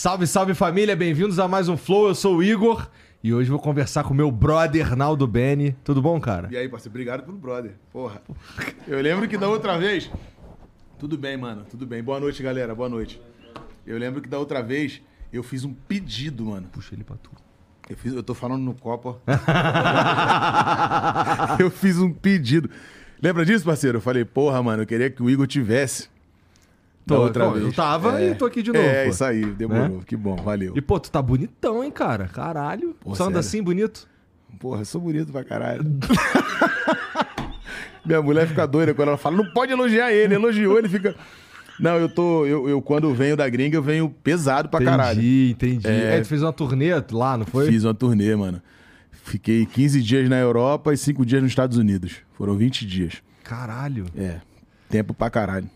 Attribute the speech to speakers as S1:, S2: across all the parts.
S1: Salve, salve família, bem-vindos a mais um Flow. Eu sou o Igor e hoje vou conversar com meu brother Naldo Beni. Tudo bom, cara?
S2: E aí, parceiro, obrigado pelo brother. Porra. Eu lembro que da outra vez. Tudo bem, mano, tudo bem. Boa noite, galera, boa noite. Eu lembro que da outra vez eu fiz um pedido, mano.
S1: Puxa ele pra tu.
S2: Eu, fiz, eu tô falando no copo, ó. eu fiz um pedido. Lembra disso, parceiro? Eu falei, porra, mano, eu queria que o Igor tivesse. Da
S1: Tô,
S2: outra
S1: pô,
S2: vez.
S1: Eu tava
S2: É.
S1: e tô aqui de novo.
S2: É,
S1: pô.
S2: isso aí, demorou.
S1: Né?
S2: Que bom, valeu.
S1: E, pô, tu tá bonitão, hein, cara? Caralho.
S2: Pô,
S1: Só anda assim, bonito?
S2: Porra, eu sou bonito pra caralho. Minha mulher fica doida quando ela fala, não pode elogiar ele, elogiou, ele fica. Não, eu tô. Eu, eu quando venho da gringa, eu venho pesado pra caralho.
S1: Entendi, entendi.
S2: É.
S1: É, tu fez uma turnê lá, não foi?
S2: Fiz uma turnê, mano. Fiquei 15 dias na Europa e 5 dias nos Estados Unidos. Foram 20 dias.
S1: Caralho.
S2: É. Tempo pra caralho.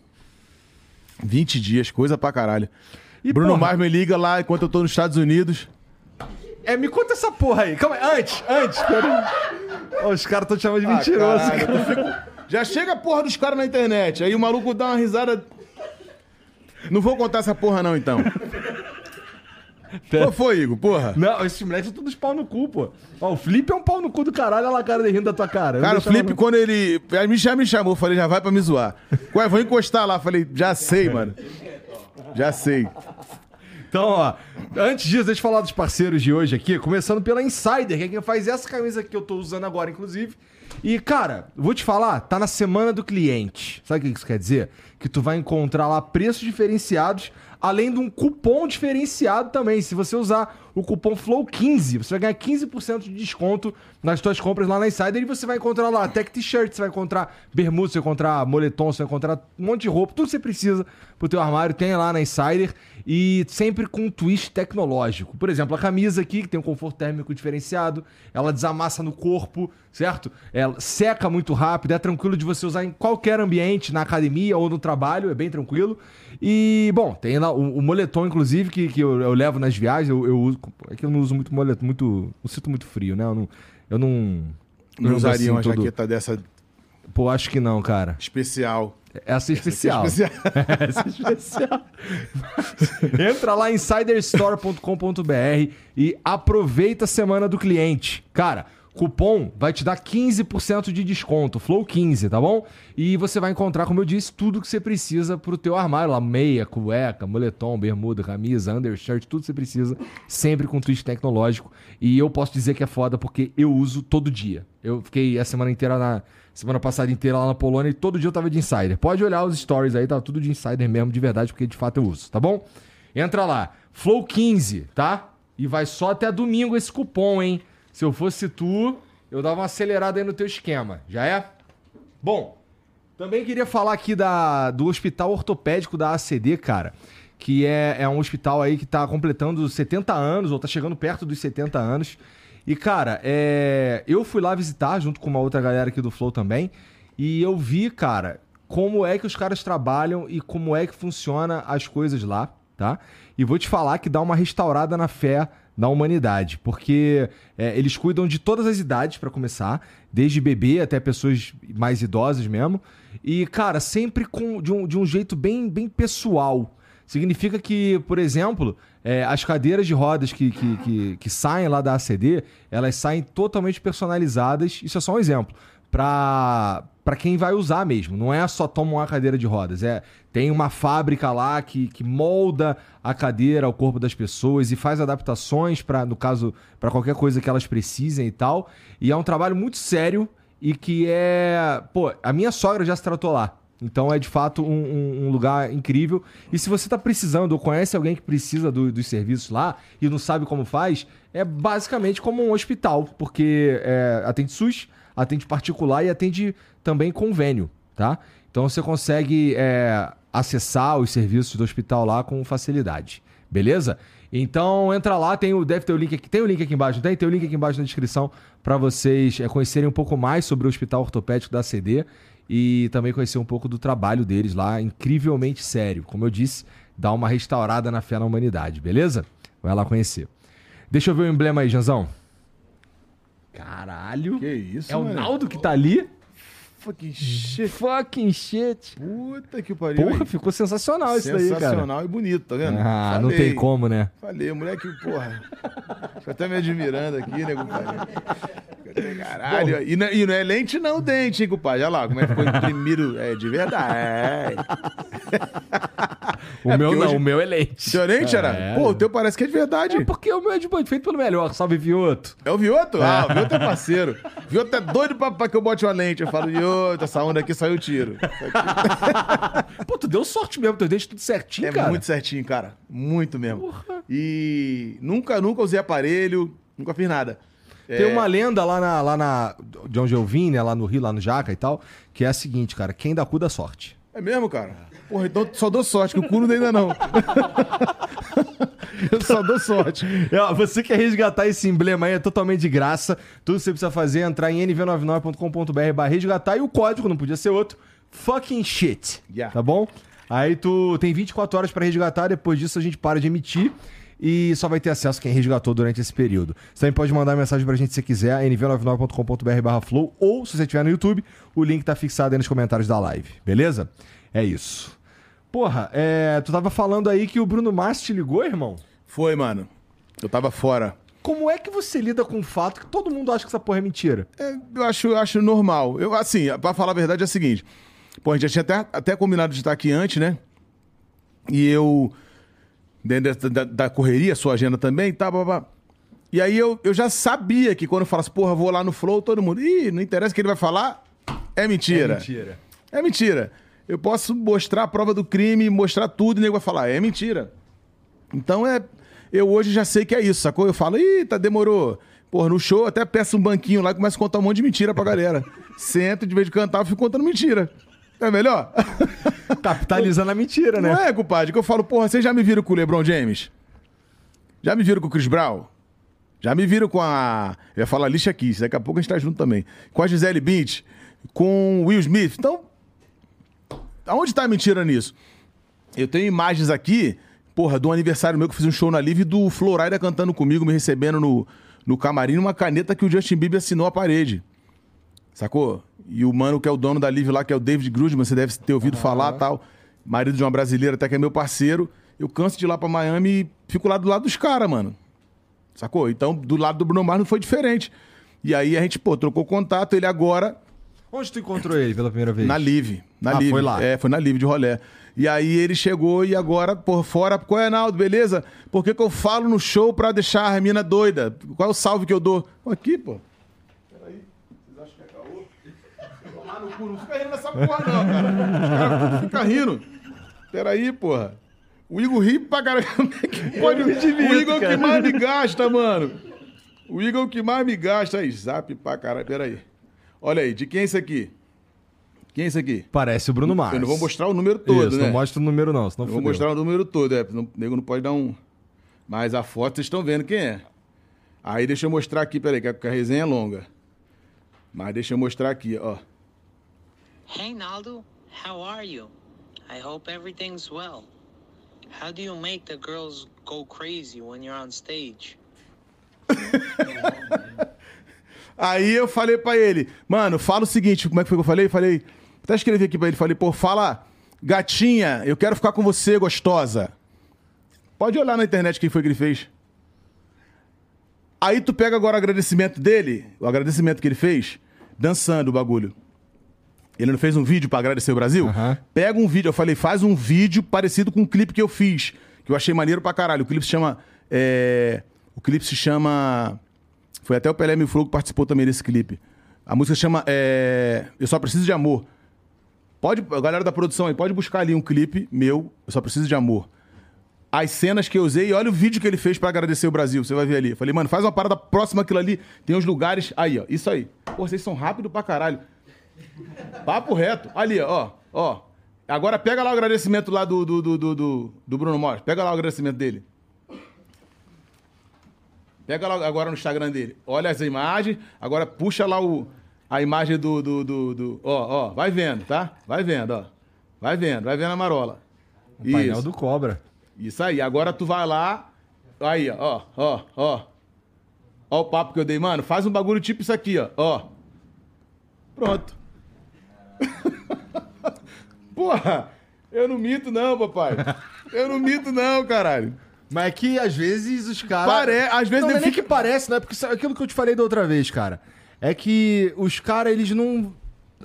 S2: 20 dias, coisa pra caralho.
S1: E,
S2: Bruno
S1: porra,
S2: Mars me liga lá enquanto eu tô nos Estados Unidos.
S1: É, me conta essa porra aí. Calma aí. Antes, antes. Pera os caras tão te chamando de
S2: Ah,
S1: mentiroso.
S2: caralho,
S1: cara.
S2: fico- Já chega a porra dos caras na internet. Aí o maluco dá uma risada. Não vou contar essa porra, não, então. Qual foi, Igor? Porra.
S1: Não, esses moleques são todos pau no cu, pô. Ó, o Felipe é um pau no cu do caralho, olha lá a cara de rindo da tua cara.
S2: Cara, o
S1: deixa
S2: Felipe,
S1: ela-
S2: quando ele. Aí me já me chamou, falei, já vai pra me zoar. Ué, vou encostar lá. Falei, já sei, mano. Já sei.
S1: Então, ó, antes disso, deixa eu falar dos parceiros de hoje aqui, começando pela Insider, que é quem faz essa camisa que eu tô usando agora, inclusive. E, cara, vou te falar, tá na semana do cliente. Sabe o que isso quer dizer? Que tu vai encontrar lá preços diferenciados, além de um cupom diferenciado também. Se você usar o cupom FLOW15, você vai ganhar 15% de desconto nas suas compras lá na Insider e você vai encontrar lá tech t-shirt, você vai encontrar bermuda, você vai encontrar moletom, você vai encontrar um monte de roupa, tudo que você precisa pro teu armário tem lá na Insider e sempre com um twist tecnológico. Por exemplo, a camisa aqui, que tem um conforto térmico diferenciado, ela desamassa no corpo, certo? Ela seca muito rápido, é tranquilo de você usar em qualquer ambiente, na academia ou no trabalho, é bem tranquilo. E, bom, tem lá o, o moletom, inclusive, que, que eu, eu levo nas viagens, eu, eu uso. É que eu não uso muito moletom, muito. Não sinto muito frio, né? Eu não. Eu não.
S2: Não
S1: ando
S2: usaria uma
S1: assim, todo-
S2: jaqueta dessa
S1: Pô, acho que não, cara.
S2: especial.
S1: Essa é especial.
S2: Especial.
S1: Essa é especial. Entra lá em insiderstore.com.br e aproveita a semana do cliente. Cara, cupom vai te dar 15% de desconto, Flow15, tá bom? E você vai encontrar, como eu disse, tudo que você precisa pro teu armário lá, meia, cueca, moletom, bermuda, camisa, undershirt, tudo que você precisa, sempre com twist tecnológico. E eu posso dizer que é foda porque eu uso todo dia. Eu fiquei a semana inteira na semana passada inteira lá na Polônia e todo dia eu tava de insider. Pode olhar os stories aí, tá tudo de insider mesmo, de verdade, porque de fato eu uso, tá bom? Entra lá, Flow15, tá? E vai só até domingo esse cupom, hein? Se eu fosse tu, eu dava uma acelerada aí no teu esquema. Já é? Bom, também queria falar aqui da, do Hospital Ortopédico da ACD, cara. Que é, é um hospital aí que tá completando 70 anos, ou tá chegando perto dos 70 anos. E, cara, é, eu fui lá visitar junto com uma outra galera aqui do Flow também. E eu vi, cara, como é que os caras trabalham e como é que funciona as coisas lá, tá? E vou te falar que dá uma restaurada na fé na humanidade, porque é, eles cuidam de todas as idades para começar, desde bebê até pessoas mais idosas mesmo. E, cara, sempre com, de, um, de um jeito bem, bem pessoal. Significa que, por exemplo, é, as cadeiras de rodas que, que, que, que saem lá da ACD, elas saem totalmente personalizadas. Isso é só um exemplo. Pra, pra quem vai usar mesmo. Não é só toma uma cadeira de rodas. É, tem uma fábrica lá que, que molda a cadeira ao corpo das pessoas e faz adaptações para, no caso, para qualquer coisa que elas precisem e tal. E é um trabalho muito sério e que é. Pô, a minha sogra já se tratou lá. Então é de fato um, um- um lugar incrível. E se você está precisando ou conhece alguém que precisa do- dos serviços lá e não sabe como faz, é basicamente como um hospital, porque é, atende SUS, atende particular e atende também convênio, tá? Então você consegue é, acessar os serviços do hospital lá com facilidade, beleza? Então entra lá, tem o, deve ter o link aqui, tem o link aqui embaixo, tem? Tem o link aqui embaixo na descrição para vocês é, conhecerem um pouco mais sobre o Hospital Ortopédico da CD e também conhecer um pouco do trabalho deles lá, incrivelmente sério. Como eu disse, dá uma restaurada na fé na humanidade, beleza? Vai lá conhecer. Deixa eu ver o emblema aí, Janzão. Caralho.
S2: Que isso,
S1: É o
S2: mano?
S1: Naldo que tá ali?
S2: Fucking shit.
S1: Fucking shit.
S2: Puta que pariu.
S1: Porra, ficou sensacional isso daí, cara.
S2: Sensacional e bonito, tá vendo?
S1: Ah, não
S2: Falei.
S1: tem como, né?
S2: Falei, moleque, porra. Tô até me admirando aqui, né, compadre? Caralho. E não, e não é lente, não, dente, hein, compadre? Olha lá como é que ficou imprimido. É de verdade.
S1: O
S2: É,
S1: meu não,
S2: hoje-
S1: o meu é lente.
S2: Seu lente, era?
S1: É.
S2: Pô, o teu parece que é de verdade.
S1: É porque o meu é de bonde, feito pelo melhor. Salve, Vioto.
S2: É o Vioto? Ah, o Vioto é parceiro. O Vioto é doido pra, pra que eu bote uma lente. Eu falo, Vioto, essa onda aqui saiu tiro.
S1: Pô, tu deu sorte mesmo, teu dente tudo certinho,
S2: É
S1: cara.
S2: muito certinho, cara. Muito mesmo. E nunca, nunca usei aparelho, nunca fiz nada.
S1: Tem
S2: É,
S1: uma lenda lá na, lá na. De onde eu vim, né? Lá no Rio, lá no Jaca e tal, que é a seguinte, cara: quem dá cu dá sorte.
S2: É mesmo, cara? Porra, então só dou sorte, que o cu não dá ainda não. eu só dou sorte.
S1: É, você quer resgatar esse emblema aí, é totalmente de graça. Tudo que você precisa fazer é entrar em nv99.com.br barra resgatar e o código, não podia ser outro, fucking shit.
S2: Yeah.
S1: Tá bom? Aí tu tem 24 horas pra resgatar, depois disso a gente para de emitir e só vai ter acesso quem resgatou durante esse período. Você também pode mandar mensagem pra gente se quiser, nv99.com.br barra flow, ou se você estiver no YouTube, o link tá fixado aí nos comentários da live, beleza? É isso. Porra, é, tu tava falando aí que o Bruno Mars te ligou, irmão?
S2: Foi, mano. Eu tava fora.
S1: Como é que você lida com o fato que todo mundo acha que essa porra é mentira?
S2: É, eu acho, eu acho normal. Eu, assim, pra falar a verdade é o seguinte. Pô, a gente já tinha até, até combinado de estar aqui antes, né? E eu. Dentro da, da- correria, sua agenda também, tá, babá. E aí eu, eu já sabia que quando eu falasse, porra, vou lá no Flow, todo mundo. Ih, não interessa o que ele vai falar. É mentira.
S1: mentira.
S2: É mentira. Eu posso mostrar a prova do crime, mostrar tudo e o nego vai falar, é mentira. Então é. Eu hoje já sei que é isso, sacou? Eu falo, ih, tá, demorou. Porra, no show eu até peço um banquinho lá e começo a contar um monte de mentira pra galera. Sento, de vez de cantar, eu fico contando mentira. É melhor?
S1: Capitalizando a mentira, né?
S2: Não é, compadre? Que eu falo, porra, vocês já me viram com o LeBron James? Já me viram com o Chris Brown? Já me viram com a. Eu ia falar Alicia Keys, daqui a pouco a gente tá junto também. Com a Gisele Bint, com o Will Smith. Então, aonde tá a mentira nisso? Eu tenho imagens aqui, porra, do aniversário meu que eu fiz um show na Live do Florida cantando comigo, me recebendo no, no camarim, uma caneta que o Justin Bieber assinou à parede. Sacou? E o mano que é o dono da Live lá, que é o David Grudman, você deve ter ouvido falar tal. Marido de uma brasileira, até que é meu parceiro. Eu canso de ir lá pra Miami e fico lá do lado dos caras, mano. Sacou? Então, do lado do Bruno Mars não foi diferente. E aí a gente, pô, trocou contato, ele agora
S1: Onde tu encontrou ele pela primeira vez?
S2: na Live. Na
S1: Ah,
S2: Live.
S1: foi lá.
S2: É, foi na Live de rolé. E aí ele chegou e agora, por fora, qual é, Naldo, beleza? Por que, que eu falo no show pra deixar a mina doida? Qual é o salve que eu dou? Pô, Aqui, pô. Peraí. Vocês acham que é caô? Tomar no cu, não fica rindo nessa porra, não, cara. Os caras ficam rindo. Peraí, porra. O Igor ri pra caralho. Como é que pode?
S1: Eu me divirto,
S2: o Igor é o que mais me gasta, mano. O Igor é o que mais me gasta. Aí, zap pra caralho. Peraí. Olha aí, de quem é esse aqui? Quem é esse aqui?
S1: Parece o Bruno Mars.
S2: Eu não vou mostrar o número todo,
S1: Isso,
S2: né?
S1: não mostra o número não, senão
S2: Eu vou mostrar o número todo, é. não- O nego não pode dar um. Mas a foto vocês estão vendo quem é. Aí deixa eu mostrar aqui, peraí, que a, que a resenha é longa. Mas deixa eu mostrar aqui, ó.
S3: Hey Naldo, how are you? I hope everything's well. How do you make the girls go crazy when you're on stage?
S2: Aí eu falei pra ele, mano, fala o seguinte, como é que foi que eu falei? Falei, até escrevi aqui pra ele, falei, pô, fala, gatinha, eu quero ficar com você, gostosa. Pode olhar na internet quem foi que ele fez. Aí tu pega agora o agradecimento dele, o agradecimento que ele fez, dançando o bagulho. Ele não fez um vídeo pra agradecer o Brasil?
S1: Aham.
S2: Pega um vídeo, eu falei, faz um vídeo parecido com o clipe que eu fiz, que eu achei maneiro pra caralho. O clipe se chama. é, O clipe se chama. Foi até o Pelé Mil que participou também desse clipe. A música chama é, Eu Só Preciso de Amor. Pode, a galera da produção aí, pode buscar ali um clipe meu, Eu Só Preciso de Amor. As cenas que eu usei, e olha o vídeo que ele fez pra agradecer o Brasil, você vai ver ali. Falei, mano, faz uma parada próxima àquilo ali, tem uns lugares. Aí, ó, isso aí. Pô, vocês são rápidos pra caralho. Papo reto. Ali, ó, ó. Agora pega lá o agradecimento lá do, do, do, do, do- do Bruno Mars. Pega lá o agradecimento dele. Pega lá agora no Instagram dele. Olha as imagens. Agora puxa lá o, a imagem do, do, do, do- Ó, ó. Vai vendo, tá? Vai vendo, ó. Vai vendo, vai vendo a marola.
S1: O painel
S2: Isso.
S1: do Cobra.
S2: Isso aí. Agora tu vai lá. Aí, ó, ó, ó. Ó o papo que eu dei, mano. Faz um bagulho tipo isso aqui, ó. Ó. Pronto. Porra, eu não mito não, papai. Eu não mito não, caralho.
S1: Mas é que às vezes os caras.
S2: Pare- às vezes
S1: não, não é nem
S2: fica-
S1: que parece, não é porque é aquilo que eu te falei da outra vez, cara. É que os caras, eles não.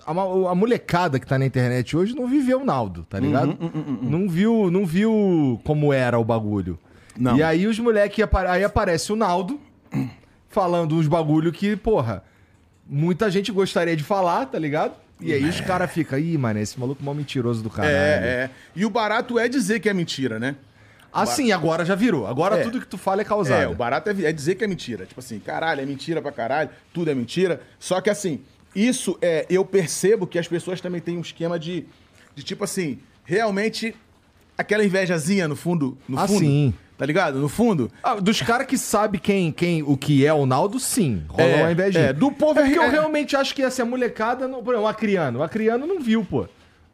S1: A, a molecada que tá na internet hoje não viveu o Naldo, tá ligado?
S2: Uhum,
S1: Não viu não viu como era o bagulho.
S2: Não.
S1: E aí os moleques. Aí aparece o Naldo falando uns bagulho que, porra, muita gente gostaria de falar, tá ligado? E aí os caras ficam, ih, mano, esse maluco é mó mentiroso do caralho.
S2: É, é. E o barato é dizer que é mentira, né?
S1: Assim, agora já virou. Agora
S2: É.
S1: tudo que tu fala é causado.
S2: É, o barato é, é dizer que é mentira. Tipo assim, caralho, é mentira pra caralho, tudo é mentira. Só que assim, isso é. Eu percebo que as pessoas também têm um esquema de, de tipo assim, realmente aquela invejazinha no fundo. No
S1: Ah,
S2: fundo.
S1: sim.
S2: Tá ligado? No fundo.
S1: Ah, dos caras que sabem quem, quem, o que é o Naldo, sim. Rola
S2: É,
S1: uma invejinha.
S2: é, do povo
S1: é porque
S2: é-
S1: eu realmente acho que assim, a molecada. Não, por exemplo, o Acriano. O Acriano não viu, pô.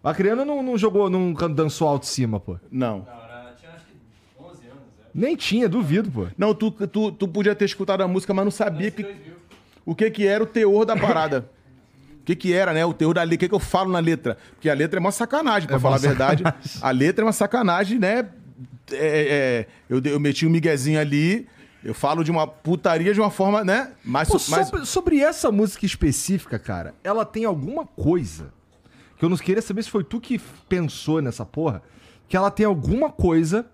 S1: O Acriano não, não jogou, não dançou alto cima, pô.
S2: Não.
S4: Tinha acho que 11 anos, é.
S1: Nem tinha, duvido, pô.
S2: Não, tu, tu, tu podia ter escutado a música, mas não sabia que, o que, que era o teor da parada. O que, que era, né? O teor da letra. O que, que eu falo na letra? Porque a letra é uma sacanagem, pra
S1: É
S2: falar a verdade. A letra é uma sacanagem, né? É, é, eu, dei- eu meti um miguezinho ali. Eu falo de uma putaria de uma forma, né? Mas,
S1: Pô, sobre, sobre essa música específica, cara, ela tem alguma coisa que eu não queria saber se foi tu que pensou nessa porra, que ela tem alguma coisa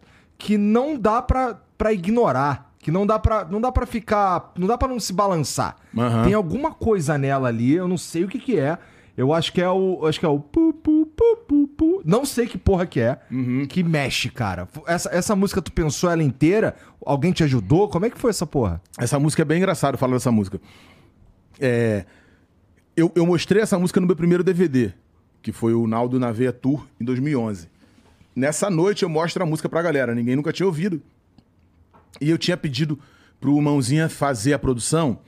S1: que não dá pra, pra ignorar, que não dá pra, não dá pra ficar, não dá pra não se balançar.
S2: Aham.
S1: Tem alguma coisa nela ali, eu não sei o que que é. Eu acho que é o, acho que é o pu, pu, pu, pu, pu. não sei que porra que é,
S2: Uhum.
S1: que mexe, cara. Essa, essa música tu pensou ela inteira? Alguém te ajudou? Como é que foi essa porra?
S2: Essa música é bem engraçado falar dessa música. É, eu, eu mostrei essa música no meu primeiro DVD, que foi o Naldo na Veia Tour, em 2011. Nessa noite eu mostro a música pra galera, ninguém nunca tinha ouvido. E eu tinha pedido pro Mãozinha fazer a produção,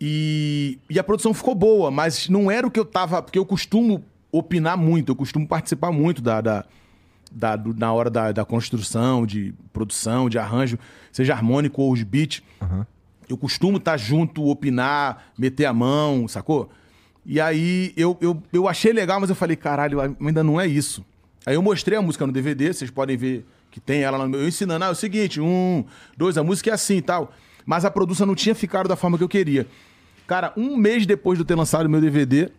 S2: e, e a produção ficou boa, mas não era o que eu tava. Porque eu costumo opinar muito, eu costumo participar muito da, da, da- do- na hora da, da construção, de produção, de arranjo, seja harmônico ou os beats. Eu costumo estar junto, opinar, meter a mão, sacou? E aí eu, eu, eu achei legal, mas eu falei, caralho, ainda não é isso. Aí eu mostrei a música no DVD, vocês podem ver que tem ela no meu. Eu ensinando, ah, é o seguinte, um, dois, a música é assim e tal. Mas a produção não tinha ficado da forma que eu queria. Cara, um mês depois de eu ter lançado o meu DVD,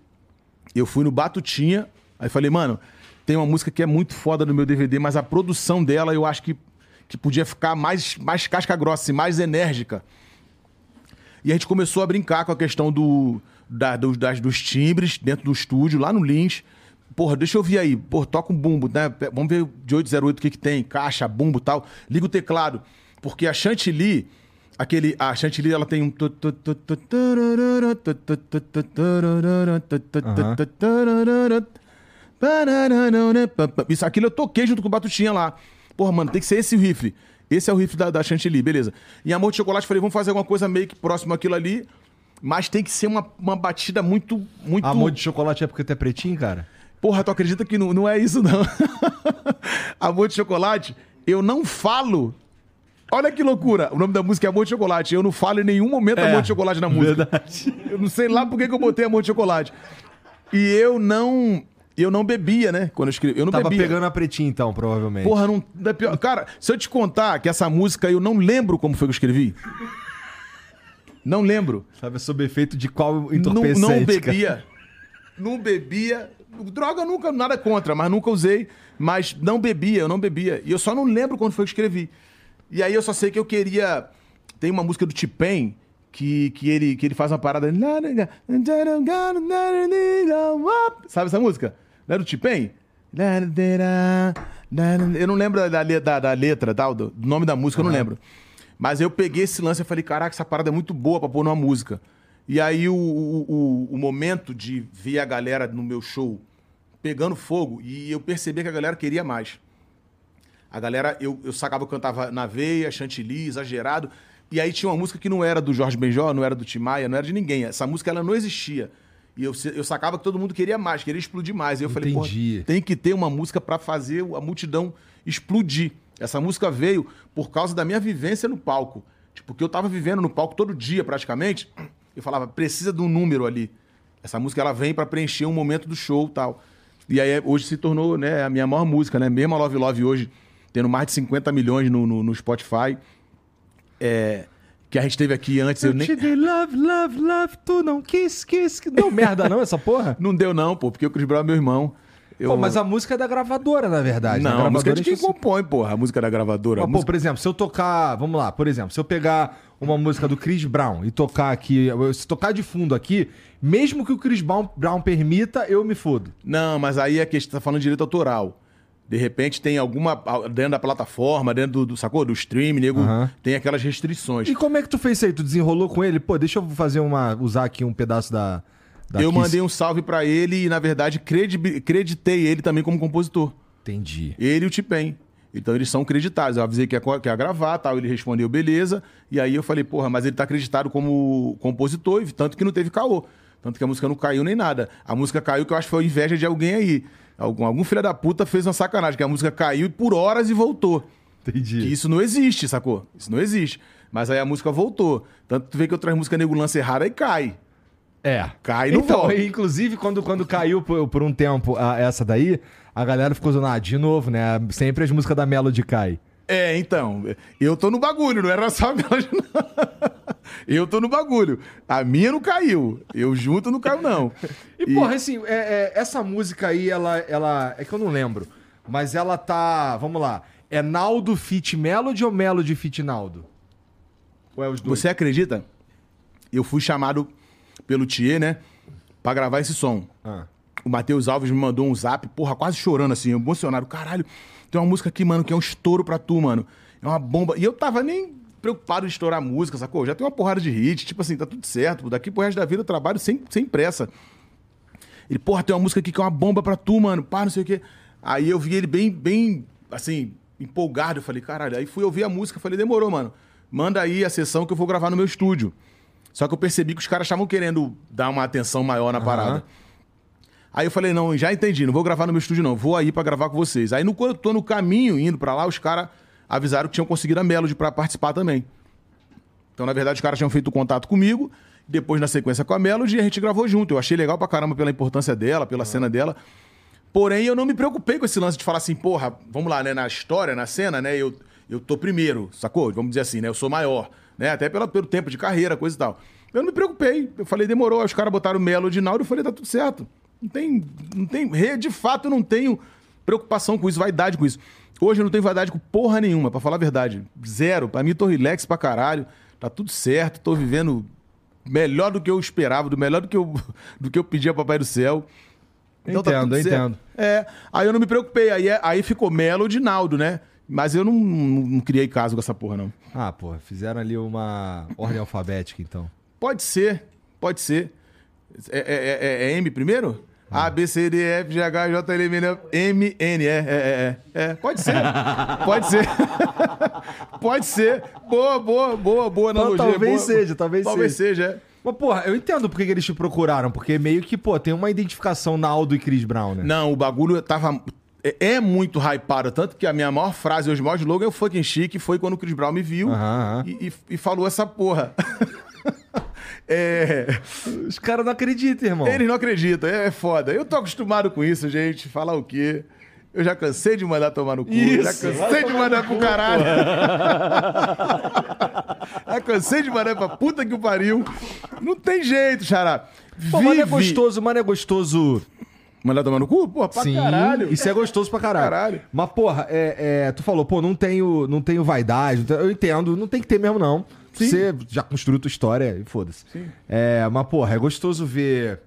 S2: eu fui no Batutinha, aí falei, mano, tem uma música que é muito foda no meu DVD, mas a produção dela eu acho que, que podia ficar mais, mais casca grossa e mais enérgica. E a gente começou a brincar com a questão do, da- dos, das- dos timbres dentro do estúdio, lá no Lins. Porra, deixa eu ouvir aí. Porra, toca um bumbo, né? Vamos ver de 808 o que, que tem, caixa, bumbo e tal. Liga o teclado. Porque a Chantilly, aquele, a Chantilly, ela tem um. Isso, aquilo eu toquei junto com o Batutinha lá. Porra, mano, tem que ser esse o riff. Esse é o riff da, da Chantilly, beleza. Em Amor de Chocolate, falei, vamos fazer alguma coisa meio que próximo àquilo ali. Mas tem que ser uma, uma batida muito. muito...
S1: Amor de chocolate é porque tu é pretinho, cara?
S2: Porra, tu acredita que não, não é isso, não? Amor de Chocolate, eu não falo. Olha que loucura. O nome da música é Amor de Chocolate. Eu não falo em nenhum momento Amor de Chocolate na música.
S1: Verdade.
S2: Eu não sei lá por que que eu botei Amor de Chocolate. E eu não. Eu não bebia, né? Quando eu escrevi. Eu não
S1: Tava
S2: bebia.
S1: pegando a pretinha, então, provavelmente.
S2: Porra, não. não é pior. Cara, se eu te contar que essa música eu não lembro como foi que eu escrevi. Não lembro.
S1: Sabe sob efeito de qual
S2: Não,
S1: entorpecente?
S2: não
S1: cara?
S2: bebia. Não bebia. Droga nunca, nada contra, mas nunca usei. Mas não bebia, eu não bebia. E eu só não lembro quando foi que eu escrevi. E aí eu só sei que eu queria. Tem uma música do T-Pain que, que, ele, que ele faz uma parada. Sabe essa música? Não é do T-Pain? Eu não lembro da, da, da- letra, tal, do, do nome da música, eu não lembro. Mas eu peguei esse lance e falei, caraca, essa parada é muito boa pra pôr numa música. E aí o, o, o- momento de ver a galera no meu show pegando fogo, e eu percebi que a galera queria mais. A galera, eu, eu sacava eu cantava na veia, chantilly, exagerado. E aí tinha uma música que não era do Jorge Benjó, não era do Tim Maia, não era de ninguém. Essa música ela não existia. E eu, eu sacava que todo mundo queria mais, queria explodir mais. E eu falei, pô,
S1: Entendi.
S2: tem que ter uma música pra fazer a multidão explodir. Essa música veio por causa da minha vivência no palco. Tipo, que eu tava vivendo no palco todo dia praticamente. Eu falava, precisa de um número ali. Essa música ela vem pra preencher um momento do show, tal. E aí hoje se tornou né, a minha maior música, né? Mesmo a Love Love hoje, tendo mais de 50 milhões no, no, no Spotify. É, que a gente teve aqui antes. Eu,
S1: Eu
S2: nem...
S1: te dei love, love, love, tu não quis, quis. Deu merda não essa porra?
S2: Não deu, não, pô, porque o Chris Brown é meu irmão. Eu...
S1: Pô, mas a música é da gravadora, na verdade. né?
S2: Não, a música é de quem
S1: gravadora
S2: compõe, porra. A música da gravadora. a
S1: Mas, pô,
S2: música-
S1: por exemplo, se eu tocar. Vamos lá, por exemplo, se eu pegar uma música do Chris Brown e tocar aqui. Se tocar de fundo aqui, mesmo que o Chris Brown, Brown permita, eu me fodo.
S2: Não, mas aí é que a gente tá falando de direito autoral. De repente tem alguma. Dentro da plataforma, dentro do, do sacou? Do stream, nego,
S1: Aham.
S2: tem aquelas restrições.
S1: E como é que tu fez isso aí? Tu desenrolou com ele? Pô, deixa eu fazer uma. usar aqui um pedaço da. Da
S2: eu mandei um salve pra ele e, na verdade, credi- creditei ele também como compositor.
S1: Entendi.
S2: Ele e o Tipen. Então eles são creditados. Eu avisei que ia, que ia gravar, tal. Ele respondeu, beleza. E aí eu falei, porra, mas ele tá acreditado como compositor, tanto que não teve caô. Tanto que a música não caiu nem nada. A música caiu que eu acho que foi inveja de alguém aí. Algum, algum filho da puta fez uma sacanagem, que a música caiu por horas e voltou.
S1: Entendi.
S2: Que isso não existe, sacou? Isso não existe. Mas aí a música voltou. Tanto que tu vê que outras músicas nego lança errada e cai.
S1: É.
S2: Cai e não
S1: então,
S2: volta.
S1: inclusive, quando, quando caiu por, por um tempo a- essa daí, a galera ficou zoando, ah, de novo, né? Sempre as músicas da Melody cai.
S2: É, então, eu tô no bagulho, não era só a Melody, não. Eu tô no bagulho. A minha não caiu. Eu junto não caiu, não.
S1: E, porra, assim, é- é, essa música aí, ela, ela. É que eu não lembro. Mas ela tá. Vamos lá. É Naldo Fit Melody ou Melody Fit Naldo? Ou é os dois?
S2: Você acredita? Eu fui chamado pelo Thier, né? Pra gravar esse som.
S1: Ah.
S2: O Matheus Alves me mandou um zap, porra, quase chorando assim, emocionado. Caralho, tem uma música aqui, mano, que é um estouro pra tu, mano. É uma bomba. E eu tava nem preocupado em estourar a música, sacou? Já tem uma porrada de hit, tipo assim, tá tudo certo. Daqui pro resto da vida eu trabalho sem, sem pressa. Ele, porra, tem uma música aqui que é uma bomba pra tu, mano. Pá, não sei o quê. Aí eu vi ele bem, bem, assim, empolgado. Eu falei, caralho. Aí fui ouvir a música, falei, demorou, mano. Manda aí a sessão que eu vou gravar no meu estúdio. Só que eu percebi que os caras estavam querendo dar uma atenção maior na parada. Aí eu falei, não, já entendi, não vou gravar no meu estúdio, não. Vou aí pra gravar com vocês. Aí no, quando eu tô no caminho, indo pra lá, os caras avisaram que tinham conseguido a Melody pra participar também. Então, na verdade, os caras tinham feito contato comigo, depois na sequência com a Melody, e a gente gravou junto. Eu achei legal pra caramba pela importância dela, pela cena dela. Porém, eu não me preocupei com esse lance de falar assim, porra, vamos lá, né? Na história, na cena, né? Eu, eu tô primeiro, sacou? Vamos dizer assim, né? Eu sou maior, né? Até pela, pelo tempo de carreira, coisa e tal. Eu não me preocupei. Eu falei, demorou. Aí os caras botaram Melody Naldo eu falei, tá tudo certo. Não tem. Não tem. De fato, eu não tenho preocupação com isso, vaidade com isso. Hoje eu não tenho vaidade com porra nenhuma, pra falar a verdade. Zero. Pra mim, tô relax pra caralho. Tá tudo certo, tô vivendo melhor do que eu esperava, do melhor do que eu, do que eu pedi a Papai do Céu. Então tá
S1: Entendo,
S2: certo.
S1: entendo.
S2: É, aí eu não me preocupei. Aí, é- aí ficou Melody e Naldo, né? Mas eu não, não, não criei caso com essa porra, não.
S1: Ah, porra, fizeram ali uma ordem alfabética, então.
S2: Pode ser, pode ser. É, é- é- é M primeiro? A, B, C, D, F, G, H, J, L, M, N, M, N, é, é, é, é, é. Pode ser, pode ser. pode ser. Boa, boa, boa, boa analogia.
S1: talvez
S2: boa.
S1: seja, talvez
S2: Talvez seja, é.
S1: Mas, porra, eu entendo por que que eles te procuraram, porque meio que, pô, tem uma identificação Naldo e Chris Brown, né?
S2: Não, o bagulho tava. É, é muito hypado. Tanto que a minha maior frase hoje, o maior slogan é o fucking chique. Foi quando o Chris Brown me viu
S1: Aham, aham.
S2: E, e- e falou essa porra. é.
S1: Os caras não acreditam, irmão.
S2: Eles não acreditam, é, é foda. Eu tô acostumado com isso, gente. Falar o quê? Eu já cansei de mandar tomar no cu.
S1: Isso,
S2: já cansei de mandar pro caralho. já cansei de mandar pra puta que o pariu. Não tem jeito, xará.
S1: Pô, mas é
S2: Vive-
S1: gostoso, mano, é gostoso.
S2: Mandar tomar no cu? Pô, pra
S1: Sim,
S2: caralho.
S1: isso é gostoso pra caralho.
S2: Caralho.
S1: Mas, porra, é, é, tu falou, pô, não tenho, não tenho vaidade. não tenho- eu entendo, não tem que ter mesmo, não.
S2: Sim.
S1: Você já construiu tua história e foda-se. É, mas, porra, é gostoso ver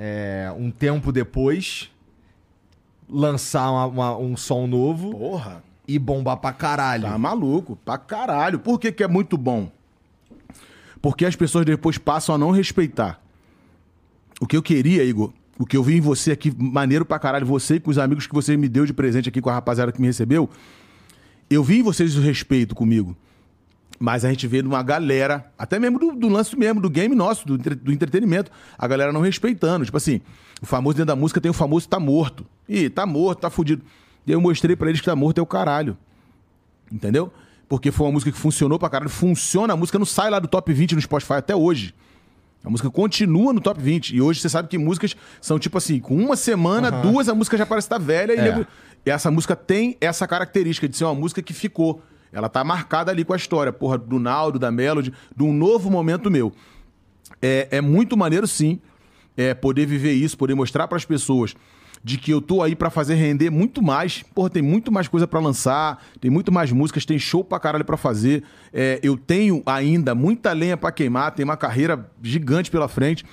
S1: é, um tempo depois lançar uma- uma- um som novo
S2: Porra.
S1: e bombar pra caralho.
S2: Tá maluco, pra caralho. Por que, que é muito bom? Porque as pessoas depois passam a não respeitar. O que eu queria, Igor, o que eu vi em você aqui, maneiro pra caralho, você e com os amigos que você me deu de presente aqui com a rapaziada que me recebeu, eu vi em vocês o respeito comigo. Mas a gente vê numa galera, até mesmo do, do lance mesmo, do game nosso, do, entre- do entretenimento, a galera não respeitando. Tipo assim, o famoso dentro da música tem o famoso tá morto. Ih, tá morto, tá fudido. E eu mostrei pra eles que tá morto é o caralho. Entendeu? Porque foi uma música que funcionou pra caralho. Funciona, a música não sai lá do top 20 no Spotify até hoje. A música continua no top 20. E hoje você sabe que músicas são tipo assim, com uma semana, duas, a música já parece estar velha. E,
S1: É.
S2: nego- e essa música tem essa característica de ser uma música que ficou. Ela tá marcada ali com a história, porra, do Naldo, da Melody, de um novo momento meu. É, é muito maneiro, sim, é, poder viver isso, poder mostrar pras pessoas de que eu tô aí pra fazer render muito mais. Porra, tem muito mais coisa pra lançar, tem muito mais músicas, tem show pra caralho pra fazer. É, eu tenho ainda muita lenha pra queimar, tem uma carreira gigante pela frente.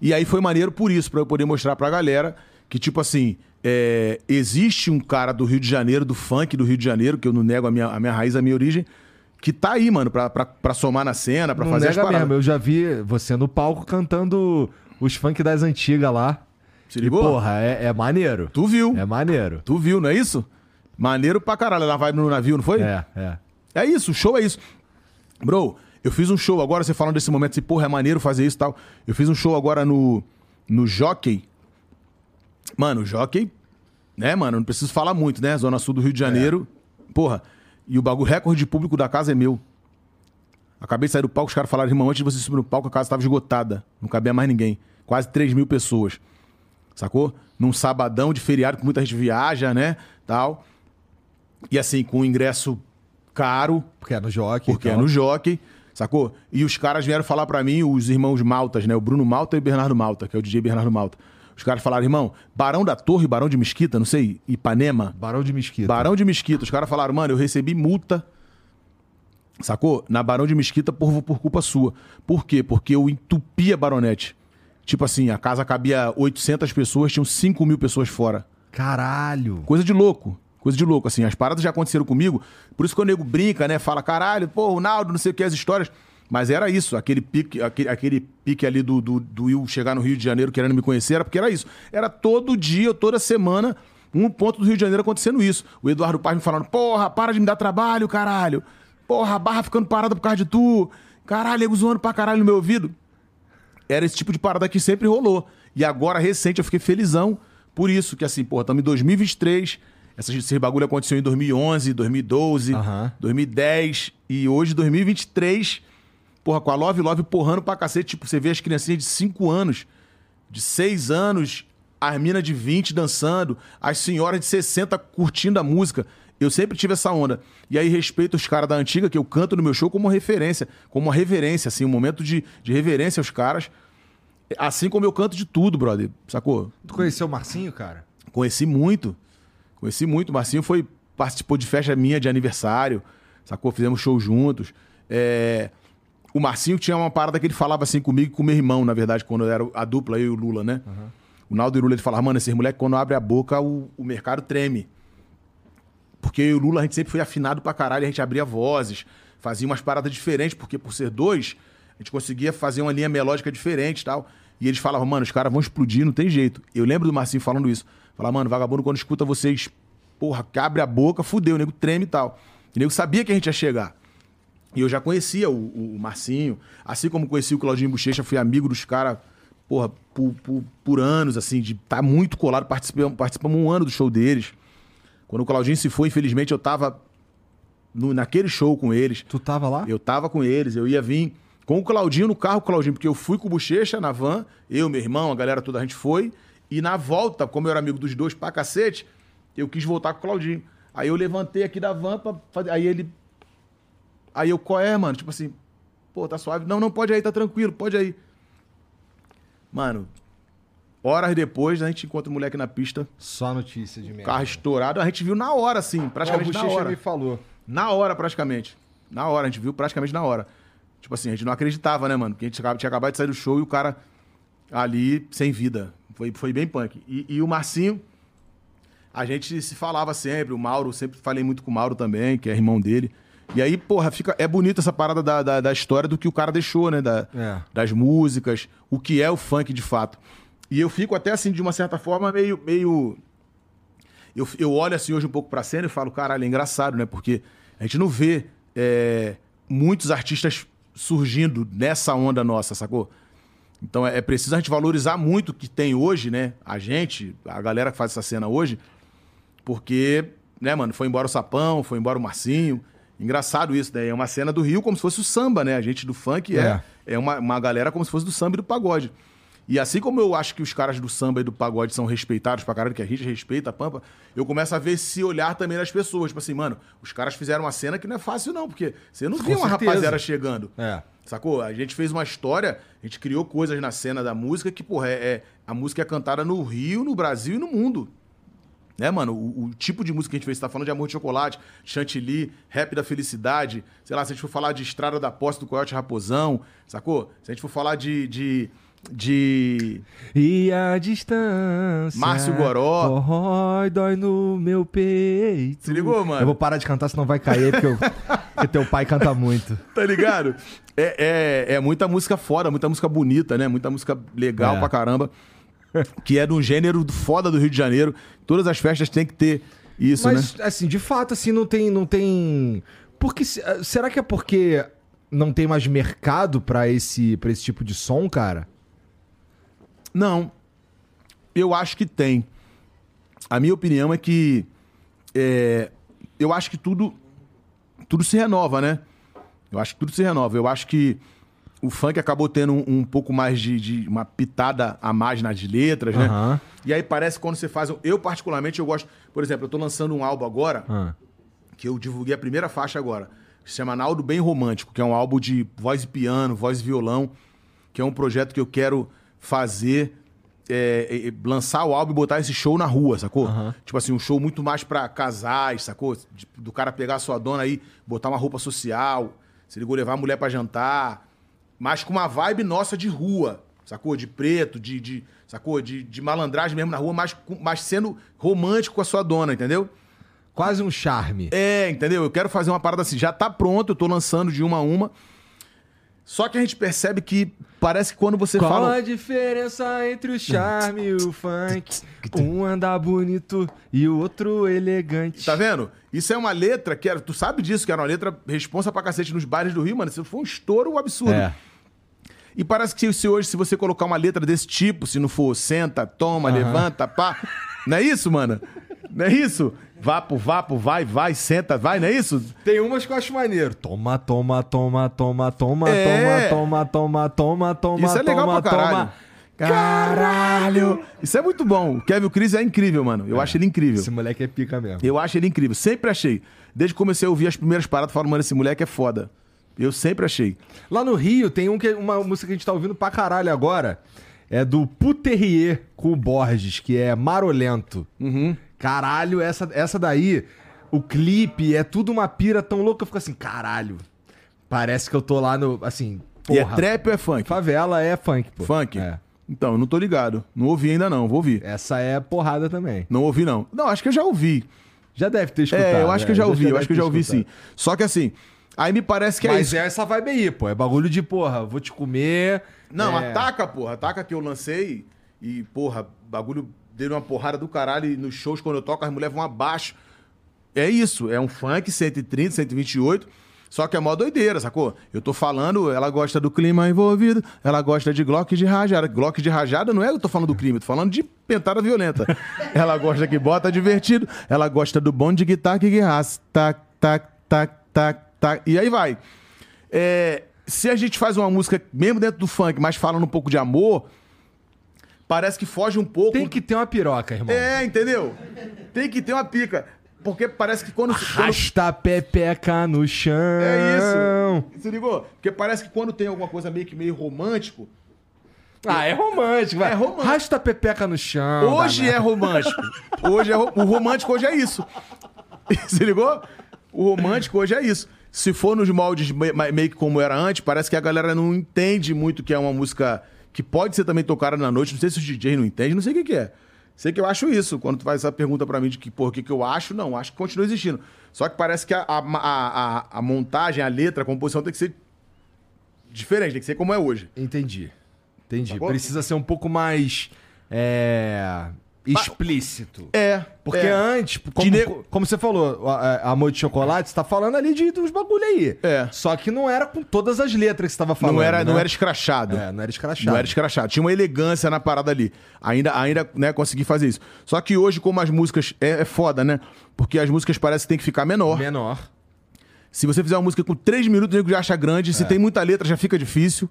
S2: E aí foi maneiro por isso, pra eu poder mostrar pra galera que, tipo assim, é, existe um cara do Rio de Janeiro, do funk do Rio de Janeiro, que eu não nego a minha, a minha raiz, a minha origem, que tá aí, mano, pra, pra, pra somar na cena, pra
S1: Não
S2: fazer as
S1: nega
S2: paradas.
S1: mesmo. Eu já vi você no palco cantando os funk das antigas lá.
S2: Se
S1: E,
S2: ligou?
S1: porra, é, é maneiro.
S2: Tu viu.
S1: É maneiro.
S2: Tu viu, não é isso? Maneiro pra caralho. Na vibe no navio, não foi?
S1: É, é.
S2: É isso, o show é isso. Bro, eu fiz um show agora, você falando desse momento, assim, porra, é maneiro fazer isso e tal. Eu fiz um show agora no, no Jockey. Mano, o Jockey, né, mano, não preciso falar muito, né? Zona Sul do Rio de Janeiro. Porra, e o bagulho recorde de público da casa é meu. Acabei de sair do palco, os caras falaram, irmão, antes de você subir no palco, a casa estava esgotada. Não cabia mais ninguém. Quase 3 mil pessoas. Sacou? Num sabadão de feriado, que muita gente viaja, né? Tal. E assim, com ingresso caro,
S1: Porque é no jockey.
S2: porque
S1: e
S2: é no jockey, sacou? E os caras vieram falar pra mim, os irmãos Maltas, né? O Bruno Malta e o Bernardo Malta, que é o DJ Bernardo Malta. Os caras falaram, irmão, Barão da Torre, Barão de Mesquita, não sei, Ipanema,
S1: Barão de Mesquita.
S2: Barão de Mesquita. Os caras falaram, mano, eu recebi multa, sacou? Na Barão de Mesquita por, por culpa sua. Por quê? Porque eu entupi a baronete. Tipo assim, a casa cabia 800 pessoas, tinham 5 mil pessoas fora.
S1: Caralho.
S2: Coisa de louco. Coisa de louco, assim. As paradas já aconteceram comigo. Por isso que o nego brinca, né? Fala, caralho, pô, o Naldo, não sei o que, as histórias. Mas era isso, aquele pique, aquele, aquele pique ali do, do, do Will chegar no Rio de Janeiro querendo me conhecer, era porque era isso. Era todo dia, toda semana, um ponto do Rio de Janeiro acontecendo isso. O Eduardo Paz me falando, porra, para de me dar trabalho, caralho. Porra, a barra ficando parada por causa de tu. Caralho, nego zoando pra caralho no meu ouvido era esse tipo de parada que sempre rolou. E agora, recente, eu fiquei felizão por isso, que assim, porra, estamos em 2023, essa- esse bagulho aconteceu em 2011, 2012,
S1: Aham.
S2: 2010 e hoje, 2023, porra, com a Love Love porrando pra cacete, tipo, você vê as criancinhas de 5 anos, de 6 anos, as minas de 20 dançando, as senhoras de 60 curtindo a música. Eu sempre tive essa onda. E aí respeito os caras da antiga, que eu canto no meu show como referência, como uma reverência, assim, um momento de, de reverência aos caras. Assim como eu canto de tudo, brother. Sacou?
S1: Tu conheceu o Marcinho, cara?
S2: Conheci muito. Conheci muito. O Marcinho foi, participou de festa minha de aniversário. Sacou? Fizemos show juntos. É, O Marcinho tinha uma parada que ele falava assim comigo e com meu irmão, na verdade, quando eu era a dupla, eu e o Lula, né? O Naldo e o Lula, ele falava, mano, esses moleques, quando abre a boca, o, o mercado treme. Porque eu e o Lula, a gente sempre foi afinado pra caralho, a gente abria vozes, fazia umas paradas diferentes, porque por ser dois, a gente conseguia fazer uma linha melódica diferente e tal. E eles falavam, mano, os caras vão explodir, não tem jeito. Eu lembro do Marcinho falando isso. Falar, mano, vagabundo, quando escuta vocês, porra, que abre a boca, fudeu, o nego treme e tal. E o nego sabia que a gente ia chegar. E eu já conhecia o, o Marcinho, assim como conheci o Claudinho Bochecha, fui amigo dos caras, porra, por, por, por anos, assim, de estar tá muito colado, participamos, participamos um ano do show deles. Quando o Claudinho se foi, infelizmente, eu tava no- naquele show com eles.
S1: Tu tava lá?
S2: Eu tava com eles, eu ia vir com o Claudinho no carro Claudinho, porque eu fui com o Bochecha na van, eu, meu irmão, a galera toda, a gente foi. E na volta, como eu era amigo dos dois pra cacete, eu quis voltar com o Claudinho. Aí eu levantei aqui da van pra fazer. Aí ele. Aí eu, qual é, mano? Tipo assim, pô, tá suave. Não, não, pode aí, tá tranquilo, pode aí. Mano, horas depois, a gente encontra o moleque na pista,
S1: Só notícia de merda.
S2: carro estourado. A gente viu na hora, assim, praticamente
S1: Ó, o
S2: na hora.
S1: me falou.
S2: Na hora, praticamente. Na hora, a gente viu praticamente na hora. Tipo assim, a gente não acreditava, né, mano? Porque a gente tinha acabado de sair do show e o cara ali sem vida. Foi, foi bem punk. E, e o Marcinho, a gente se falava sempre. O Mauro, sempre falei muito com o Mauro também, que é irmão dele. E aí, porra, fica, é bonita essa parada da, da, da história do que o cara deixou, né? Da,
S1: É.
S2: Das músicas, o que é o funk de fato. E eu fico até assim, de uma certa forma, meio. meio eu, eu olho assim hoje um pouco pra cena e falo, caralho, é engraçado, né? Porque a gente não vê é, muitos artistas surgindo nessa onda nossa, sacou? Então é, é preciso a gente valorizar muito o que tem hoje, né? A gente, a galera que faz essa cena hoje, porque, né, mano, foi embora o Sapão, foi embora o Marcinho, Engraçado isso, né? É uma cena do Rio como se fosse o samba, né? A gente do funk é, é. uma, uma galera como se fosse do samba e do pagode. E assim como eu acho que os caras do samba e do pagode são respeitados pra caralho, que a gente respeita a Pampa, eu começo a ver esse olhar também das pessoas. Tipo assim, mano, os caras fizeram uma cena que não é fácil não, porque você não vê uma
S1: certeza.
S2: rapaziada chegando.
S1: É.
S2: Sacou? A gente fez uma história, a gente criou coisas na cena da música que, porra, é, é- a música é cantada no Rio, no Brasil e no mundo. Né, mano? O, o tipo de música que a gente fez, você tá falando de Amor de Chocolate, Chantilly, Rap da Felicidade, sei lá, se a gente for falar de Estrada da Posse do Coyote Raposão, sacou? Se a gente for falar de. de, de...
S1: E a distância.
S2: Márcio Goró.
S1: Corrói, dói no meu peito.
S2: Se ligou, mano?
S1: Eu vou parar de cantar, senão vai cair, porque, eu- porque teu pai canta muito.
S2: Tá ligado? É, é, é muita música foda, muita música bonita, né? Muita música legal
S1: É.
S2: pra caramba. Que é de um gênero foda do Rio de Janeiro. Todas as festas têm que ter isso,
S1: Mas,
S2: né?
S1: assim, de fato, assim, não tem. Não tem... Porque, se- será que é porque não tem mais mercado pra esse, pra esse tipo de som, cara?
S2: Não. Eu acho que tem. A minha opinião é que. é, eu acho que tudo. Tudo se renova, né? Eu acho que tudo se renova. Eu acho que o funk acabou tendo um, um pouco mais de, de uma pitada a mais nas letras, né?
S1: Aham.
S2: E aí parece que quando você faz. Eu, particularmente, eu gosto. Por exemplo, eu tô lançando um álbum agora,
S1: Ah.
S2: que eu divulguei a primeira faixa agora. Que se chama Naldo Bem Romântico, que é um álbum de voz e piano, voz e violão, que é um projeto que eu quero fazer. é, é, lançar o álbum e botar esse show na rua, sacou? Tipo assim, um show muito mais pra casais, sacou? De- do cara pegar a sua dona aí, botar uma roupa social, se ligou, levar a mulher pra jantar, mas com uma vibe nossa de rua, sacou? De preto, de, de sacou? De, de malandragem mesmo na rua, mas, mas sendo romântico com a sua dona, entendeu?
S1: Quase um charme.
S2: É, entendeu? Eu quero fazer uma parada assim. Já tá pronto, eu tô lançando de uma a uma. Só que a gente percebe que parece que quando você
S1: Qual
S2: fala.
S1: a diferença entre o charme e o funk? Um anda bonito e o outro elegante.
S2: Tá vendo? Isso é uma letra que era. Tu sabe disso, que era uma letra responsa pra cacete nos bares do Rio, mano. Isso foi um estouro absurdo.
S1: É.
S2: E parece que se hoje, se você colocar uma letra desse tipo, se não for senta, toma, levanta, pá. Não é isso, mano? Não é isso? Vapo, vapo, vai, vai, senta, vai, não é isso?
S1: Tem umas que eu acho maneiro. Toma, toma, toma, toma, toma,
S2: É.
S1: toma, toma, toma, toma, toma,
S2: Isso é legal
S1: toma,
S2: pra caralho.
S1: toma.
S2: Caralho! Isso é muito bom. O Kevin Cris é incrível, mano. Eu acho ele incrível.
S1: Esse moleque é pica mesmo.
S2: Eu acho ele incrível. Sempre achei. Desde que comecei a ouvir as primeiras paradas, falo, mano, esse moleque é foda. Eu sempre achei.
S1: Lá no Rio tem um que, uma música que a gente tá ouvindo pra caralho agora. É do Puterrier com o Borges, que é Marolento.
S2: Uhum.
S1: Caralho, essa, essa daí, o clipe é tudo uma pira tão louca. Eu fico assim, caralho. Parece que eu tô lá no. Assim,
S2: E é
S1: porra.
S2: trap ou é funk?
S1: Favela é funk, pô.
S2: Funk?
S1: É.
S2: Então, eu não tô ligado. Não ouvi ainda não, vou ouvir.
S1: Essa é porrada também.
S2: Não ouvi não. Não, acho que eu já ouvi.
S1: Já deve ter escutado.
S2: É, eu acho que eu já
S1: né?
S2: ouvi, eu
S1: deve
S2: acho que eu já ouvi sim.
S1: escutado.
S2: Só que assim, aí me parece que é
S1: Mas
S2: isso.
S1: é essa vibe aí, pô. É bagulho de, porra, vou te comer.
S2: Não,
S1: é...
S2: ataca, porra. Ataca que eu lancei e, porra, bagulho deu uma porrada do caralho e nos shows quando eu toco as mulheres vão abaixo. É isso, é um funk 130, 128, só que é mó doideira, sacou? Eu tô falando, ela gosta do clima envolvido, ela gosta de Glock de rajada. Glock de rajada não é eu tô falando do crime, eu tô falando de pentada violenta. ela gosta que bota divertido, ela gosta do bom de guitarra que guirraça, tac, tac, tac, tac, tac, e aí vai. É, se a gente faz uma música, mesmo dentro do funk, mas falando um pouco de amor, parece que foge um pouco.
S1: Tem que ter uma piroca, irmão.
S2: É, entendeu? Tem que ter uma pica. Porque parece que quando. quando...
S1: Rasta a pepeca no chão.
S2: É isso. Se ligou? Porque parece que quando tem alguma coisa meio que meio romântico.
S1: Ah, é romântico, vai.
S2: É romântico.
S1: Rasta pepeca no chão.
S2: Hoje é romântico. Hoje é ro- o romântico hoje é isso. Se ligou? O romântico hoje é isso. Se for nos moldes me- me- meio que como era antes, parece que a galera não entende muito que é uma música que pode ser também tocada na noite. Não sei se os DJs não entendem, não sei o que, que é. Sei que eu acho isso. Quando tu faz essa pergunta pra mim de que, porra, o que, que eu acho, não, acho que continua existindo. Só que parece que a, a, a, a- montagem, a letra, a composição tem que ser diferente, tem que ser como é hoje.
S1: Entendi. Entendi.
S2: Sacou?
S1: Precisa ser um pouco mais. É. Explícito.
S2: É.
S1: Porque
S2: é.
S1: antes, como,
S2: ne-
S1: como você falou, Amor de Chocolate, você tá falando ali de, dos bagulho aí.
S2: É.
S1: Só que não era com todas as letras que você tava falando.
S2: não, era, não
S1: né?
S2: era escrachado.
S1: É, não era escrachado.
S2: Não era escrachado. Tinha uma elegância na parada ali. Ainda, ainda né, consegui fazer isso. Só que hoje, como as músicas. É, é foda, né? Porque as músicas parecem que tem que ficar menor.
S1: Menor.
S2: Se você fizer uma música com três minutos, o nego já acha grande. Se tem muita letra, já fica difícil.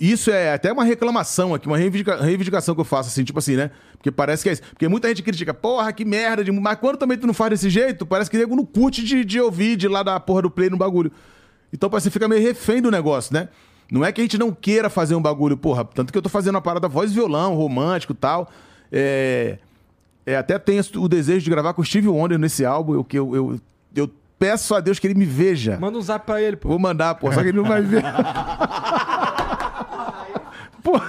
S2: Isso é até uma reclamação aqui, uma reivindica- reivindicação que eu faço, assim, tipo assim, né? Porque parece que é isso. Porque muita gente critica, porra, que merda, de... mas quando também tu não faz desse jeito, parece que nego não curte de, de ouvir de lá da porra do play no bagulho. Então parece que fica meio refém do negócio, né? Não é que a gente não queira fazer um bagulho, porra, tanto que eu tô fazendo uma parada voz e violão, romântico e tal. É... é, até tenho o desejo de gravar com o Steve Wonder nesse álbum, eu, que eu, eu, eu peço a Deus que ele me veja.
S1: Manda um zap pra ele, pô.
S2: Vou mandar, pô, só que ele não vai ver. Pô.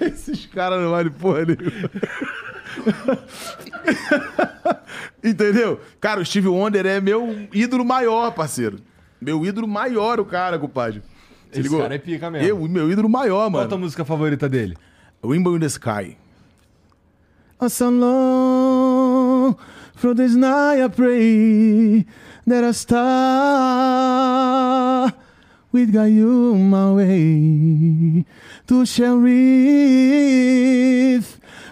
S2: Esses caras não valem porra nenhuma. Entendeu? Cara, o Steve Wonder é meu ídolo maior, parceiro. Meu ídolo maior, o cara, compadre. Se
S1: Esse
S2: ligou?
S1: cara é pica mesmo.
S2: Eu, meu ídolo maior,
S1: Qual a
S2: mano.
S1: tua música favorita dele?
S2: Rainbow in the Sky. Oh, so long from this night I pray that a star will guide you my way to shall reach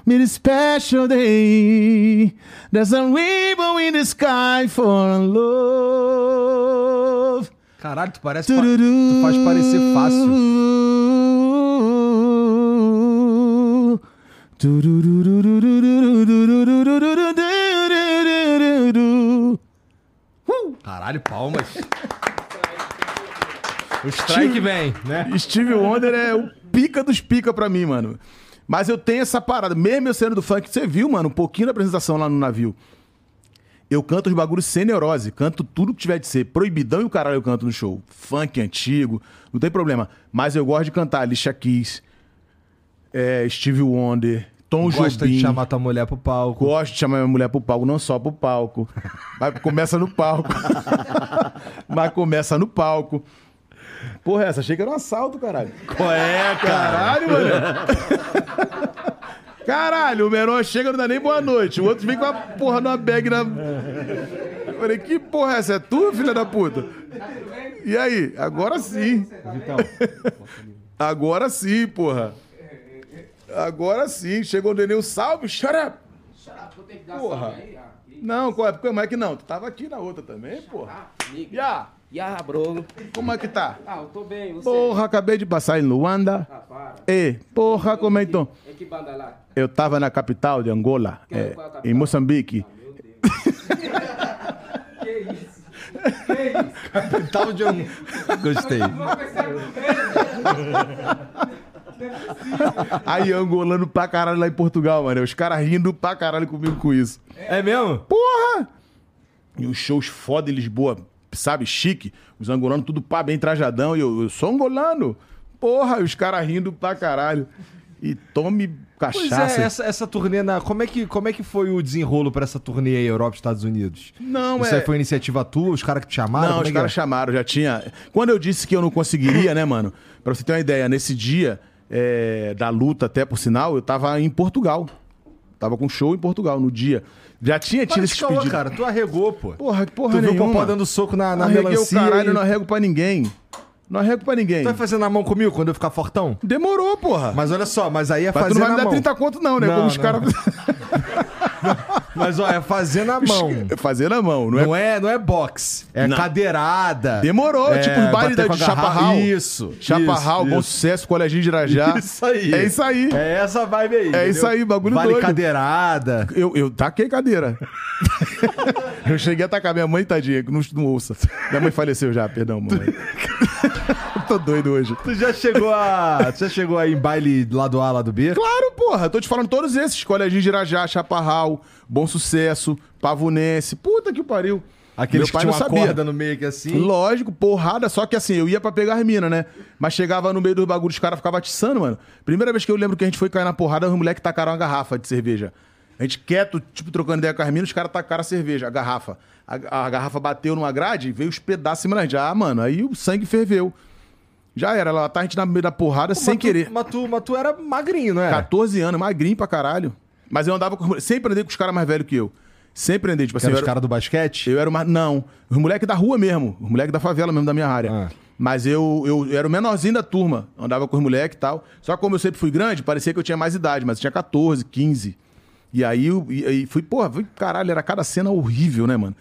S2: me this special day. There's a rainbow in the sky for love.
S1: Caralho, tu parece. pa- Tu faz parecer fácil. Caralho, palmas. O strike vem, né?
S2: Steve Wonder é o pica dos pica pra mim, mano. Mas eu tenho essa parada, mesmo eu sendo do funk, você viu, mano, um pouquinho da apresentação lá no navio. Eu canto os bagulhos sem neurose, canto tudo que tiver de ser. Proibidão e o caralho eu canto no show. Funk antigo, não tem problema. Mas eu gosto de cantar Alicia Keys, é, Steve Wonder, Tom
S1: Gosta
S2: Jobim.
S1: de chamar tua mulher pro palco.
S2: Gosto de chamar minha mulher pro palco, não só pro palco. Mas começa no palco. Mas começa no palco. Porra, essa achei que era um assalto, caralho.
S1: Qual é,
S2: Caralho, mano. Caralho, o menor chega e não dá nem boa noite. O outro vem com a porra numa bag na. Eu falei, que porra é essa? É tu, filha da puta? E aí? Agora sim. Agora sim, porra. Agora sim. Chegou o neném, salve, shut up. Porra. Não, qual é? Como é que não? Tu tava aqui na outra também, porra. Ya,
S5: Ya, bro.
S2: como é que tá?
S5: Ah, eu tô bem, você?
S2: Porra, acabei de passar em Luanda.
S5: Ah, para.
S2: Ei, porra, como é então?
S5: É que banda lá?
S2: Eu tava na capital de Angola,
S5: é
S2: é,
S5: a capital?
S2: em Moçambique.
S5: Que isso? Que isso?
S1: Tal de um. Gostei.
S2: Aí, angolano pra caralho lá em Portugal, mano. Os caras rindo pra caralho comigo com isso.
S1: É mesmo?
S2: Porra! E os shows foda em Lisboa, sabe, chique. Os angolanos tudo pá, bem trajadão. E eu, eu sou angolano. Porra, os caras rindo pra caralho. E tome
S1: Pois
S2: cachaça.
S1: é, essa, essa turnê na. Como é, que, como é que foi o desenrolo pra essa turnê aí, Europa e Estados Unidos?
S2: Não,
S1: Isso
S2: é...
S1: aí foi iniciativa tua, os caras que te chamaram?
S2: Não, os
S1: é que
S2: caras
S1: é?
S2: chamaram, já tinha. Quando eu disse que eu não conseguiria, né, mano? Pra você ter uma ideia, nesse dia é, da luta, até por sinal, eu tava em Portugal. Tava com show em Portugal no dia. Já tinha tido esse
S1: caô,
S2: pedido.
S1: cara, tu arregou, pô.
S2: Porra, que porra
S1: tu viu o
S2: nenhuma.
S1: Popó dando soco na, na
S2: Arreguei
S1: melancia.
S2: o caralho,
S1: e-
S2: eu não arrego pra ninguém. Não arrego pra ninguém.
S1: Tu vai fazer na mão comigo quando eu ficar fortão?
S2: Demorou, porra.
S1: Mas olha só, mas aí é
S2: Mas tu
S1: fazer
S2: não vai
S1: na
S2: me dar
S1: mão.
S2: 30 conto, não, né?
S1: Não,
S2: Como os caras.
S1: Mas ó, é fazer na mão.
S2: Fazer na mão, não é?
S1: Não é, não é boxe. É
S2: Não.
S1: cadeirada.
S2: Demorou,
S1: É,
S2: tipo os bailes
S1: bater
S2: da- de. Chaparral.
S1: Isso.
S2: Chaparral,
S1: isso,
S2: Bom
S1: isso.
S2: Sucesso, Coleginho de Irajá.
S1: Isso aí.
S2: É isso aí.
S1: É essa vibe aí.
S2: É isso aí, bagulho
S1: vale
S2: doido.
S1: cadeirada.
S2: Eu, eu taquei cadeira. eu cheguei a tacar minha mãe, tadinha, que não, não ouça. Minha mãe faleceu já, perdão, mãe. Tô doido hoje.
S1: Tu já chegou a. Tu já chegou aí em baile lado A, lado B?
S2: Claro, porra, tô te falando todos esses. Coleginho de Irajá, Chaparral, Bom Sucesso, Pavunense. Puta que pariu.
S1: Aqueles
S2: Meu
S1: que
S2: pai
S1: tinham
S2: não
S1: uma
S2: sabia.
S1: corda no meio que assim.
S2: Lógico, porrada, só que assim, eu ia pra pegar as minas, né? Mas chegava no meio dos bagulhos, os caras ficavam atiçando, mano. Primeira vez que eu lembro que a gente foi cair na porrada, os moleques tacaram uma garrafa de cerveja. A gente quieto, tipo, trocando ideia com as minas, os caras tacaram a cerveja, a garrafa. A, a garrafa bateu numa grade, veio os pedaços em gente. Ah, mano, aí o sangue ferveu. Já era, ela tá a gente na meio da porrada sem
S1: Mas tu-
S2: querer.
S1: Mas tu, mas tu era magrinho, não era?
S2: 14 anos, magrinho pra caralho. Mas eu andava com. Sempre andei com os caras mais velhos que eu. Sempre andei, tipo
S1: Que
S2: assim.
S1: era os caras do basquete?
S2: eu era uma. Não. Os moleques da rua mesmo. Os moleques da favela mesmo, da minha área.
S1: Ah.
S2: Mas eu, eu, era o menorzinho da turma, andava com os moleques e tal. Só que como eu sempre fui grande, parecia que eu tinha mais idade, mas eu tinha 14, 15. E aí eu e, e fui, porra, fui, caralho, era cada cena horrível, né, mano?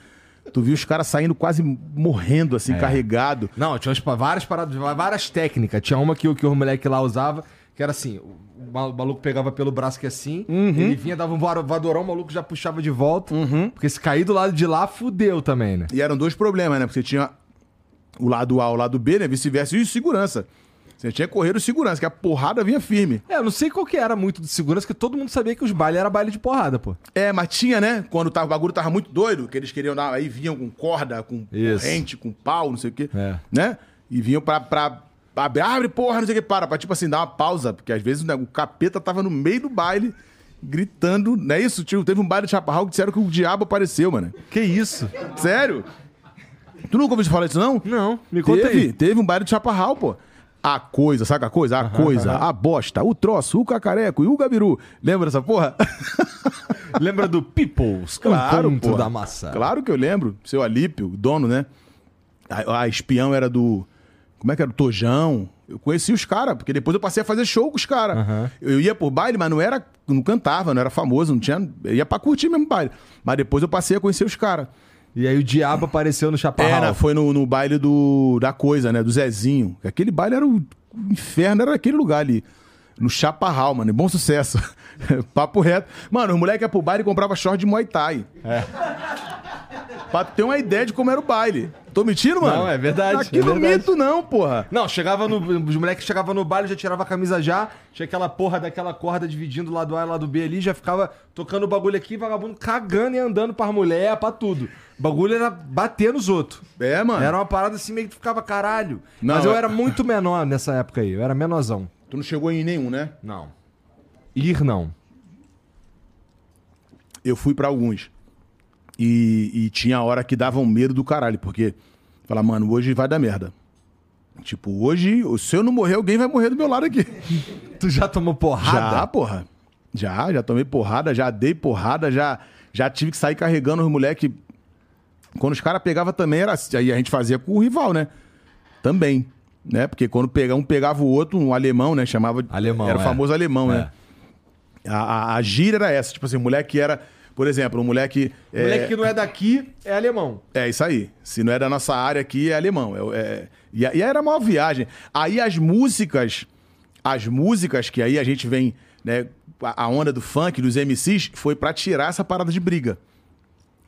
S2: Tu viu os caras saindo quase morrendo, assim, carregado.
S1: Não, tinha umas, várias paradas, várias técnicas. Tinha uma que, que o moleque lá usava, que era assim: o ma- o maluco pegava pelo braço que assim, ele vinha, dava um voadorão, o maluco já puxava de volta. Porque se cair do lado de lá, fudeu também, né?
S2: E eram dois problemas, né? Porque você tinha o lado A, o lado B, né? Vice-versa, e segurança. Você tinha correr o segurança, que a porrada vinha firme.
S1: É, eu não sei qual que era muito de segurança, que todo mundo sabia que os bailes era baile de porrada, pô.
S2: É, mas tinha, né? Quando tava, o bagulho tava muito doido, que eles queriam dar. Aí vinham com corda, com
S1: Isso.
S2: corrente, com pau, não sei o quê.
S1: É.
S2: Né? E vinham pra. pra abre, abre, porra, não sei o que, para. Pra, tipo assim, dar uma pausa. Porque às vezes né, o capeta tava no meio do baile, gritando. Não é isso? Tio, teve um baile de Chaparral que disseram que o diabo apareceu, mano.
S1: Que isso?
S2: Sério? Tu nunca ouviu falar isso, não?
S1: Não, me conta
S2: teve,
S1: aí.
S2: Teve um baile de chaparral, pô. A coisa, sabe a coisa? A coisa, a bosta, o troço, o cacareco e o gabiru. Lembra dessa porra?
S1: Lembra do People's
S2: Claro, pô.
S1: da Massa?
S2: Claro que eu lembro. Seu Alípio, o dono, né? A, a espião era do. Como é que era? Do Tojão. Eu conheci os caras, porque depois eu passei a fazer show com os caras. Eu ia por baile, mas não era. Não cantava, não era famoso, não tinha. Eu ia pra curtir mesmo baile. Mas depois eu passei a conhecer os caras.
S1: E aí o diabo apareceu no Chaparral.
S2: Era, foi no, no baile do, da coisa, né? Do Zezinho. Aquele baile era o, o inferno, era aquele lugar ali. No Chaparral, mano. Bom sucesso. Papo reto. Mano, os moleques iam pro baile e comprava short de Muay Thai. É. pra ter uma ideia de como era o baile. Tô mentindo, mano?
S1: Não, é verdade,
S2: Aquilo
S1: é verdade.
S2: mito não, porra.
S1: Não, chegava no. Os moleques chegavam no baile, já tirava a camisa já, tinha aquela porra daquela corda dividindo lado A e lado B ali, já ficava tocando o bagulho aqui, vagabundo cagando e andando pras mulher, pra tudo. O bagulho era bater nos outros.
S2: É, mano.
S1: Era uma parada assim meio que ficava caralho.
S2: Não,
S1: Mas eu
S2: é-
S1: era muito menor nessa época aí, eu era menorzão.
S2: Tu não chegou em nenhum, né?
S1: Não. Ir não.
S2: eu fui pra alguns. E, e tinha hora que dava um medo do caralho, porque fala, mano, hoje vai dar merda. Tipo, hoje, se eu não morrer, alguém vai morrer do meu lado aqui.
S1: Tu já tomou porrada?
S2: Já, porra. Já, já tomei porrada, já dei porrada, já, já tive que sair carregando os moleque. Quando os caras pegavam também, era assim, aí a gente fazia com o rival, né? Também. Né? Porque quando pega, um pegava o outro, um alemão, né? Chamava.
S1: Alemão,
S2: Era o
S1: é.
S2: famoso alemão,
S1: É.
S2: né? A, a, a gíria era essa. Tipo assim, o moleque era. Por exemplo, um moleque. é,
S1: Moleque que não é daqui é alemão.
S2: é isso aí. Se não é da nossa área aqui, é alemão. É, é- e, e aí era uma viagem. Aí as músicas, as músicas que aí a gente vem, né? A onda do funk, dos MCs, foi pra tirar essa parada de briga.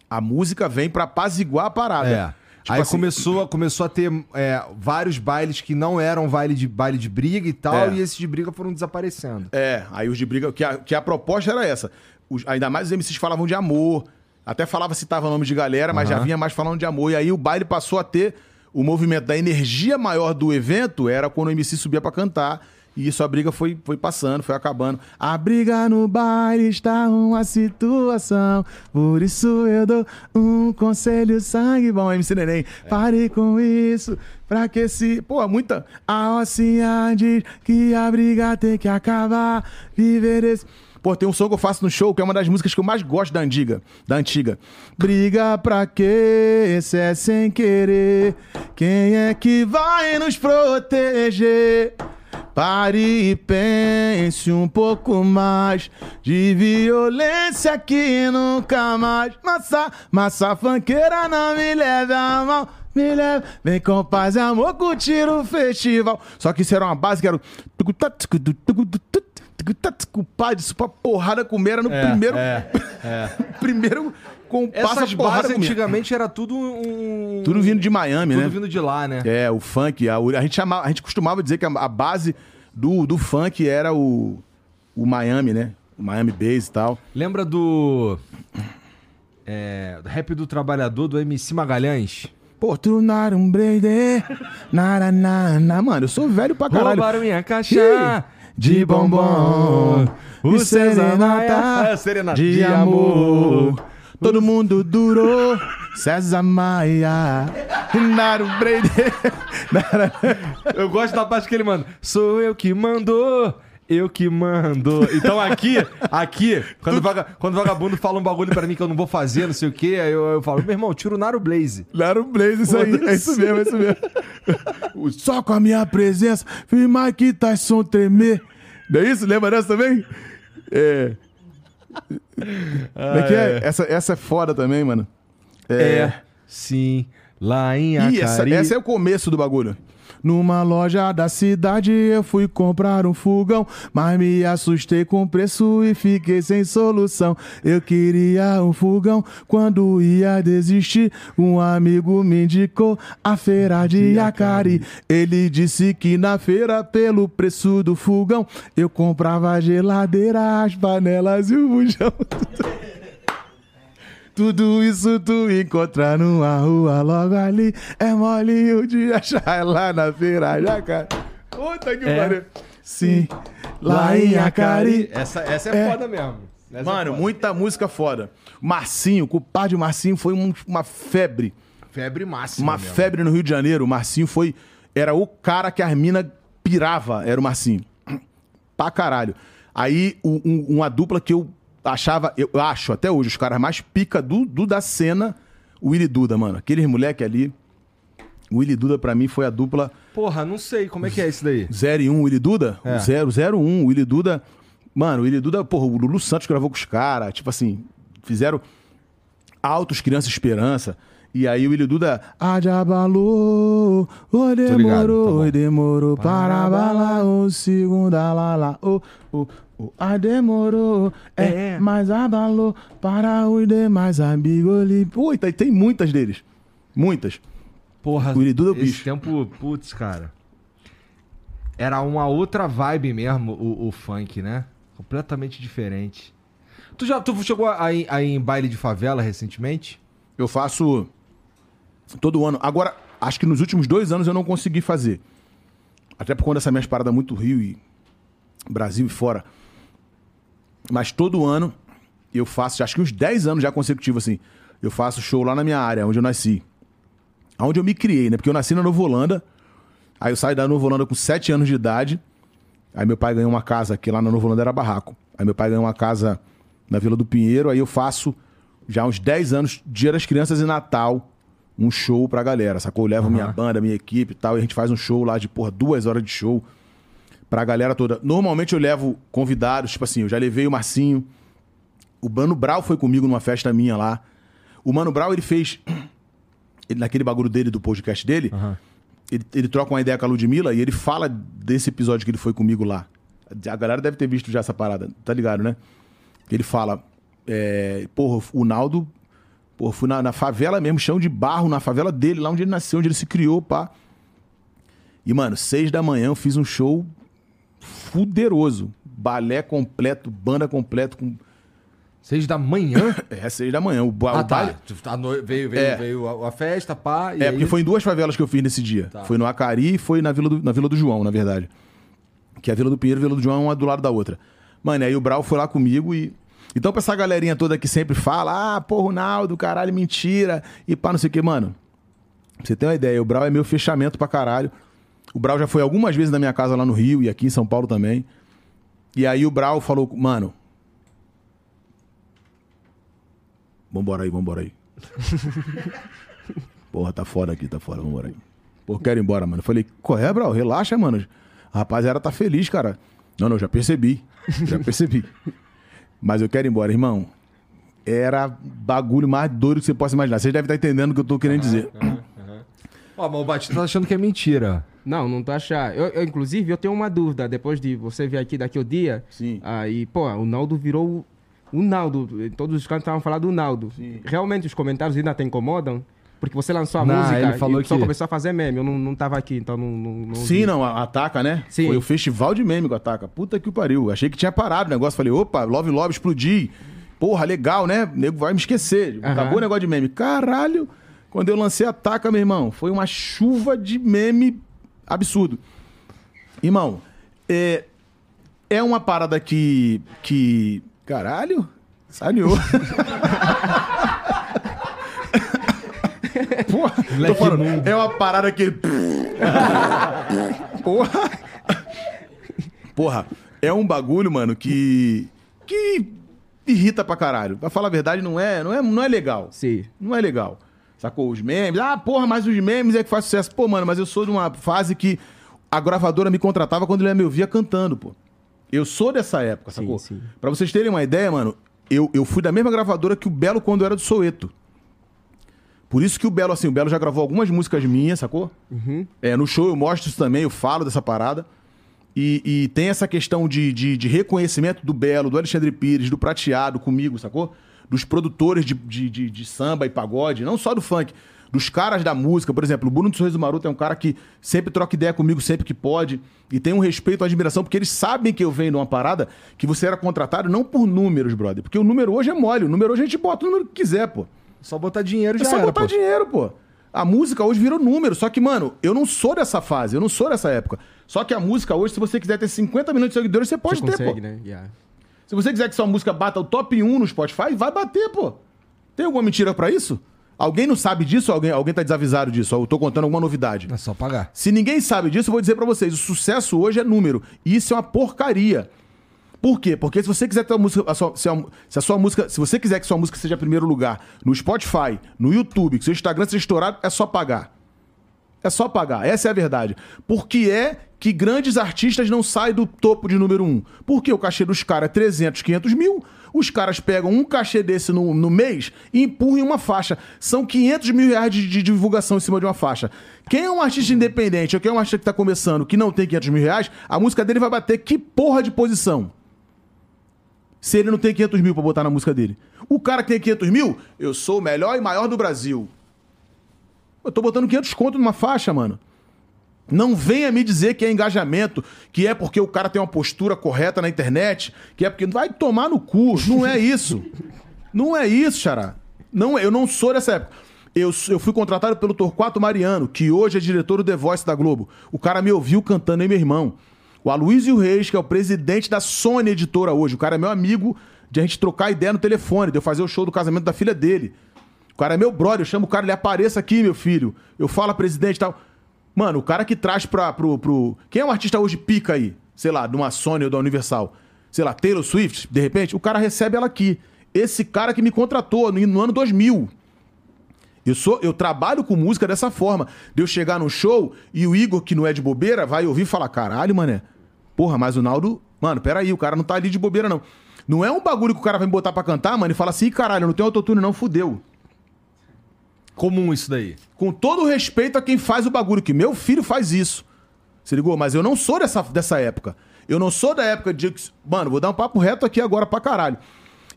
S2: A música vem pra apaziguar a parada.
S1: É.
S2: Tipo
S1: aí
S2: assim,
S1: começou, começou a ter é, vários bailes que não eram baile de, baile de briga e tal,
S2: É.
S1: e esses de briga foram desaparecendo.
S2: É, aí os de briga, que a, que a proposta era essa. Os- ainda mais os MCs falavam de amor. Até falava, citava nome de galera, mas já
S1: Aham.
S2: vinha mais falando de amor. E aí o baile passou a ter o movimento da energia maior do evento, era quando o MC subia pra cantar. E isso a briga foi, foi passando, foi acabando. A briga no baile está uma situação. Por isso eu dou um conselho sangue bom. MC Neném, pare com isso. Pra que se. Pô, muita. A ocinha diz que a briga tem que acabar. Viver esse. Pô, tem um som que eu faço no show que é uma das músicas que eu mais gosto da antiga. Da antiga. Briga pra quê? Se é sem querer. Quem é que vai nos proteger? Pare e pense um pouco mais de violência que nunca mais. Massa, massa funkeira não me leve a mão. Me leve, vem com paz e amor curtir o festival. Só que isso era uma base que era. o Compadre, isso pra porrada comer era no primeiro. primeiro compasso
S1: Essas
S2: a porrada
S1: bases
S2: comer.
S1: antigamente era tudo um.
S2: Tudo vindo de Miami,
S1: tudo
S2: né?
S1: vindo de lá, né?
S2: É, o funk, a, a gente chamava, a gente costumava dizer que a, a base do, do funk era o, o Miami, né? O Miami Bass e tal.
S1: Lembra do. É, rap do trabalhador do MC Magalhães?
S2: Pô, tu não um mano, eu sou velho pra caralho.
S1: Roubaram minha caixa
S2: de bombom,
S1: o Serenata
S2: serenata
S1: É,
S2: de amor. Todo mundo durou, César Maia, Naro Brede.
S1: Eu gosto da parte que ele manda. Sou eu que mandou. Eu que mando. Então aqui, aqui, quando, vaga, quando o vagabundo fala um bagulho pra mim que eu não vou fazer, não sei o quê, aí eu, eu falo, meu irmão, tira o Naro Blaze.
S2: Laro Blaze, isso aí. É isso mesmo, é isso mesmo. Só com a minha presença, fiz Mike Tyson tremer. Não é isso? Lembra dessa também? É. Como é que é? Essa, essa é foda também, mano.
S1: É. Sim. Lá em Acari.
S2: Ih, essa, essa é o começo do bagulho. Numa loja da cidade eu fui comprar um fogão, mas me assustei com o preço e fiquei sem solução. Eu queria um fogão, quando ia desistir, um amigo me indicou a feira de Acari. Ele disse que na feira, pelo preço do fogão, eu comprava a geladeira, as panelas e o bujão. Tudo isso tu encontra numa rua logo ali. É molinho de achar lá na feira Jacari. Puta que
S1: É.
S2: pariu. Sim, lá em Acari.
S1: Essa, essa é,
S2: É.
S1: foda mesmo. Essa é
S2: Mano,
S1: foda.
S2: muita música foda. Marcinho, o culpado de Marcinho foi um- uma febre.
S1: Febre máxima.
S2: Uma
S1: mesmo.
S2: febre no Rio de Janeiro. O Marcinho foi. Era o cara que as minas pirava, era o Marcinho. Pra caralho. Aí, um- um- uma dupla que eu achava, eu acho até hoje, os caras mais pica do, do da cena, o Willy Duda, mano. Aqueles moleque ali. O Willy Duda, pra mim, foi a dupla
S1: Porra, não sei como é que é isso daí.
S2: 0 e 1, Willy Duda?
S1: É.
S2: O 0, 0 1, Willy Duda. Mano, o Willy Duda, porra, o Lulu Santos gravou com os caras, tipo assim, fizeram Altos Criança Esperança. E aí o Willy Duda. Ah, já abalou, oi
S1: ligado, tá
S2: demorou, demorou para abalar, o segundo lá lá, o, o, o, ah, demorou, é,
S1: É.
S2: mas abalou para os demais amigos e tem- muitas deles. Muitas.
S1: Porra,
S2: O o
S1: esse
S2: bicho.
S1: tempo, putz, cara. Era uma outra vibe mesmo, o, o funk, né? Completamente diferente. Tu já tu chegou aí, em baile de favela recentemente?
S2: Eu faço todo ano. Agora, acho que nos últimos dois anos eu não consegui fazer. Até por conta dessa minhas paradas muito Rio e Brasil e fora. Mas todo ano eu faço, acho que uns 10 anos já consecutivos, assim. Eu faço show lá na minha área, onde eu nasci. Onde eu me criei, né? Porque eu nasci na Nova Holanda. Aí eu saí da Nova Holanda com 7 anos de idade. Aí meu pai ganhou uma casa, que lá na Nova Holanda era barraco. Aí meu pai ganhou uma casa na Vila do Pinheiro. Aí eu faço já uns 10 anos, Dia das Crianças e Natal, um show pra galera, sacou? Eu levo minha banda, minha equipe e tal, e a gente faz um show lá de, porra, duas horas de show pra galera toda. Normalmente eu levo convidados, tipo assim, eu já levei o Marcinho, o Mano Brau foi comigo numa festa minha lá. O Mano Brau, ele fez, ele, naquele bagulho dele, do podcast dele, ele, ele troca uma ideia com a Ludmilla e ele fala desse episódio que ele foi comigo lá. A galera deve ter visto já essa parada, tá ligado, né? Ele fala, é, porra, o Naldo, porra, fui na, na favela mesmo, chão de barro, na favela dele, lá onde ele nasceu, onde ele se criou, pá. E, mano, seis da manhã eu fiz um show fuderoso. Balé completo, banda completo, com...
S1: Seis da manhã?
S2: É, seis da manhã. O, ba-
S1: ah,
S2: o
S1: tá.
S2: baile...
S1: No- Veio, veio,
S2: É.
S1: veio a, festa, pá.
S2: É,
S1: aí...
S2: porque foi em duas favelas que eu fiz nesse dia.
S1: Tá.
S2: Foi no Acari e foi na Vila, do, na Vila do João, na verdade. Que é a Vila do Pinheiro e a Vila do João é uma do lado da outra. Mano, aí o Brau foi lá comigo e. Então, pra essa galerinha toda que sempre fala, ah, pô, Ronaldo, caralho, mentira, e pá, não sei o que, mano. Pra você ter uma ideia, o Brau é meu fechamento pra caralho. O Brau já foi algumas vezes na minha casa lá no Rio e aqui em São Paulo também. E aí o Brau falou, mano. Vambora aí, vambora aí. Porra, tá foda aqui, tá foda, vambora aí. Pô, quero ir embora, mano. Eu falei, qual é, Brau? Relaxa, mano. A rapaziada tá feliz, cara. Não, não, já percebi. Já percebi. Mas eu quero ir embora, irmão. Era bagulho mais doido que você possa imaginar. Vocês devem estar entendendo o que eu tô querendo dizer.
S1: Ó, mas o Batista tá achando que é mentira.
S5: Não, não tô achando. Eu, eu, inclusive, eu tenho uma dúvida. Depois de você vir aqui daqui o dia,
S2: Sim.
S5: aí, pô, o Naldo virou o- o Naldo. Todos os cantos estavam falando do Naldo.
S2: Sim.
S5: Realmente os comentários ainda te incomodam? Porque você lançou a
S1: Não,
S5: música
S1: ele falou
S5: e só
S1: que-
S5: começou a fazer meme. Eu não, não tava aqui, então não. não, não
S2: Sim,
S5: vi.
S2: não, a Ataca, né?
S5: Sim.
S2: Foi o festival de meme com Ataca. Puta que o pariu. Achei que tinha parado o negócio. Falei, opa, Love Love explodi. Porra, legal, né? O nego vai me esquecer.
S5: Aham.
S2: Acabou o negócio de meme. Caralho, quando eu lancei a Ataca, meu irmão, foi uma chuva de meme absurdo. Irmão, é, é uma parada que. que. Caralho? Saneou. Porra, tô falando, é uma parada que. Porra. Porra, é um bagulho, mano, que. que irrita pra caralho. Pra falar a verdade, não é, não é, não é legal.
S5: Sim.
S2: Não é legal. Sacou? Os memes. Ah, porra, mas os memes é que faz sucesso. Pô, mano, mas eu sou de uma fase que a gravadora me contratava quando ele me ouvia cantando, pô. Eu sou dessa época,
S5: Sim,
S2: sacou?
S5: sim.
S2: Pra vocês terem uma ideia, mano, eu, eu fui da mesma gravadora que o Belo quando era do Soeto. Por isso que o Belo, assim, o Belo já gravou algumas músicas minhas, sacou? É, no show eu mostro isso também, eu falo dessa parada. E, e tem essa questão de, de, de reconhecimento do Belo, do Alexandre Pires, do Prateado comigo, sacou? Dos produtores de, de, de, de samba e pagode, não só do funk, dos caras da música. Por exemplo, o Bruno do Sorriso Maroto é um cara que sempre troca ideia comigo sempre que pode. E tem um respeito, uma admiração, porque eles sabem que eu venho de uma parada que você era contratado não por números, brother. Porque o número hoje é mole. O número hoje a gente bota o número que quiser, pô.
S1: Só botar dinheiro
S2: É
S1: já
S2: só
S1: era,
S2: botar
S1: pô.
S2: dinheiro, pô. A música hoje virou número. Só que, mano, eu não sou dessa fase, eu não sou dessa época. Só que a música hoje, se você quiser ter 50 milhões de seguidores, você pode
S5: Você
S2: ter,
S5: consegue,
S2: pô.
S5: né? Yeah.
S2: Se você quiser que sua música bata o top 1 no Spotify, vai bater, pô. Tem alguma mentira pra isso? Alguém não sabe disso? Alguém, alguém tá desavisado disso? Eu tô contando alguma novidade?
S1: É só pagar.
S2: Se ninguém sabe disso, eu vou dizer pra vocês: o sucesso hoje é número. E isso é uma porcaria. Por quê? Porque se você quiser ter uma música. a sua- se, a, se a sua música. Se você quiser que sua música seja primeiro lugar no Spotify, no YouTube, que seu Instagram seja estourado, é só pagar. É só pagar. Essa é a verdade. Por que é que grandes artistas não saem do topo de número um? Porque o cachê dos caras é 300, 500 mil. Os caras pegam um cachê desse no, no mês e empurram em uma faixa. São 500 mil reais de, de divulgação em cima de uma faixa. Quem é um artista independente ou quem é um artista que tá começando que não tem 500 mil reais, a música dele vai bater que porra de posição? Se ele não tem 500 mil pra botar na música dele. O cara que tem 500 mil, eu sou o melhor e maior do Brasil. Eu tô botando 500 conto numa faixa, mano. Não venha me dizer que é engajamento, que é porque o cara tem uma postura correta na internet, que é porque vai tomar no cu. Não é isso. Não é isso, Xará. Não, é- eu não sou dessa época. Eu, eu fui contratado pelo Torquato Mariano, que hoje é diretor do The Voice da Globo. O cara me ouviu cantando, hein, meu irmão? O Aloysio Reis, que é o presidente da Sony Editora hoje. O cara é meu amigo de a gente trocar ideia no telefone, de eu fazer o show do casamento da filha dele. O cara é meu brother, eu chamo o cara, ele apareça aqui, meu filho. Eu falo, presidente e tal. Mano, o cara que traz pra, pro, pro. Quem é um artista hoje pica aí? Sei lá, de uma Sony ou da Universal? Sei lá, Taylor Swift, de repente, o cara recebe ela aqui. Esse cara que me contratou no, no ano 2000. Eu, sou, eu trabalho com música dessa forma. De eu chegar no show e o Igor, que não é de bobeira, vai ouvir e falar: caralho, mané. Porra, mas o Naldo. Mano, peraí, o cara não tá ali de bobeira, não. Não é um bagulho que o cara vai me botar pra cantar, mano, e fala assim: "Ih, caralho, não tem autotune, não, fudeu.
S1: Comum isso daí.
S2: Com todo o respeito a quem faz o bagulho, que meu filho faz isso. Se ligou? Mas eu não sou dessa, dessa época. Eu não sou da época de. Mano, vou dar um papo reto aqui agora pra caralho.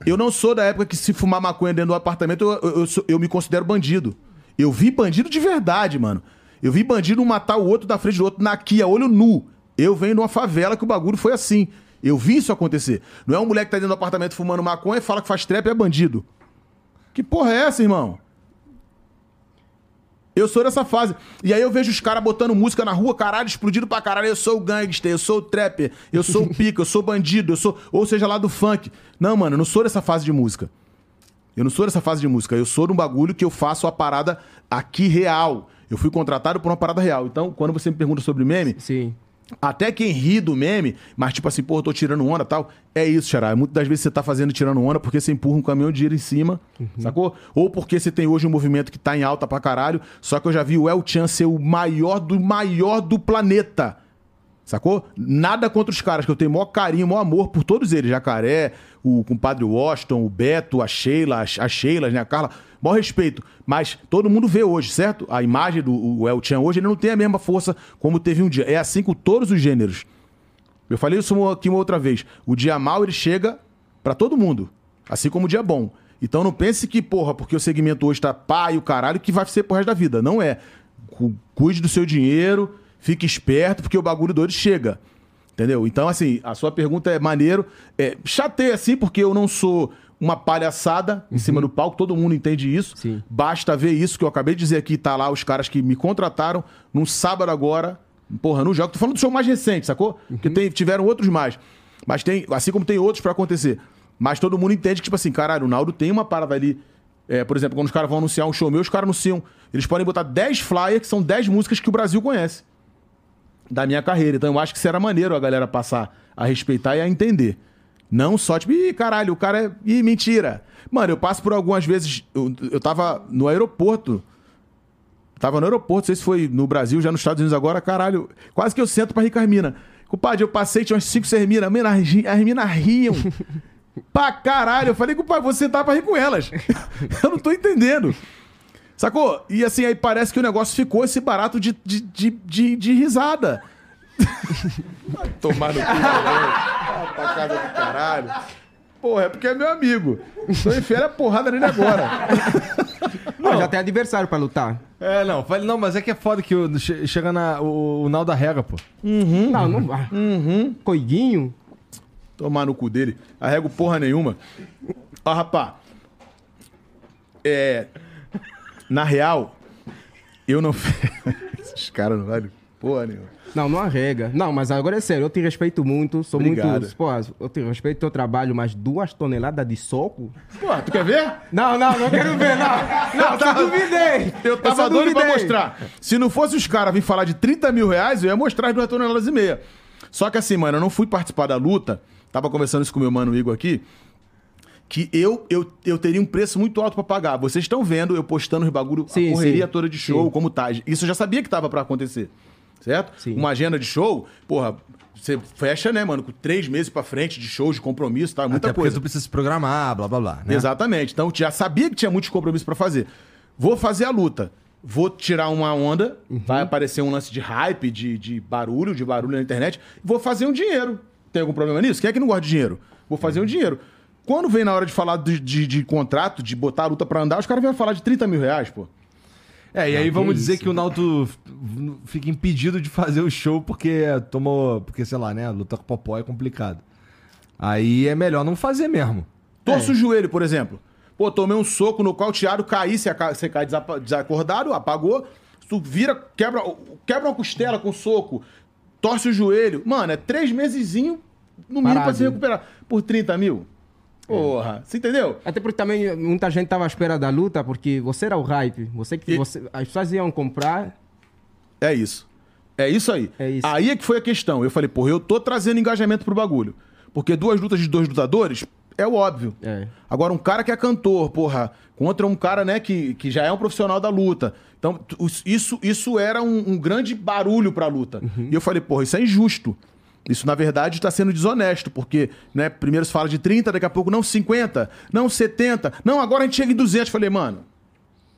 S2: Eu não sou da época que se fumar maconha dentro do apartamento, eu, eu, eu eu me considero bandido. Eu vi bandido de verdade, mano. Eu vi bandido um matar o outro da frente do outro na Kia, olho nu. Eu venho de uma favela que o bagulho foi assim. Eu vi isso acontecer. Não é um moleque que tá dentro do apartamento fumando maconha e fala que faz trap e é bandido. Que porra é essa, irmão? Eu sou dessa fase. E aí eu vejo os caras botando música na rua, caralho, explodindo pra caralho. Eu sou o gangster, eu sou o trapper, eu sou o pica, eu sou bandido, eu sou. Ou seja, lá do funk. Não, mano, eu não sou dessa fase de música. Eu não sou dessa fase de música. Eu sou de um bagulho que eu faço a parada aqui real. Eu fui contratado por uma parada real. Então, quando você me pergunta sobre meme,
S5: Sim.
S2: Até quem ri do meme, mas tipo assim, eu tô tirando onda e tal. É isso, Xará. Muitas das vezes você tá fazendo tirando onda porque você empurra um caminhão de dinheiro em cima, sacou? Ou porque você tem hoje um movimento que tá em alta pra caralho. Só que eu já vi o El Chan ser o maior do maior do planeta. Sacou? Nada contra os caras, que eu tenho maior carinho, maior amor por todos eles. Jacaré, o compadre Washington, o Beto, a Sheila, as Sheilas, né? A Carla. Maior respeito. Mas todo mundo vê hoje, certo? A imagem do El Chan hoje, ele não tem a mesma força como teve um dia. É assim com todos os gêneros. Eu falei isso aqui uma outra vez. O dia mal, ele chega pra todo mundo. Assim como o dia bom. Então não pense que, porra, porque o segmento hoje tá e o caralho, que vai ser pro resto da vida. Não é. Cu- Cuide do seu dinheiro, fique esperto, porque o bagulho doido chega. Entendeu? Então, assim, a sua pergunta é maneiro. É, chateia, assim, porque eu não sou uma palhaçada em cima do palco, todo mundo entende isso.
S5: Sim.
S2: Basta ver isso que eu acabei de dizer aqui, tá lá os caras que me contrataram num sábado agora. Porra, no jogo. Tô falando do show mais recente, sacou? Porque tem- tiveram outros mais. Mas tem, assim como tem outros pra acontecer. Mas todo mundo entende que, tipo assim, caralho, o Naldo tem uma parada ali. É, por exemplo, quando os caras vão anunciar um show meu, os caras anunciam. Eles podem botar 10 flyers, que são 10 músicas que o Brasil conhece. Da minha carreira. Então eu acho que isso era maneiro a galera passar a respeitar e a entender. Não só, tipo, ih, caralho, o cara é. Ih, mentira. Mano, eu passo por algumas vezes. Eu, eu tava no aeroporto. Tava no aeroporto, não sei se foi no Brasil, já nos Estados Unidos agora, caralho. Quase que eu sento pra rir com as minas. Compadre, eu passei, tinha umas 5, 6 minas. Mano, as minas riam. pra caralho. Eu falei, compadre, vou sentar pra rir com elas. eu não tô entendendo. Sacou? E assim, aí parece que o negócio ficou esse barato de, de, de, de, de risada. Tomar no cu, ah, pra casa do caralho. Porra, é porque é meu amigo. Então enfia a porrada nele agora.
S5: Não, já tem adversário pra lutar.
S1: É, não, falei, não, mas é que é foda que o- chega na, o, o Naldo rega, pô.
S5: Não, não vai. Coiguinho.
S2: Tomar no cu dele. Arrego porra nenhuma. Ó, rapá. É. Na real, eu não. Esses caras não valem porra nenhuma.
S5: Não, não arrega. Não, mas agora é sério, eu te respeito muito, sou
S2: Obrigado.
S5: muito. Pô, eu te respeito teu trabalho, mas duas toneladas de soco?
S2: Porra, tu quer ver?
S5: Não, não, não quero ver, não. Não, só duvidei.
S2: Eu tava doido pra mostrar. Se não fosse os caras vir falar de 30 mil reais, eu ia mostrar as duas toneladas e meia. Só que assim, mano, eu não fui participar da luta. Tava conversando isso com o meu mano Igor aqui. Que eu, eu, eu teria um preço muito alto pra pagar. Vocês estão vendo eu postando os bagulho,
S5: Sim,
S2: a correria
S5: sim.
S2: toda de show,
S5: Sim.
S2: como tá. Isso eu já sabia que tava pra acontecer. Certo?
S5: Sim.
S2: Uma agenda de show, porra, você fecha, né, mano, com três meses pra frente de shows, de compromisso, tá? Muita
S1: Até porque
S2: coisa.
S1: tu precisa se programar, blá blá blá. Né?
S2: Exatamente. Então já sabia que tinha muitos compromissos pra fazer. Vou fazer a luta. Vou tirar uma onda, vai aparecer um lance de hype, de, de barulho, de barulho na internet. Vou fazer um dinheiro. Tem algum problema nisso? Quem é que não gosta de dinheiro? Vou fazer um dinheiro. Quando vem na hora de falar de, de, de contrato, de botar a luta pra andar, os caras vêm falar de 30 mil reais, pô.
S1: É, e aí
S5: Ah,
S1: vamos
S5: que
S1: dizer
S5: isso.
S1: que o Naldo fica impedido de fazer o show porque tomou. Porque, sei lá, né? Luta com o Popó é complicado. Aí é melhor não fazer mesmo.
S2: Torce o joelho, por exemplo. Pô, tomei um soco no qual caí, você ca- você cai desacordado, apagou. Tu vira, quebra, quebra uma costela com soco, torce o joelho. Mano, é três mesezinho, no mínimo, pra
S5: Parado.
S2: se recuperar. Por 30 mil? Porra, você entendeu?
S5: Até porque também muita gente tava à espera da luta, porque você era o hype. Você que
S2: E-
S5: você, as pessoas iam comprar.
S2: É isso. É isso aí.
S5: É isso.
S2: Aí é que foi a questão. Eu falei, porra, eu tô trazendo engajamento pro bagulho. Porque duas lutas de dois lutadores é o óbvio.
S5: É.
S2: Agora, um cara que é cantor, porra, contra um cara, né, que, que já é um profissional da luta. Então, isso, isso era um, um grande barulho pra luta. E eu falei, porra, isso é injusto. Isso, na verdade, está sendo desonesto, porque, né, primeiro se fala de 30, daqui a pouco, não 50, não 70, não, agora a gente chega em 200. Falei, mano,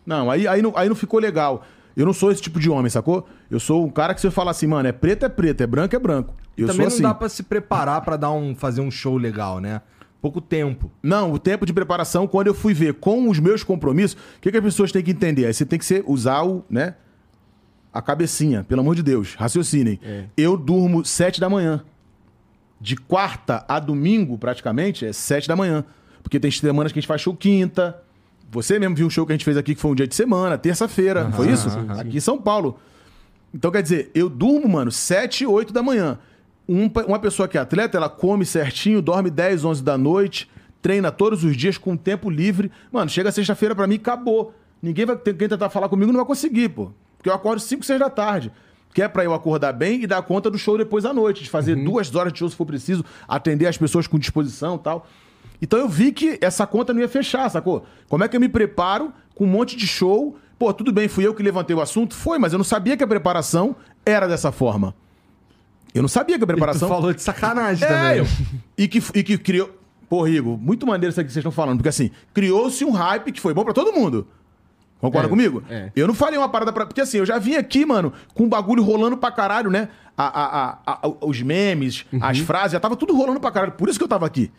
S2: não, aí, aí, não, aí não ficou legal. Eu não sou esse tipo de homem, sacou? Eu sou um cara que você fala assim, mano, é preto é preto, é branco é branco. Eu
S1: Também
S2: sou
S1: não
S2: assim.
S1: dá pra se preparar pra dar um, fazer um show legal, né? Pouco tempo.
S2: Não, o tempo de preparação, quando eu fui ver com os meus compromissos, o que, que as pessoas têm que entender? Aí você tem que ser, usar o, né? A cabecinha, pelo amor de Deus, raciocinem. Eu durmo sete da manhã. De quarta a domingo, praticamente, é sete da manhã. Porque tem semanas que a gente faz show quinta. Você mesmo viu um show que a gente fez aqui que foi um dia de semana, terça-feira, não foi isso? aqui em São Paulo. Então, quer dizer, eu durmo, mano, 7, 8 da manhã. Um uma pessoa que é atleta, ela come certinho, dorme 10, 11 da noite, treina todos os dias com tempo livre. Mano, chega sexta-feira pra mim, acabou. Ninguém vai quem tentar falar comigo não vai conseguir, pô. Porque eu acordo 5, 6 da tarde. Que é pra eu acordar bem e dar conta do show depois à noite, de fazer duas horas de show se for preciso, atender as pessoas com disposição e tal. Então eu vi que essa conta não ia fechar, sacou? Como é que eu me preparo com um monte de show? Pô, tudo bem, fui eu que levantei o assunto? Foi, mas eu não sabia que a preparação era dessa forma. Eu não sabia que a
S1: Tu
S2: preparação.
S1: falou de sacanagem
S2: É,
S1: também.
S2: eu- e, que, e que criou. Pô, Igor, muito maneiro isso aqui que vocês estão falando, porque assim, criou-se um hype que foi bom pra todo mundo. Concorda
S5: É,
S2: comigo?
S5: é.
S2: Eu não falei uma parada pra. Porque assim, eu já vim aqui, mano, com um bagulho rolando pra caralho, né? A, a- a- os memes, as frases, já tava tudo rolando pra caralho. Por isso que eu tava aqui.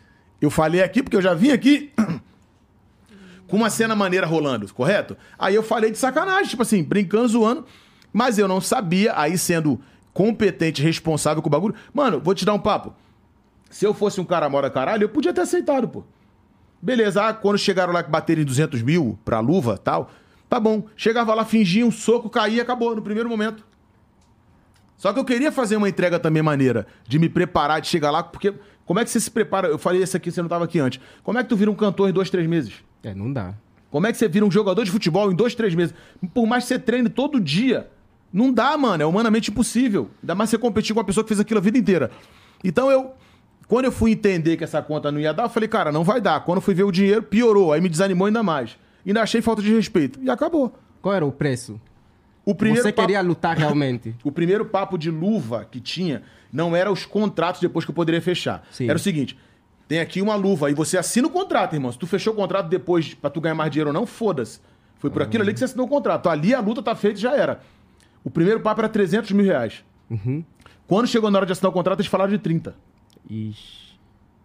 S2: Eu falei aqui porque eu já vim aqui com uma cena maneira rolando, correto? Aí eu falei de sacanagem, tipo assim, brincando, zoando, mas eu não sabia, aí sendo competente, responsável com o bagulho. Mano, vou te dar um papo. Se eu fosse um cara mora caralho, eu podia ter aceitado, pô. Beleza, ah, quando chegaram lá que bateram em 200 mil pra luva tal, tá bom. Chegava lá, fingia um soco, caía, acabou no primeiro momento. Só que eu queria fazer uma entrega também maneira, de me preparar, de chegar lá, porque como é que você se prepara? Eu falei isso aqui, você não tava aqui antes. Como é que tu vira um cantor em dois, três meses?
S5: É, não dá.
S2: Como é que você vira um jogador de futebol em dois, três meses? Por mais que você treine todo dia, Não dá, mano. É humanamente impossível. Ainda mais você competir com uma pessoa que fez aquilo a vida inteira. Então eu. Quando eu fui entender que essa conta não ia dar, eu falei, cara, não vai dar. Quando eu fui ver o dinheiro, piorou. Aí me desanimou ainda mais. Ainda achei falta de respeito. E acabou.
S5: Qual era o preço?
S2: O primeiro
S5: Você
S2: papo-
S5: queria lutar realmente?
S2: O primeiro papo de luva que tinha não era os contratos depois que eu poderia fechar.
S5: Sim.
S2: Era o seguinte: tem aqui uma luva e você assina o contrato, irmão. Se tu fechou o contrato depois pra tu ganhar mais dinheiro ou não, foda-se. Foi por aquilo ali que você assinou o contrato. Ali a luta tá feita e já era. O primeiro papo era 300 mil reais. Quando chegou na hora de assinar o contrato, eles falaram de 30.
S5: Ixi.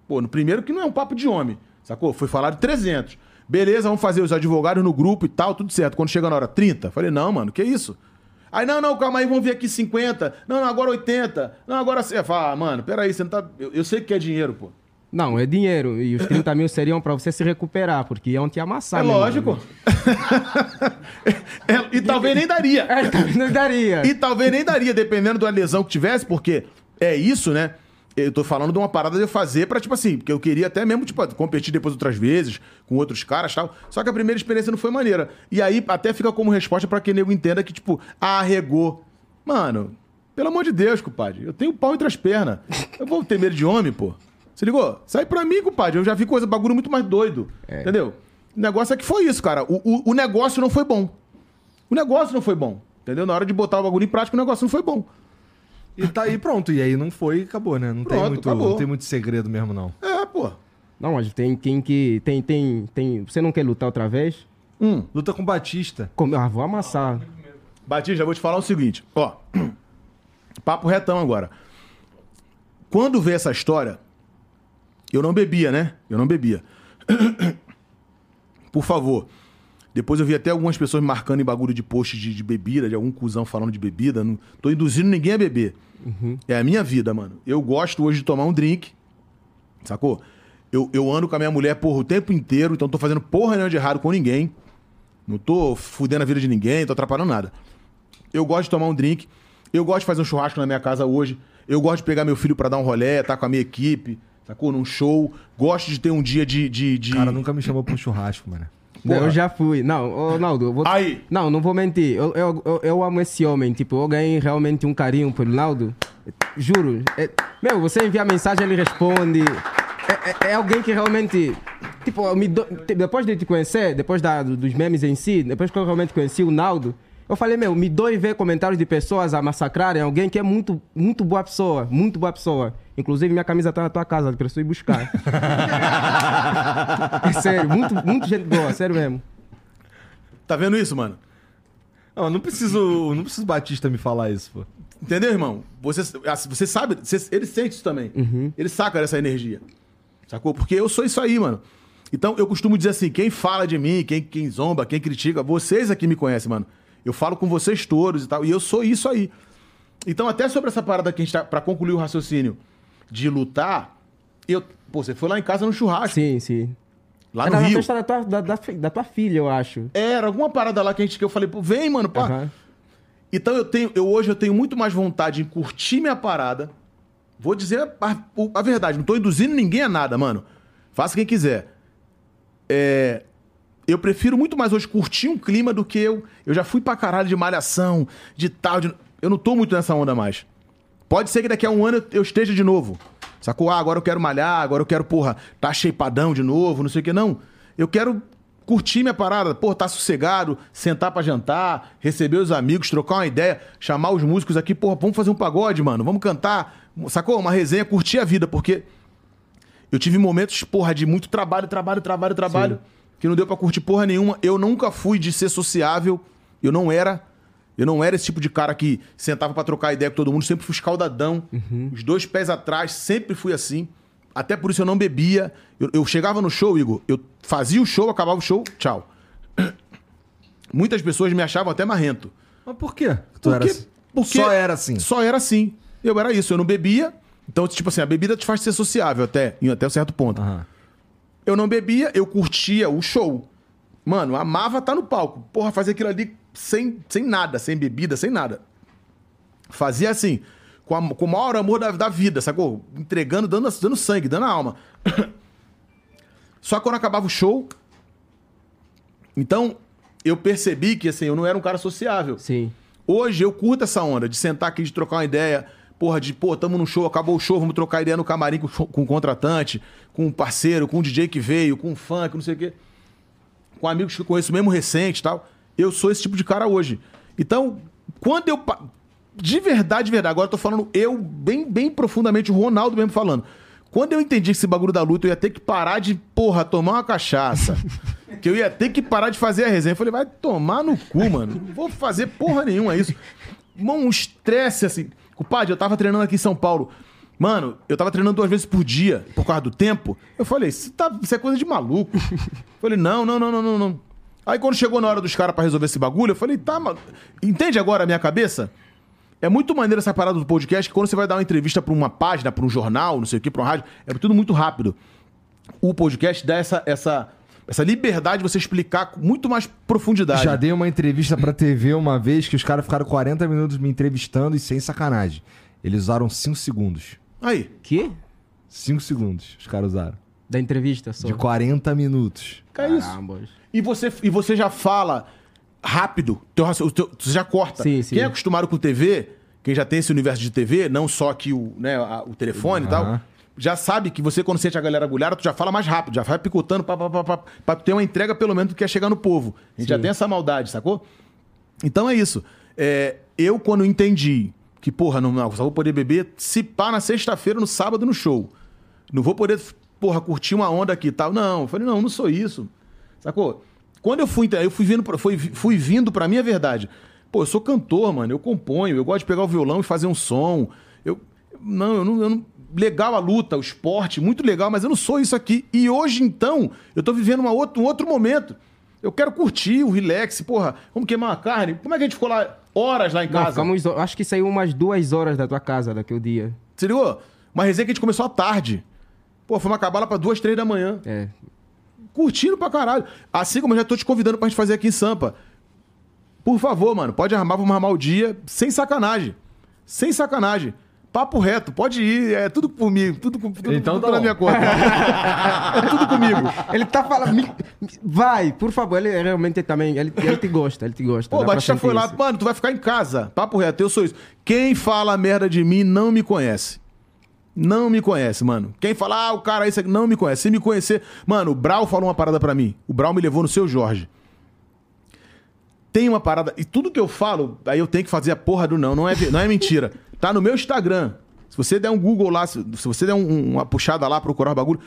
S2: Pô, no primeiro que não é um papo de homem, sacou? Foi falar de 300. Beleza, vamos fazer os advogados no grupo e tal, tudo certo. Quando chega na hora 30, falei, não, mano, que isso? Aí, não, não, calma aí, vamos ver aqui 50. Não, não, agora 80. Não, agora... Você fala, ah, mano, peraí, você não tá... Eu, eu sei que é dinheiro, pô.
S5: Não, é dinheiro. E os 30 mil seriam pra você se recuperar, porque iam te amassar.
S2: é lógico.
S5: irmão.
S2: É, e talvez nem daria.
S5: É, também não daria.
S2: E talvez nem daria, dependendo da lesão que tivesse, porque é isso, né? Eu tô falando de uma parada de eu fazer pra, tipo assim, porque eu queria até mesmo, tipo, competir depois outras vezes, com outros caras e tal. Só que a primeira experiência não foi maneira. E aí até fica como resposta pra que nego entenda que, tipo, arregou. Mano, pelo amor de Deus, compadre, eu tenho pau entre as pernas. Eu vou ter medo de homem, pô. Se ligou? Sai pra mim, compadre. Eu já vi coisa, bagulho muito mais doido. Entendeu? O negócio é que foi isso, cara. O, o, o negócio não foi bom. O negócio não foi bom. Entendeu? Na hora de botar o bagulho em prática, o negócio não foi bom.
S1: E tá aí pronto. E aí não foi e acabou, né? Não, tem,
S2: Pronto,
S1: muito,
S2: acabou.
S1: não tem muito segredo mesmo, não.
S2: É, pô.
S5: Não, mas tem quem que. Tem, tem, tem. Você não quer lutar outra vez?
S2: Hum.
S1: Luta com Batista.
S5: Como? Ah, vou amassar.
S2: Batista, vou te falar o seguinte, ó. Papo retão agora. Quando veio essa história, eu não bebia, né? Eu não bebia. Por favor. Depois eu vi até algumas pessoas marcando em bagulho de post de, de bebida, de algum cuzão falando de bebida. Não tô induzindo ninguém a beber. É a minha vida, mano. Eu gosto hoje de tomar um drink, sacou? Eu, eu ando com a minha mulher, porra, o tempo inteiro, então não tô fazendo porra nenhuma de errado com ninguém. Não tô fudendo a vida de ninguém, tô atrapalhando nada. Eu gosto de tomar um drink. Eu gosto de fazer um churrasco na minha casa hoje. Eu gosto de pegar meu filho pra dar um rolé, tá com a minha equipe, sacou? Num show. Gosto de ter um dia de. de, de...
S1: Cara nunca me chamou pra um churrasco, mano.
S5: Não, eu já fui. Não, ô, Naldo, eu vou.
S2: Aí.
S5: Não, não vou mentir. Eu, eu, eu, eu amo esse homem. Tipo, eu ganhei realmente um carinho por Naldo. Juro. É- meu, você envia mensagem, ele responde. É, é- é alguém que realmente. Tipo, do- te- depois de te conhecer, depois da, dos memes em si, depois que eu realmente conheci o Naldo, eu falei, meu, me dói ver comentários de pessoas a massacrarem alguém que é muito, muito boa pessoa. Muito boa pessoa. Inclusive, minha camisa tá na tua casa, preciso ir buscar. é sério, muito, muito gente boa, sério mesmo.
S2: Tá vendo isso, mano?
S1: Não, não preciso. Não preciso Batista me falar isso, pô.
S2: Entendeu, irmão? Você, assim, você sabe, você- ele sente isso também. Ele saca dessa energia. Sacou? Porque eu sou isso aí, mano. Então eu costumo dizer assim: quem fala de mim, quem, quem zomba, quem critica, vocês aqui me conhecem, mano. Eu falo com vocês todos e tal. E eu sou isso aí. Então, até sobre essa parada que a gente tá. Pra concluir o raciocínio de lutar, eu. Pô, você foi lá em casa no churrasco,
S5: Sim, sim.
S2: lá
S5: Era
S2: no
S5: na
S2: Rio.
S5: festa da tua, da, da da tua filha, eu acho.
S2: Era alguma parada lá que a gente que eu falei, pô, vem, mano, pá.
S5: Aham.
S2: Então eu tenho, eu hoje eu tenho muito mais vontade em curtir minha parada. Vou dizer a, o- a verdade, não tô induzindo ninguém a nada, mano. Faça quem quiser. É, eu prefiro muito mais hoje curtir um clima do que eu. Eu já fui pra caralho de malhação, de tal. de- eu não tô muito nessa onda mais. Pode ser que daqui a um ano eu, esteja de novo. Sacou? Ah, agora eu quero malhar, agora eu quero, porra, tá shapeadão de novo, não sei o que. Não. Eu quero curtir minha parada, pô, tá sossegado, sentar pra jantar, receber os amigos, trocar uma ideia, chamar os músicos aqui, porra, vamos fazer um pagode, mano, vamos cantar, sacou? Uma resenha, curtir a vida, porque eu tive momentos, porra, de muito trabalho, trabalho, trabalho, trabalho, que não deu pra curtir porra nenhuma. Eu nunca fui de ser sociável, eu não era. Eu não era esse tipo de cara que sentava pra trocar ideia com todo mundo, sempre fui escaldadão, os dois pés atrás, sempre fui assim. Até por isso eu não bebia. Eu, eu chegava no show, Igor, eu fazia o show, acabava o show, tchau. Muitas pessoas me achavam até marrento.
S1: Mas por quê? que Tu
S2: Porque-
S1: era assim?
S2: porque-
S1: Só era assim.
S2: Só era assim. Eu era isso, eu não bebia. Então, tipo assim, a bebida te faz ser sociável até, em até um certo ponto.
S1: Aham.
S2: Eu não bebia, eu curtia o show. Mano, amava estar no palco. Porra, fazer aquilo ali sem, sem nada, sem bebida, sem nada. Fazia assim, com, a- com o maior amor da, da vida, sacou? Entregando, dando, dando sangue, dando alma. Só que quando acabava o show. Então, eu percebi que assim, eu não era um cara sociável.
S5: Sim.
S2: Hoje eu curto essa onda de sentar aqui, de trocar uma ideia. Porra, de, pô, tamo no show, acabou o show, vamos trocar ideia no camarim com, com o contratante, com um parceiro, com um DJ que veio, com um funk, não sei o quê. Com amigos que eu conheço mesmo recente e tal. Eu sou esse tipo de cara hoje. Então, quando eu. De verdade, de verdade, agora eu tô falando eu bem, bem profundamente, o Ronaldo mesmo falando. Quando eu entendi que esse bagulho da luta eu ia ter que parar de, porra, tomar uma cachaça. que eu ia ter que parar de fazer a resenha. Eu falei, vai tomar no cu, mano. Não vou fazer porra nenhuma isso. Mano, um estresse assim. Compadre, eu tava treinando aqui em São Paulo. Mano, eu tava treinando duas vezes por dia, por causa do tempo. Eu falei, isso, tá, isso é coisa de maluco. Eu falei, não, não, não, não, não, não. Aí quando chegou na hora dos caras pra resolver esse bagulho, eu falei, tá, mano. Entende agora a minha cabeça? É muito maneiro essa parada do podcast, que quando você vai dar uma entrevista pra uma página, pra um jornal, não sei o que, pra uma rádio, é tudo muito rápido. O podcast dá essa, essa, essa liberdade de você explicar com muito mais profundidade.
S1: Já dei uma entrevista pra TV uma vez que os caras ficaram 40 minutos me entrevistando e sem sacanagem. Eles usaram 5 segundos.
S2: Aí.
S5: Que?
S1: 5 segundos os caras usaram.
S5: Da entrevista só.
S1: De 40 minutos.
S2: Que é isso. E você, e você já fala rápido, teu, o teu- você já corta.
S5: Sim, sim.
S2: Quem é acostumado com TV, quem já tem esse universo de TV, não só aqui o, né, a- o telefone e tal,
S1: Aham.
S2: já sabe que você, quando sente a galera agulhada, tu já fala mais rápido, já vai picotando pá, pá, pá, pá, pra tu ter uma entrega, pelo menos, do que é chegar no povo. A gente já tem essa maldade, sacou? Então é isso. É, eu, quando entendi que, porra, não, não, só vou poder beber se pá na sexta-feira, no sábado, no show. Não vou poder, porra, curtir uma onda aqui e tal. Não, eu falei, não, não sou isso. Sacou? Quando eu fui, eu fui vindo, fui, fui vindo pra minha verdade. Pô, eu sou cantor, mano, eu componho, eu gosto de pegar o violão e fazer um som. Eu, não, eu não, eu não- legal a luta, o esporte, muito legal, mas eu não sou isso aqui. E hoje, então, eu tô vivendo uma outra, um outro momento. Eu quero curtir o relax, porra, vamos queimar uma carne. Como é que a gente ficou lá horas lá em
S5: Não,
S2: casa?
S5: ficamos, acho que saiu umas duas horas da tua casa daquele dia.
S2: Se ligou? Uma resenha que a gente começou à tarde. Pô, fomos acabar lá pra duas, três da manhã.
S5: É.
S2: Curtindo pra caralho. Assim como eu já tô te convidando pra gente fazer aqui em Sampa. Por favor, mano, pode armar, vamos armar o dia sem sacanagem. Sem sacanagem. Papo reto, pode ir, é tudo comigo, tudo, com- tudo,
S1: Então
S2: tudo
S1: tá
S2: na
S1: bom.
S2: minha conta. é tudo comigo.
S5: Ele tá falando. me- Vai, por favor. Ele realmente também. Ele, ele te gosta, ele te gosta.
S2: Pô, Batista foi lá,
S5: isso.
S2: mano, tu vai ficar em casa. Papo reto, eu sou isso. Quem fala merda de mim não me conhece. Não me conhece, mano. Quem fala, ah, o cara isso aqui, não me conhece. Se me conhecer. Mano, o Brau falou uma parada pra mim. O Brau me levou no seu Jorge. Tem uma parada. E tudo que eu falo, aí eu tenho que fazer a porra do não. Não é, não é mentira. Tá no meu Instagram. Se você der um Google lá, se, se você der um- uma puxada lá, procurar o bagulho.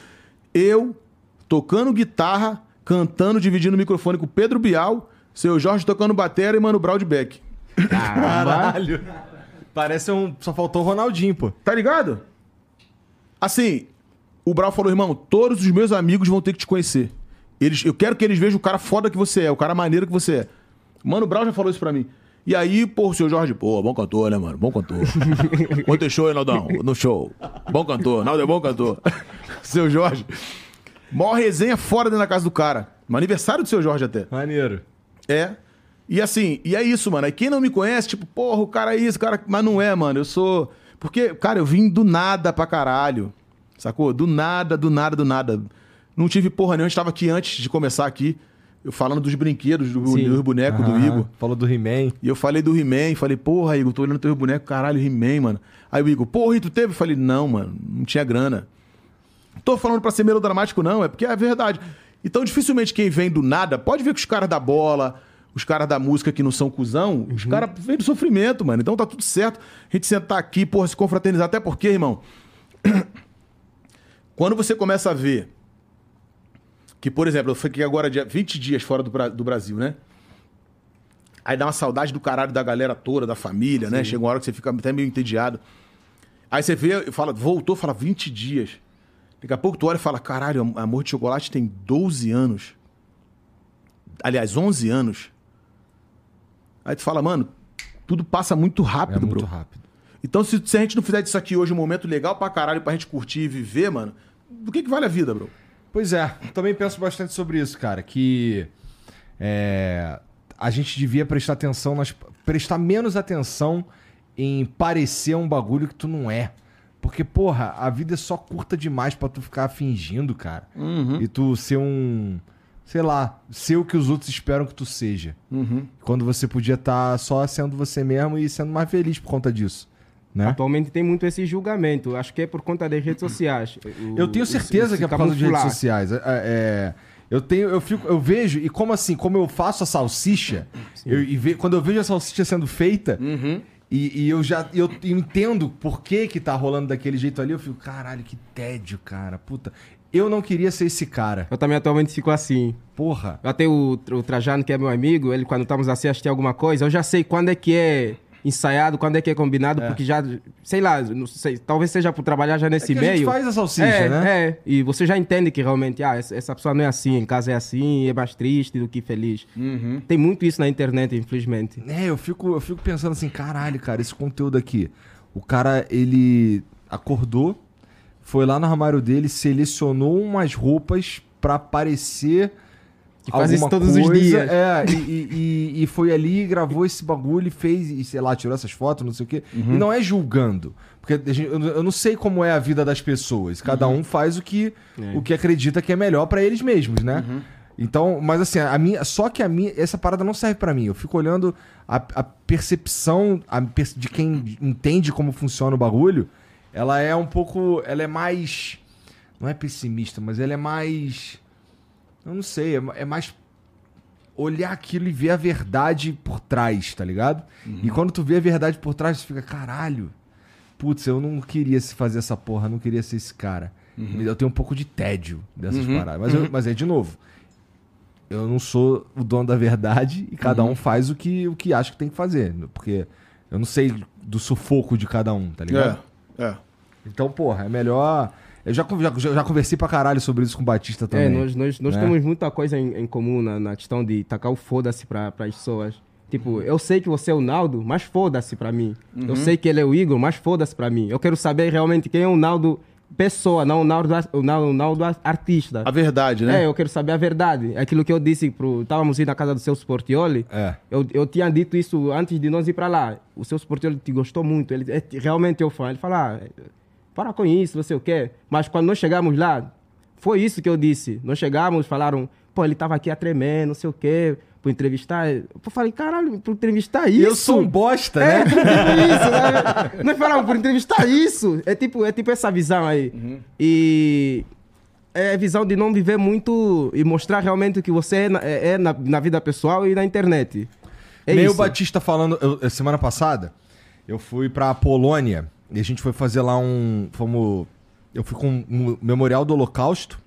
S2: Eu tocando guitarra, cantando, dividindo o microfone com o Pedro Bial, seu Jorge tocando batera e Mano Brau de Beck.
S5: Caramba.
S1: Parece um. Só faltou o Ronaldinho, pô.
S2: Tá ligado? Assim, o Brau falou, irmão, todos os meus amigos vão ter que te conhecer. Eles, eu quero que eles vejam o cara foda que você é, o cara maneiro que você é. Mano, o Brau já falou isso pra mim. E aí, pô, o seu Jorge, pô, bom cantor, né, mano? Bom cantor. Ontem show, hein, Naldão? No show. Bom cantor, Naldo é bom cantor. seu Jorge. Maior resenha fora dentro da casa do cara. No aniversário do seu Jorge até.
S1: Maneiro.
S2: É. E assim, e é isso, mano. Aí quem não me conhece, tipo, porra, o cara é isso, o cara. Mas não é, mano. Eu sou. Porque, cara, eu vim do nada pra caralho. Sacou? Do nada, do nada, do nada. Não tive porra nenhuma. A gente tava aqui antes de começar aqui, eu falando dos brinquedos, do,
S5: Sim.
S2: dos bonecos do. Igor.
S1: Falou do He-Man.
S2: E eu falei do He-Man, falei, porra, Igor, tô olhando teu boneco, caralho, He-Man, mano. Aí o Igor, porra, e tu teve? Eu falei, não, mano, não tinha grana. Tô falando pra ser melodramático, não, é porque é verdade. Então, dificilmente quem vem do nada, pode ver que os caras da bola, os caras da música que não são cuzão, os caras vêm do sofrimento, mano. Então tá tudo certo. A gente sentar aqui, porra, se confraternizar. Até porque, irmão, quando você começa a ver que, por exemplo, eu fiquei agora dia 20 dias fora do, do Brasil, né? Aí dá uma saudade do caralho da galera toda, da família, né? Chega uma hora que você fica até meio entediado. Aí você vê, fala, voltou, fala 20 dias. Daqui a pouco tu olha e fala, caralho, Amor de Chocolate tem 12 anos. Aliás, 11 anos. Aí tu fala, mano, tudo passa muito
S1: É
S2: rápido,
S1: muito
S2: bro.
S1: rápido.
S2: Então, se, se a gente não fizer disso aqui hoje um momento legal pra caralho pra gente curtir e viver, mano, do que que vale a vida, bro?
S1: Pois é, também penso bastante sobre isso, cara. Que é, a gente devia prestar atenção, nas, prestar menos atenção em parecer um bagulho que tu não é. Porque, porra, a vida é só curta demais pra tu ficar fingindo, cara. E tu ser um, sei lá, ser o que os outros esperam que tu seja. Quando você podia estar só sendo você mesmo e sendo mais feliz por conta disso. Né?
S5: Atualmente tem muito esse julgamento. Acho que é por conta das redes sociais. O-
S1: Eu tenho
S5: o-
S1: certeza que é por causa de redes sociais. É, é, eu tenho, eu fico, eu vejo e como assim, como eu faço a salsicha, eu, e ve- quando eu vejo a salsicha sendo feita e, e eu já eu, eu entendo por que que tá rolando daquele jeito ali, eu fico, caralho, que tédio, cara, puta. Eu não queria ser esse cara.
S5: Eu também atualmente fico assim.
S1: Porra.
S5: Até o, o Trajano, que é meu amigo, ele quando estamos assim assistir alguma coisa, eu já sei quando é que é ensaiado, quando é que é combinado, porque já, sei lá, não sei, talvez seja por trabalhar já nesse
S1: É que a gente
S5: meio.
S1: faz a salsicha,
S5: é,
S1: né?
S5: É, e você já entende que realmente, ah, essa, essa pessoa não é assim, em casa é assim, é mais triste do que feliz. Tem muito isso na internet, infelizmente.
S1: É, eu fico, eu fico pensando assim, caralho, cara, esse conteúdo aqui. O cara, ele acordou, foi lá no armário dele, selecionou umas roupas pra parecer.
S5: Que faz isso todos os
S1: coisa,
S5: dias.
S1: É, e, e- e- foi ali, gravou esse bagulho e fez, e sei lá, tirou essas fotos, não sei o quê.
S5: Uhum.
S1: E não é julgando. Porque gente- eu, eu não sei como é a vida das pessoas. Cada
S5: Uhum.
S1: um faz o que,
S5: É.
S1: o que acredita que é melhor pra eles mesmos, né?
S5: Uhum.
S1: Então, mas assim, a minha, só que a minha, essa parada não serve pra mim. Eu fico olhando a, a percepção a de quem entende como funciona o bagulho. Ela é um pouco, ela é mais, não é pessimista, mas ela é mais, eu não sei, é, é mais olhar aquilo e ver a verdade por trás, tá ligado? E quando tu vê a verdade por trás, tu fica, caralho, putz, eu não queria se fazer essa porra, não queria ser esse cara. Eu tenho um pouco de tédio dessas paradas. Mas, eu- mas é de novo. Eu não sou o dono da verdade e cada um faz o que, o que acha que tem que fazer. Porque eu não sei do sufoco de cada um, tá ligado?
S2: É, é.
S1: Então, porra, é melhor. Eu já, já, já conversei pra caralho sobre isso com o Batista também.
S5: É, nós, nós, nós
S1: né?
S5: temos muita coisa em, em comum na, na questão de tacar o foda-se para as pessoas. Tipo, eu sei que você é o Naldo, mas foda-se pra mim. Eu sei que ele é o Igor, mas foda-se pra mim. Eu quero saber realmente quem é o Naldo pessoa, não o Naldo, o Naldo, o Naldo ar- artista.
S2: A verdade, né?
S5: É, eu quero saber a verdade. É Aquilo que eu disse pro. Estávamos indo na casa do seu Sportioli.
S1: É.
S5: Eu, eu tinha dito isso antes de nós ir pra lá. O seu Sportioli te gostou muito. Ele é realmente teu fã. Ele falou: ah, para com isso, não sei o quê. Mas quando nós chegamos lá, foi isso que eu disse. Nós chegamos, falaram: pô, ele tava aqui a tremer, não sei o quê, pra entrevistar. Eu falei: caralho, pra entrevistar isso.
S1: Eu sou um bosta,
S5: É,
S1: né?
S5: tipo isso, né? Nós falamos por entrevistar isso. É tipo, é tipo essa visão aí.
S1: Uhum.
S5: E é a visão de não viver muito e mostrar realmente o que você é na, é- é na, na vida pessoal e na internet. É
S1: Meio
S5: isso.
S1: Batista falando, eu- semana passada, eu fui pra Polônia e a gente foi fazer lá um. Fomos. Eu fui com um memorial do Holocausto,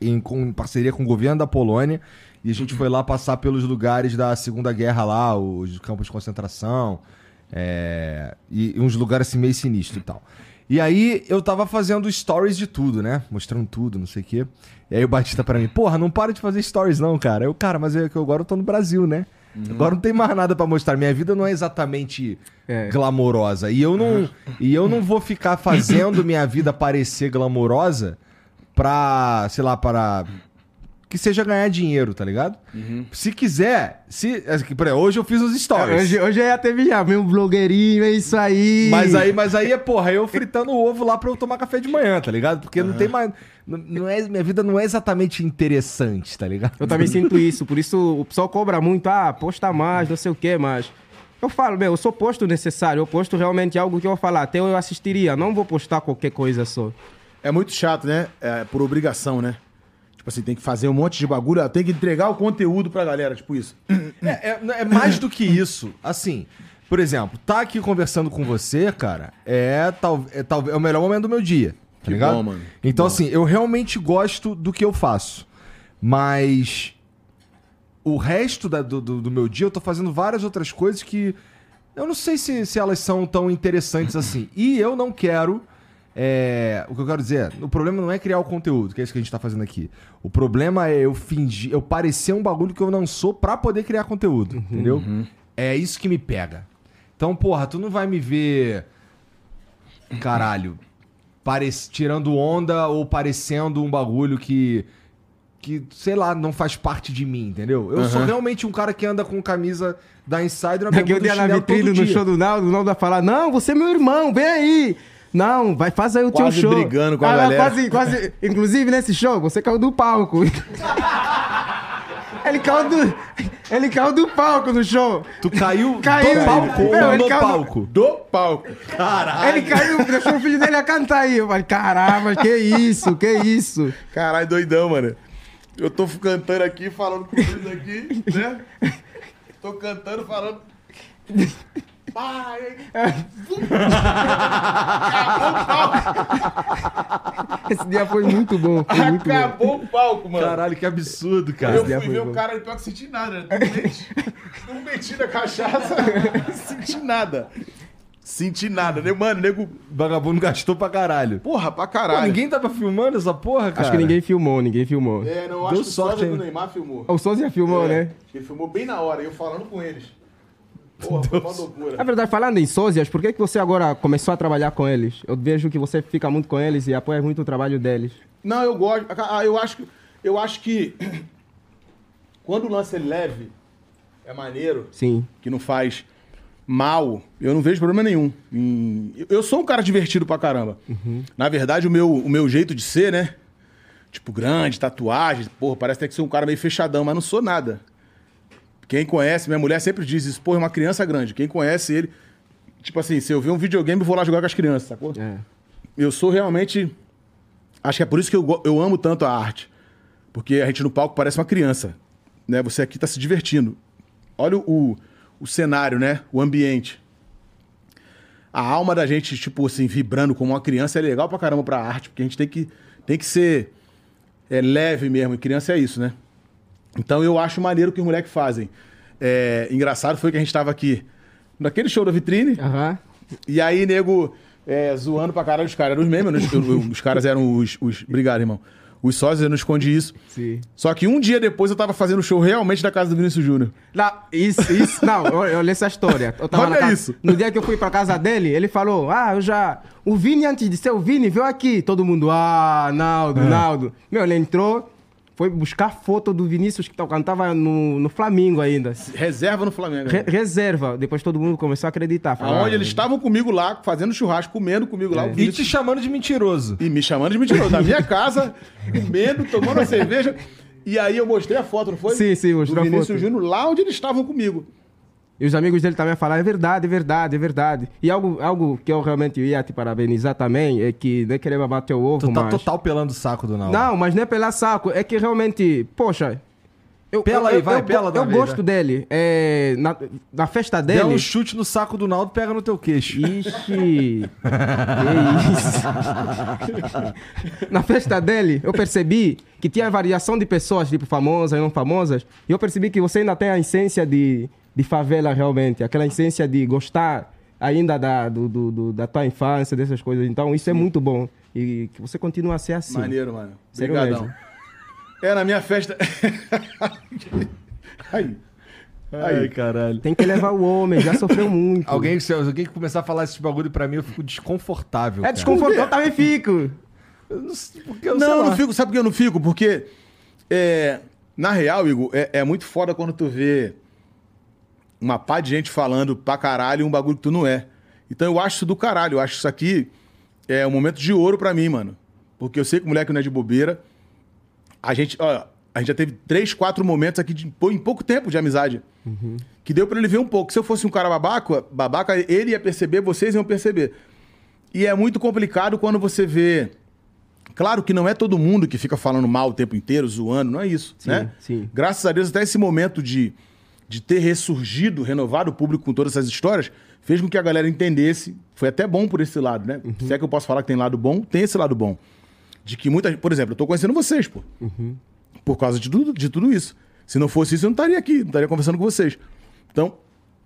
S1: em, com, em parceria com o governo da Polônia, e a gente foi lá passar pelos lugares da Segunda Guerra lá, os campos de concentração, é, e, e uns lugares assim meio sinistros e tal. E aí eu tava fazendo stories de tudo, né? Mostrando tudo, não sei o quê. E aí o Batista pra mim, porra, não para de fazer stories não, cara. Eu, cara, mas é eu agora eu tô no Brasil, né? Agora não tem mais nada pra mostrar. Minha vida não é exatamente
S5: É.
S1: glamourosa. E eu não, e eu não vou ficar fazendo minha vida parecer glamourosa pra, sei lá, para que seja ganhar dinheiro, tá ligado? Se quiser, se, é que, por exemplo, hoje eu fiz os stories.
S5: Hoje, hoje é até já, meu blogueirinho, é isso aí.
S1: Mas aí, mas aí é, porra, eu fritando o ovo lá pra eu tomar café de manhã, tá ligado? Porque não tem mais. Não, não é, minha vida não é exatamente interessante, tá ligado?
S5: Eu também sinto isso, por isso o pessoal cobra muito, ah, posta mais, não sei o quê, mas. Eu falo, meu, eu sou posto necessário, eu posto realmente algo que eu vou falar, até eu assistiria, não vou postar qualquer coisa só.
S2: É muito chato, né? É por obrigação, né? Tipo assim, tem que fazer um monte de bagulho, tem que entregar o conteúdo pra galera, tipo isso.
S1: É, é- é mais do que isso. Assim, por exemplo, tá aqui conversando com você, cara, é, tal, é, talvez é o melhor momento do meu dia. Tá
S2: Que
S1: ligado?
S2: bom, mano.
S1: Então,
S2: bom.
S1: assim, eu realmente gosto do que eu faço. Mas o resto da- do, do- do meu dia eu tô fazendo várias outras coisas que eu não sei se, se elas são tão interessantes assim. E eu não quero. É, o que eu quero dizer, o problema não é criar o conteúdo, que é isso que a gente tá fazendo aqui. O problema é eu fingir, eu parecer um bagulho que eu não sou pra poder criar conteúdo, entendeu? É isso que me pega. Então, porra, tu não vai me ver. Caralho. parec- tirando onda ou parecendo um bagulho que. Que, sei lá, não faz parte de mim, entendeu? Eu sou realmente um cara que anda com camisa da Insider uma
S5: Daqui
S1: bermuda
S5: um dia
S1: e
S5: na vitrine no show do Naldo, o Naldo vai falar: Não, você é meu irmão, vem aí. Não, vai, faz aí o
S2: Quase
S5: teu show.
S2: brigando com a
S5: Ah,
S2: galera.
S5: Quase, quase, inclusive nesse show, você caiu do palco. Ele caiu do. Ele caiu do palco no show.
S1: Tu caiu,
S5: Caiu.
S1: do palco ou
S5: ele
S1: no
S5: caiu
S1: palco?
S2: Do palco.
S1: Caralho.
S5: Ele caiu, deixou o filho dele a cantar aí. Eu falei, caramba, que isso, que isso.
S2: Caralho, doidão, mano. Eu tô cantando aqui, falando com eles aqui, né? Tô cantando, falando. Pai,
S5: Esse dia foi muito bom. Foi muito bom.
S2: acabou o palco, mano.
S1: Caralho, que absurdo,
S2: eu
S1: cara.
S5: dia
S2: fui ver
S5: bom.
S2: o cara e pior que senti nada, né? Não meti, não meti na cachaça, senti nada. Senti nada, né? Mano, nego.
S1: O vagabundo gastou pra caralho.
S2: Porra, pra
S1: Pô,
S2: caralho.
S1: ninguém tava filmando essa porra, cara?
S5: Acho que ninguém filmou, ninguém filmou.
S2: É, não,
S1: Deu
S2: acho que
S1: sorte
S2: o do
S1: ainda.
S2: Neymar filmou.
S5: O Sozia filmou,
S2: É,
S5: né?
S2: Ele filmou bem na hora, eu falando com eles. Porra, foi uma loucura.
S5: Na verdade, falando em sósias, por que, que você agora começou a trabalhar com eles? Eu vejo que você fica muito com eles e apoia muito o trabalho deles.
S2: Não, eu gosto. Ah, eu acho que. Eu acho que. Quando o lance é leve, é maneiro,
S5: Sim.
S2: que não faz mal, eu não vejo problema nenhum. Eu- sou um cara divertido pra caramba. Na verdade, o meu, o meu jeito de ser, né? Tipo, grande, tatuagem, porra, parece até que sou um cara meio fechadão, mas não sou nada. Quem conhece, minha mulher sempre diz isso, porra, é uma criança grande. Quem conhece ele. Tipo assim, se eu ver um videogame, eu vou lá jogar com as crianças, sacou?
S5: É.
S2: eu sou realmente. Acho que é por isso que eu, eu amo tanto a arte. Porque a gente no palco parece uma criança. Né? Você aqui tá se divertindo. Olha o, o, o cenário, né? O ambiente. A alma da gente, tipo assim, vibrando como uma criança é legal pra caramba pra arte. Porque a gente tem que, tem que ser é, leve mesmo. E criança é isso, né? Então eu acho maneiro o que os moleques fazem. É, engraçado foi que a gente tava aqui naquele show da vitrine.
S5: Aham.
S2: E aí, nego, é, zoando pra caralho os caras. Eram os memes, né? Eu- os caras eram os, os. Obrigado, irmão. Os sócios, eu não escondi isso.
S5: Sim.
S2: Só que um dia depois eu tava fazendo show realmente na casa do Vinícius Júnior.
S5: Não, isso, isso, não, li essa história. Eu tava
S2: Olha
S5: casa-
S2: isso.
S5: No dia que eu fui pra casa dele, ele falou: Ah, eu já. O Vini, antes de ser o Vini, veio aqui. Todo mundo, ah, Naldo, Naldo. Meu, ele entrou, foi buscar foto do Vinícius que tava- tava no, no Flamengo ainda.
S2: Reserva no Flamengo.
S5: Re- reserva. Depois todo mundo começou a acreditar. Falou,
S2: Aonde
S5: ah,
S2: eles estavam comigo lá, fazendo churrasco, comendo comigo lá. o
S1: E te chamando de mentiroso.
S2: E me chamando de mentiroso. Na minha casa, comendo, tomando uma cerveja. E aí eu mostrei a foto, não foi?
S5: Sim, sim, mostrou
S2: Do
S5: a
S2: Vinícius
S5: foto.
S2: Júnior lá onde eles estavam comigo.
S5: E os amigos dele também falaram, é verdade, é verdade, é verdade. E algo, algo que eu realmente ia te parabenizar também é que não é querer babar teu ovo,
S1: Tu tá
S5: mas...
S1: total pelando o saco do Naldo.
S5: Não, mas não é pela saco, é que realmente, poxa. Eu,
S1: Pela
S5: eu,
S1: aí, vai,
S5: eu,
S1: pela
S5: eu, eu
S1: vez,
S5: gosto dele. É, na, na festa dele.
S1: um chute no saco do Naldo, pega no teu queixo.
S5: Ixi! que isso? Na festa dele, eu percebi que tinha variação de pessoas, tipo famosas e não famosas. E eu percebi que você ainda tem a essência de, de favela realmente. Aquela essência de gostar ainda da, do, do- da tua infância, dessas coisas. Então isso é muito bom. E que você continue a ser assim.
S2: Maneiro, mano. Obrigadão. É, na minha festa. aí.
S1: Ai, caralho.
S5: Tem que levar o homem, já sofreu muito.
S1: Alguém, se alguém que começar a falar esse bagulho pra mim, eu fico desconfortável.
S5: É
S1: cara.
S5: desconfortável, eu também fico.
S1: Eu não porque eu
S2: Não, eu não fico. Sabe por que eu não fico? Porque, é, na real, Igor, é, é muito foda quando tu vê uma pá de gente falando pra caralho um bagulho que tu não é. Então eu acho isso do caralho. Eu acho isso aqui é um momento de ouro pra mim, mano. Porque eu sei que o moleque não é de bobeira. A gente, a gente já teve três, quatro momentos aqui de, em pouco tempo de amizade. Que deu pra ele ver um pouco. Se eu fosse um cara babaca, babaca, ele ia perceber, vocês iam perceber. E é muito complicado quando você vê. Claro que não é todo mundo que fica falando mal o tempo inteiro, zoando, não é isso,
S5: Sim,
S2: né?
S5: sim.
S2: Graças a Deus, até esse momento de, de ter ressurgido, renovado o público com todas essas histórias, fez com que a galera entendesse. Foi até bom por esse lado, né? Se é que eu posso falar que tem lado bom, tem esse lado bom. De que muita gente. Por exemplo, eu tô conhecendo vocês, pô. Por causa de tudo, de tudo isso. Se não fosse isso, eu não estaria aqui, não estaria conversando com vocês. Então,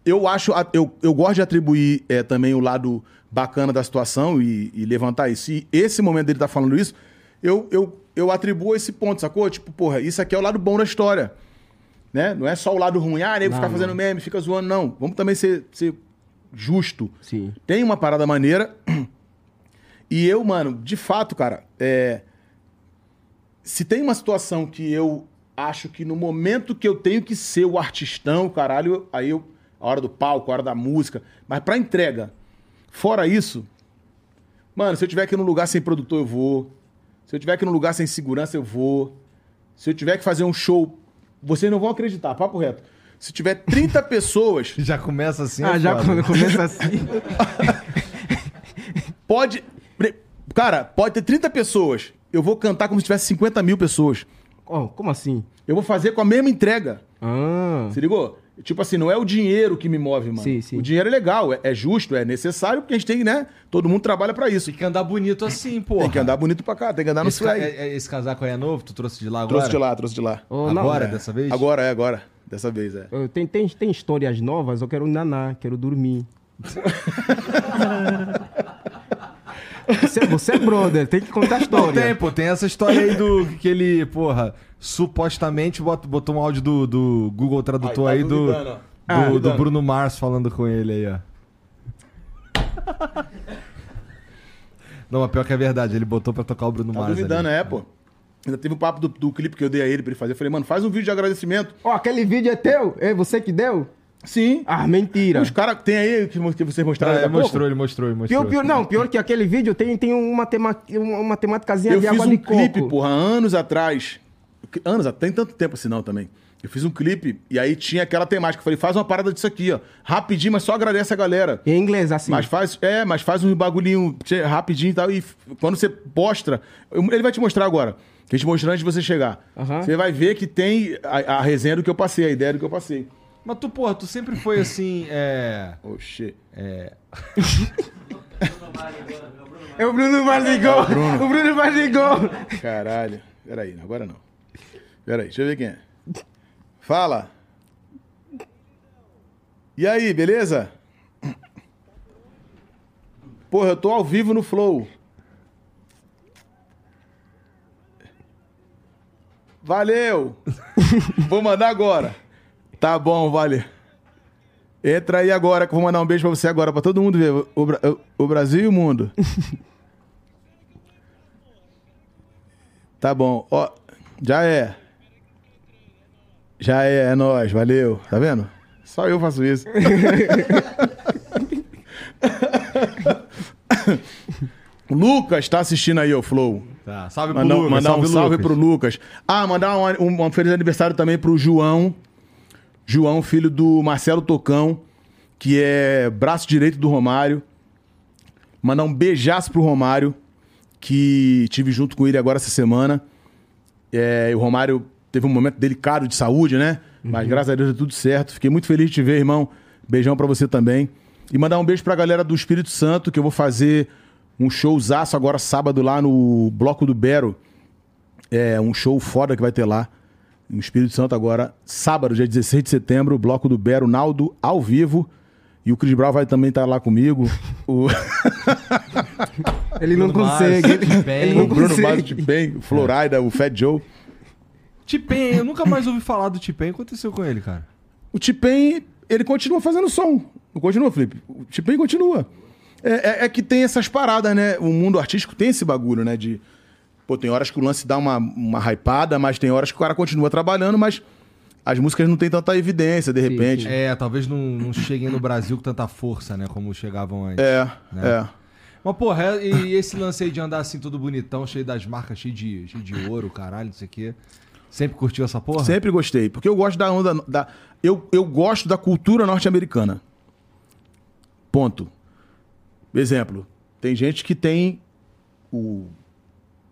S2: eu acho, eu, eu gosto de atribuir é, também o lado bacana da situação e, e levantar isso. E esse momento dele estar falando isso, eu, eu, eu atribuo esse ponto, sacou? Tipo, porra, isso aqui é o lado bom da história. Né? Não é só o lado ruim, ah, nego ficar
S5: não.
S2: fazendo meme, fica zoando, não. Vamos também ser, ser justo.
S5: Sim.
S2: Tem uma parada maneira. E eu, mano, de fato, cara, é... se tem uma situação que eu acho que no momento que eu tenho que ser o artistão, caralho, aí eu. A hora do palco, a hora da música. Mas pra entrega. Fora isso, mano, se eu tiver aqui num lugar sem produtor, eu vou. Se eu tiver aqui num lugar sem segurança, eu vou. Se eu tiver que fazer um show vocês não vão acreditar, papo reto. Se tiver 30 pessoas,
S1: Já começa assim.
S5: Ah,
S1: é
S5: já
S1: foda.
S5: começa assim.
S2: pode. Cara, pode ter 30 pessoas. Eu vou cantar como se tivesse 50 mil pessoas.
S5: Oh, como assim?
S2: Eu vou fazer com a mesma entrega.
S5: Ah.
S2: Se ligou? Tipo assim, não é o dinheiro que me move, mano.
S5: Sim, sim.
S2: O dinheiro é legal, é, é justo, é necessário, porque a gente tem, né? Todo mundo trabalha pra isso.
S1: Tem que andar bonito assim, pô.
S2: Tem que andar bonito pra cá, tem que andar no
S1: Esse, ca- é- é- esse casaco aí é novo? Tu trouxe de lá agora?
S2: Trouxe de lá, trouxe de lá.
S5: Oh, não.
S1: Agora,
S2: É.
S1: dessa vez?
S2: Agora, é, agora. Dessa vez, é.
S5: Tem, tem, tem histórias novas, eu quero naná, quero dormir. você, você é brother, tem que contar a
S1: Não,
S5: história.
S1: tem, pô. Tem essa história aí do que ele, porra, supostamente bot- botou um áudio do, do Google Tradutor
S2: Aí
S1: aí,
S2: tá
S1: do,
S2: duvidando, ó.
S1: do,
S2: Ah,
S1: do. Bruno Mars falando com ele aí, ó. Não, mas pior que é verdade, ele botou pra tocar o Bruno
S2: Tá
S1: Mars.
S2: duvidando,
S1: ali.
S2: é, pô. Ainda teve o papo do, do clipe que eu dei a ele pra ele fazer. Eu falei, mano, faz um vídeo de agradecimento.
S5: Ó, aquele vídeo é teu? É você que deu?
S2: Sim.
S5: Ah, mentira.
S2: Os caras tem aí que que vocês mostraram
S1: Ah,
S2: pouco?
S1: mostrou, ele mostrou, ele mostrou.
S5: Pior, pior, não, pior que aquele vídeo tem, tem uma, tema, uma, uma temáticazinha
S2: Eu
S5: de
S2: fiz
S5: água
S2: um
S5: de
S2: clipe,
S5: coco.
S2: porra, anos atrás. Anos, tem tanto tempo assim não também. Eu fiz um clipe e aí tinha aquela temática. Eu falei, faz uma parada disso aqui, ó. Rapidinho, mas só agradece a galera.
S5: Em inglês, assim.
S2: Mas faz, é, mas faz um bagulhinho rapidinho e tal. E quando você postra, eu- ele vai te mostrar agora. Que a gente mostrou antes de você chegar.
S5: Aham.
S2: Você vai ver que tem a, a resenha do que eu passei, a ideia do que eu passei.
S1: Mas tu, porra, tu sempre foi assim, é...
S2: Oxê.
S1: é...
S5: É o Bruno Marzigol. o Bruno Marzigol.
S2: Caralho. Peraí, agora não. Peraí, deixa eu ver quem é. Fala. E aí, beleza? Porra, eu tô ao vivo no Flow. Valeu! Vou mandar agora. Tá bom, valeu. Entra aí agora que eu vou mandar um beijo pra você agora, pra todo mundo ver. O, Bra- o Brasil e o mundo. Tá bom. Ó, já é. Já é, é nóis, valeu. Tá vendo? Só eu faço isso. Lucas tá assistindo aí, o Flow.
S1: Tá, salve pro
S2: Mandar,
S1: Lucas,
S2: mandar um salve
S1: Lucas.
S2: pro Lucas. Ah, mandar um, um, um feliz aniversário também pro João. João, filho do Marcelo Tocão, que é braço direito do Romário. Mandar um beijaço pro Romário, que tive junto com ele agora essa semana. É, e o Romário teve um momento delicado de saúde, né? Mas graças a Deus deu tudo certo. Fiquei muito feliz de te ver, irmão. Beijão pra você também. E mandar um beijo pra galera do Espírito Santo, que eu vou fazer um showzaço agora sábado lá no Bloco do Bero. É um show foda que vai ter lá. No Espírito Santo agora, sábado, dia 16 de setembro, Bloco do Bero, Naldo, ao vivo. E o Chris Brown vai também estar lá comigo. O,
S5: Ele não
S1: Bruno
S5: consegue. Ele,
S2: o
S5: não
S2: Bruno
S5: consegue.
S2: Mars, o T-Pain, o Florida, o Fat Joe.
S1: T-Pain, eu nunca mais ouvi falar do T-Pain. O que aconteceu com ele, cara?
S2: O T-Pain, ele continua fazendo som. Não continua, Felipe? O T-Pain continua. É, é- é que tem essas paradas, né? O mundo artístico tem esse bagulho, né? De. Pô, tem horas que o lance dá uma, uma hypada, mas tem horas que o cara continua trabalhando, mas as músicas não têm tanta evidência, de repente.
S1: É, talvez não, não cheguem no Brasil com tanta força, né? Como chegavam antes.
S2: É,
S1: Né?
S2: é.
S1: Mas, porra, e esse lance aí de andar assim todo bonitão, cheio das marcas, cheio de, cheio de ouro, caralho, não sei o quê. Sempre curtiu essa porra?
S2: Sempre gostei, porque eu gosto da onda. Da, eu, eu gosto da cultura norte-americana. Ponto. Exemplo, tem gente que tem o,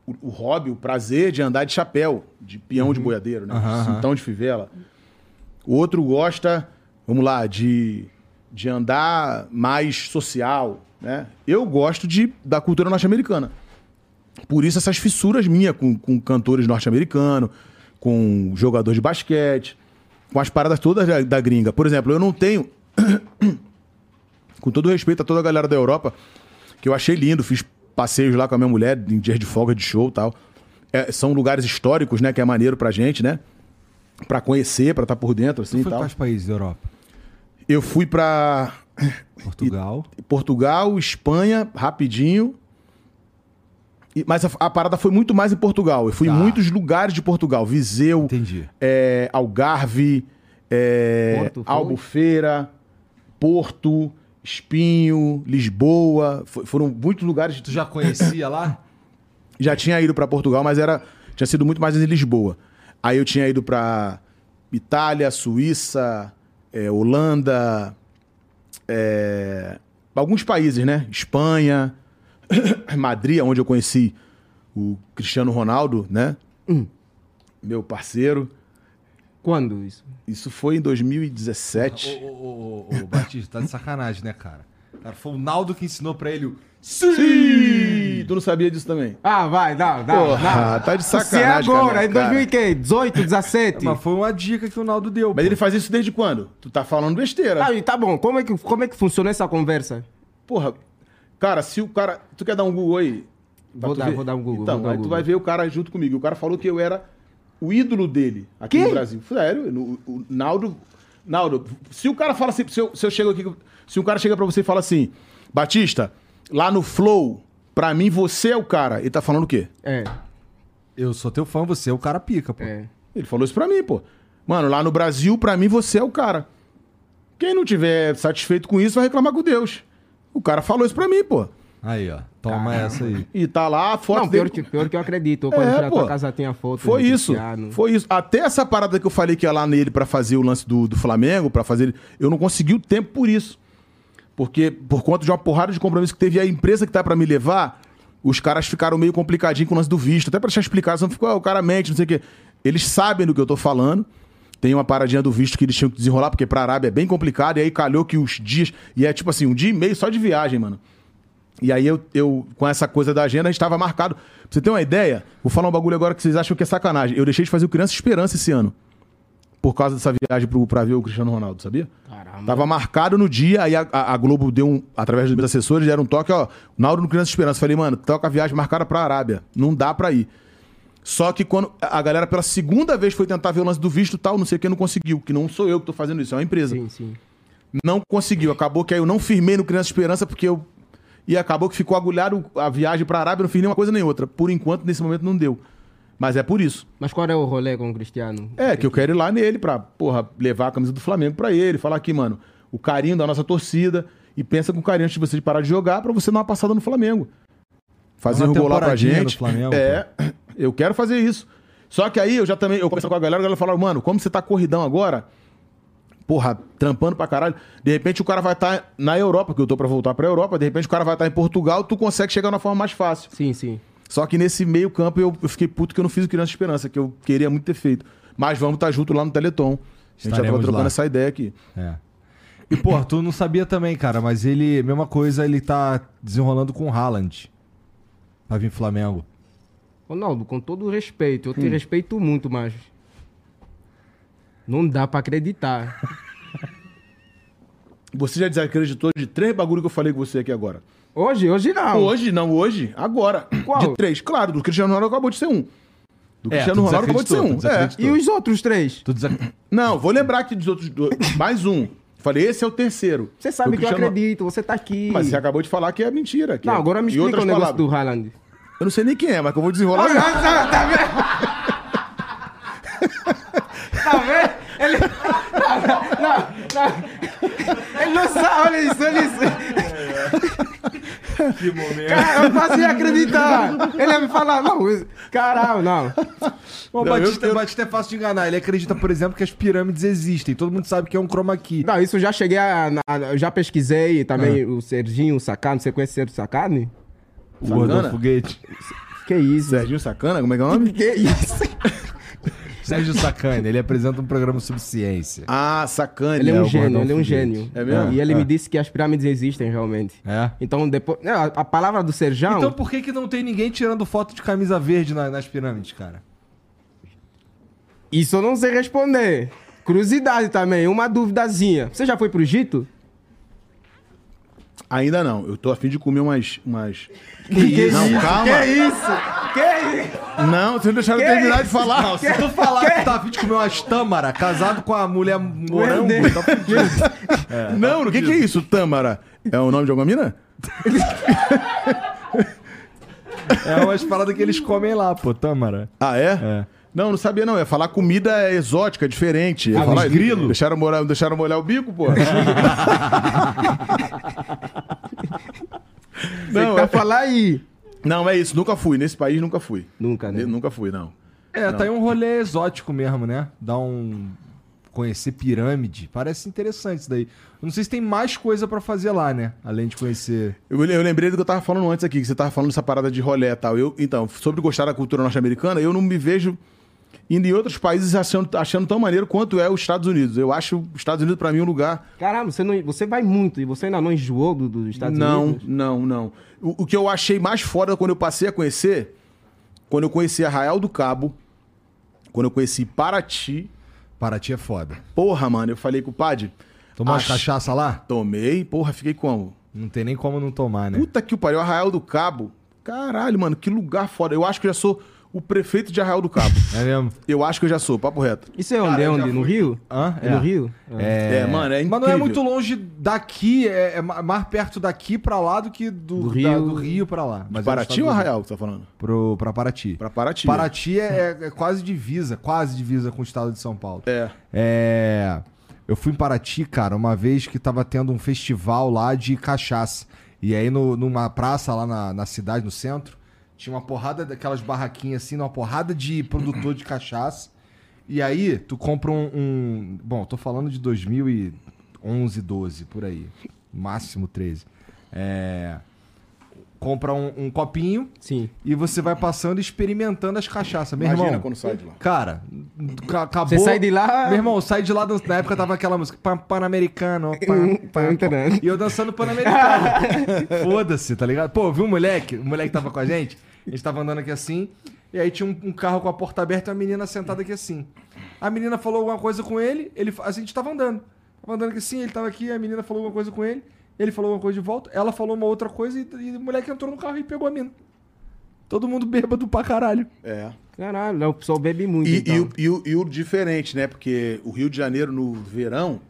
S2: o, o hobby, o prazer de andar de chapéu, de peão de boiadeiro, né?
S1: Aham.
S2: Cintão de fivela. O outro gosta, vamos lá, de, de andar mais social, né? Eu gosto de, da cultura norte-americana. Por isso essas fissuras minhas com, com cantores norte-americanos, com jogador de basquete, com as paradas todas da, da gringa. Por exemplo, eu não tenho, com todo respeito a toda a galera da Europa, que eu achei lindo, fiz passeios lá com a minha mulher em dias de folga de show e tal. É, são lugares históricos, né, que é maneiro pra gente, né? Pra conhecer, pra estar por dentro, assim
S1: Tu
S2: e tal.
S1: quais países da Europa?
S2: Eu fui pra
S1: Portugal.
S2: Portugal, Espanha, rapidinho. Mas a, a parada foi muito mais em Portugal. Eu fui
S1: Tá.
S2: em muitos lugares de Portugal. Viseu, é, Algarve, é,
S5: Porto, foi?
S2: Albufeira, Porto, Espinho, Lisboa. Fo- foram muitos lugares.
S1: Tu já conhecia lá?
S2: Já tinha ido pra Portugal, mas era tinha sido muito mais em Lisboa. Aí eu tinha ido pra Itália, Suíça, é, Holanda, é, alguns países, né? Espanha, Madrid, onde eu conheci o Cristiano Ronaldo, né? Meu parceiro.
S5: Quando isso?
S2: Isso foi em 2017.
S1: Ô, ô, ô, ô, ô, Batista, tá de sacanagem, né, cara? Cara, foi o Naldo que ensinou pra ele o. Sim!
S2: Sim! Tu não sabia disso também?
S5: Ah, vai, não, não,
S2: Porra,
S5: não.
S2: tá de
S5: Se é
S2: sacanagem.
S5: agora,
S2: cara,
S5: em 2018, 17.
S1: Mas foi uma dica que o Naldo deu.
S2: Mas
S1: pô.
S2: ele faz isso desde quando? Tu tá falando besteira.
S5: Ah, e tá bom, como é, que, como é que funciona essa conversa?
S2: Porra, cara, se o cara. Tu quer dar um Google aí?
S5: Vou
S2: tu
S5: dar,
S2: ver?
S5: vou dar um Google,
S2: Então,
S5: vou dar um
S2: aí tu
S5: Google.
S2: vai ver o cara junto comigo. O cara falou que eu era o ídolo dele aqui
S5: Quê?
S2: no Brasil. Sério, no- o Naldo. Naldo, se o cara fala assim, se eu, se eu chego aqui, se um cara chega pra você e fala assim, Batista, lá no Flow, pra mim você é o cara. Ele tá falando o quê?
S5: É,
S1: Eu sou teu fã, você é o cara pica, pô.
S5: é.
S2: Ele falou isso pra mim, pô. Mano, lá no Brasil, pra mim, você é o cara. Quem não tiver satisfeito com isso vai reclamar com Deus. O cara falou isso pra mim, pô.
S1: Aí, ó. Toma essa aí.
S2: E tá lá a foto
S5: Não,
S2: dele.
S5: pior que, pior que eu acredito. Quando
S2: É, pô.
S5: tua casa tinha foto.
S2: Foi isso. Foi isso. Até essa parada que eu falei que ia lá nele pra fazer o lance do, do Flamengo, pra fazer. Eu não consegui o tempo por isso. Porque, por conta de uma porrada de compromisso que teve a empresa que tá pra me levar, os caras ficaram meio complicadinho com o lance do visto. Até pra deixar explicado, senão ficou, ah, o cara mente, não sei o quê. Eles sabem do que eu tô falando. Tem uma paradinha do visto que eles tinham que desenrolar, porque pra Arábia é bem complicado. E aí calhou que os dias. E é tipo assim, um dia e meio só de viagem, mano. E aí eu, eu, com essa coisa da agenda, a gente tava marcado. Pra você ter uma ideia, vou falar um bagulho agora que vocês acham que é sacanagem. Eu deixei de fazer o Criança Esperança esse ano. Por causa dessa viagem pro, pra ver o Cristiano Ronaldo, sabia?
S5: Caramba.
S2: Tava marcado no dia, aí a, a- Globo deu um, através dos meus assessores, deram um toque, ó, Naldo no Criança Esperança. Falei, mano, toca a viagem marcada pra Arábia. Não dá pra ir. Só que quando a galera pela segunda vez foi tentar ver o lance do visto e tal, não sei o que, não conseguiu. Que não sou eu que tô fazendo isso, é uma empresa
S5: Sim, sim.
S2: não conseguiu. Acabou que aí eu não firmei no Criança Esperança porque eu. E acabou que ficou agulhado a viagem pra Arábia, eu não fiz nenhuma coisa nem outra. Por enquanto, nesse momento, não deu. Mas é por isso.
S5: Mas qual é o rolê com o Cristiano?
S2: É, que eu quero ir lá nele pra, porra, levar a camisa do Flamengo pra ele, falar aqui, mano, o carinho da nossa torcida. E pensa com carinho antes de você parar de jogar pra você dar uma passada no Flamengo. Fazer um gol lá pra gente.
S1: Flamengo,
S2: é, eu quero fazer isso. Só que aí eu já também, eu conversando com a galera, a galera falou, mano, como você tá corridão agora, porra, trampando pra caralho, de repente o cara vai estar na Europa, que eu tô pra voltar pra Europa, de repente o cara vai estar em Portugal, tu consegue chegar de uma forma mais fácil.
S5: Sim, sim.
S2: Só que nesse meio campo eu, eu fiquei puto que eu não fiz o Criança Esperança, que eu queria muito ter feito. Mas vamos estar junto lá no Teleton. A gente já tava
S1: Estaremos
S2: trocando
S1: lá.
S2: essa ideia aqui.
S1: É. E, pô, tu não sabia também, cara, mas ele, mesma coisa, ele tá desenrolando com o Haaland. Pra vir Flamengo.
S5: Ronaldo, com todo o respeito, eu te
S2: Hum.
S5: respeito muito, mas. Não dá pra acreditar.
S2: Você já desacreditou de três bagulho que eu falei com você aqui agora.
S5: Hoje, hoje não.
S2: Hoje, não, hoje, agora.
S5: Qual?
S2: De três. Claro, do Cristiano Ronaldo acabou de ser um. Do
S1: É,
S2: Cristiano Ronaldo acabou de ser um. É.
S5: E os outros três?
S1: Tu desac...
S2: Não, vou lembrar aqui dos outros dois. Mais um. Falei, esse é o terceiro.
S5: Você sabe que eu
S2: Cristiano-
S5: acredito, você tá aqui.
S2: Mas você acabou de falar que é mentira. que
S5: Não,
S2: é-
S5: agora me explica o negócio
S2: palavras.
S5: do Haaland.
S2: Eu não sei nem quem é, mas que eu vou desenrolar.
S5: tá, tá vendo? Tá vendo? Ele. Não, não. Ele não sabe, olha isso, olha isso.
S1: Que momento.
S5: Cara, eu quase ia acreditar. Ele ia me falar, não, caralho, não.
S1: O Batista,
S2: eu-
S1: Batista é fácil de enganar. Ele acredita, por exemplo, que as pirâmides existem. Todo mundo sabe que é um chroma key.
S5: Não, isso eu já cheguei a. eu já pesquisei também o Serginho Sacani. Você conhece o Serginho Sacani?
S1: O gordo
S2: Sacana?
S1: do foguete.
S5: Que isso?
S2: Serginho Sacana, como é que é o nome?
S5: Que isso?
S1: Sérgio Sacani, ele apresenta um programa sobre ciência.
S2: Ah, Sacana.
S5: Ele é um
S1: o
S5: gênio,
S1: gordão
S5: ele é um
S1: foguete.
S5: gênio.
S2: É mesmo?
S5: E ele
S1: É.
S5: me disse que as pirâmides existem realmente.
S1: É?
S5: Então depois. Não, a, a palavra do Serjão.
S1: Então por que, que não tem ninguém tirando foto de camisa verde na- nas pirâmides, cara?
S5: Isso eu não sei responder. Curiosidade também, uma duvidazinha. Você já foi pro Egito?
S2: Ainda não. Eu tô afim de comer umas. umas...
S5: Que isso?
S2: Não, calma.
S5: Que isso? Que isso?
S2: Não, vocês não deixaram eu
S5: Que
S2: terminar
S5: isso?
S2: de falar.
S1: Não, se tu falar que tá afim de comer umas tâmara, casado com a mulher morango, tá fudido.
S2: não, o que, que é isso, Tâmara? É o nome de alguma mina?
S1: É umas paradas que eles comem lá, pô, tâmara.
S2: Ah, é?
S1: É.
S2: Não, não sabia não. É falar comida exótica, diferente.
S1: Ah,
S2: É falar
S1: grilo?
S2: Deixaram molhar, deixaram molhar o bico, pô. não,
S5: tá
S2: é,
S5: falar aí.
S2: não, é isso. Nunca fui. Nesse país, nunca fui.
S5: Nunca, né?
S2: Nunca fui, não.
S1: É, tá aí um rolê exótico mesmo, né? Dá um. conhecer pirâmide. Parece interessante isso daí. Eu não sei se tem mais coisa pra fazer lá, né? Além de conhecer.
S2: Eu, eu lembrei do que eu tava falando antes aqui, que você tava falando dessa parada de rolé e tal. Eu, então, sobre gostar da cultura norte-americana, eu não me vejo indo em outros países achando, achando tão maneiro quanto é os Estados Unidos. Eu acho os Estados Unidos, pra mim, um lugar.
S5: Caramba, você, não, você vai muito e você ainda não enjoou do- dos Estados
S2: não,
S5: Unidos?
S2: não, não. O, o que eu achei mais foda quando eu passei a conhecer, quando eu conheci Arraial do Cabo, quando eu conheci Paraty.
S1: Paraty é foda.
S2: Porra, mano, eu falei com o Padre.
S1: Tomou
S2: ach-
S1: cachaça lá?
S2: Tomei, porra, fiquei como?
S1: Não tem nem como não tomar, né?
S2: Puta que o pariu, Arraial do Cabo. Caralho, mano, que lugar foda. Eu acho que eu já sou o prefeito de Arraial do Cabo.
S1: É mesmo?
S2: eu acho que eu já sou, papo reto.
S5: Isso é onde?
S1: Cara,
S5: é
S1: eu
S5: onde? No. Rio?
S1: Hã?
S5: É, no Rio?
S2: É, mano, é incrível.
S1: Mas não é muito longe daqui, é, é ma- mais perto daqui pra lá do que do,
S5: Do
S1: da-
S5: Rio.
S1: do Rio pra lá. Mas é
S2: Paraty ou. Arraial que você tá falando?
S1: Pro, pra Paraty.
S2: Pra Paraty.
S1: Paraty é, é quase divisa, quase divisa com o estado de São Paulo.
S2: É.
S1: É, Eu fui em Paraty, cara, uma vez que tava tendo um festival lá de cachaça. E aí, no- numa praça lá na, na cidade, no centro, tinha uma porrada daquelas barraquinhas assim, uma porrada de produtor de cachaça. E aí, tu compra um. um- bom, tô falando de 2011, 12, por aí. Máximo 13. É, compra um, um copinho
S5: Sim.
S1: e você vai passando e experimentando as cachaças. Meu
S2: Imagina
S1: irmão,
S2: quando sai de lá.
S1: Cara, ca- acabou.
S5: Você sai de lá-
S1: Meu irmão, sai de lá. Na época tava aquela música. Pan- Pan-Americano. Pan, pan,
S5: entendendo.
S1: e eu dançando Pan-Americano. Foda-se, tá ligado? Pô, viu um moleque? O moleque tava com a gente. A gente tava andando aqui assim. E aí tinha um, um carro com a porta aberta e uma menina sentada aqui assim. A menina falou alguma coisa com ele. ele a gente tava andando. Tava andando aqui assim, ele tava aqui. A menina falou alguma coisa com ele. Ele falou alguma coisa de volta. Ela falou uma outra coisa e, e o moleque entrou no carro e pegou a mina. Todo mundo bêbado pra caralho.
S2: É.
S5: Caralho, não, o pessoal bebe muito.
S2: E,
S5: então.
S2: e o- e o, e o diferente, né? Porque o Rio de Janeiro, no verão,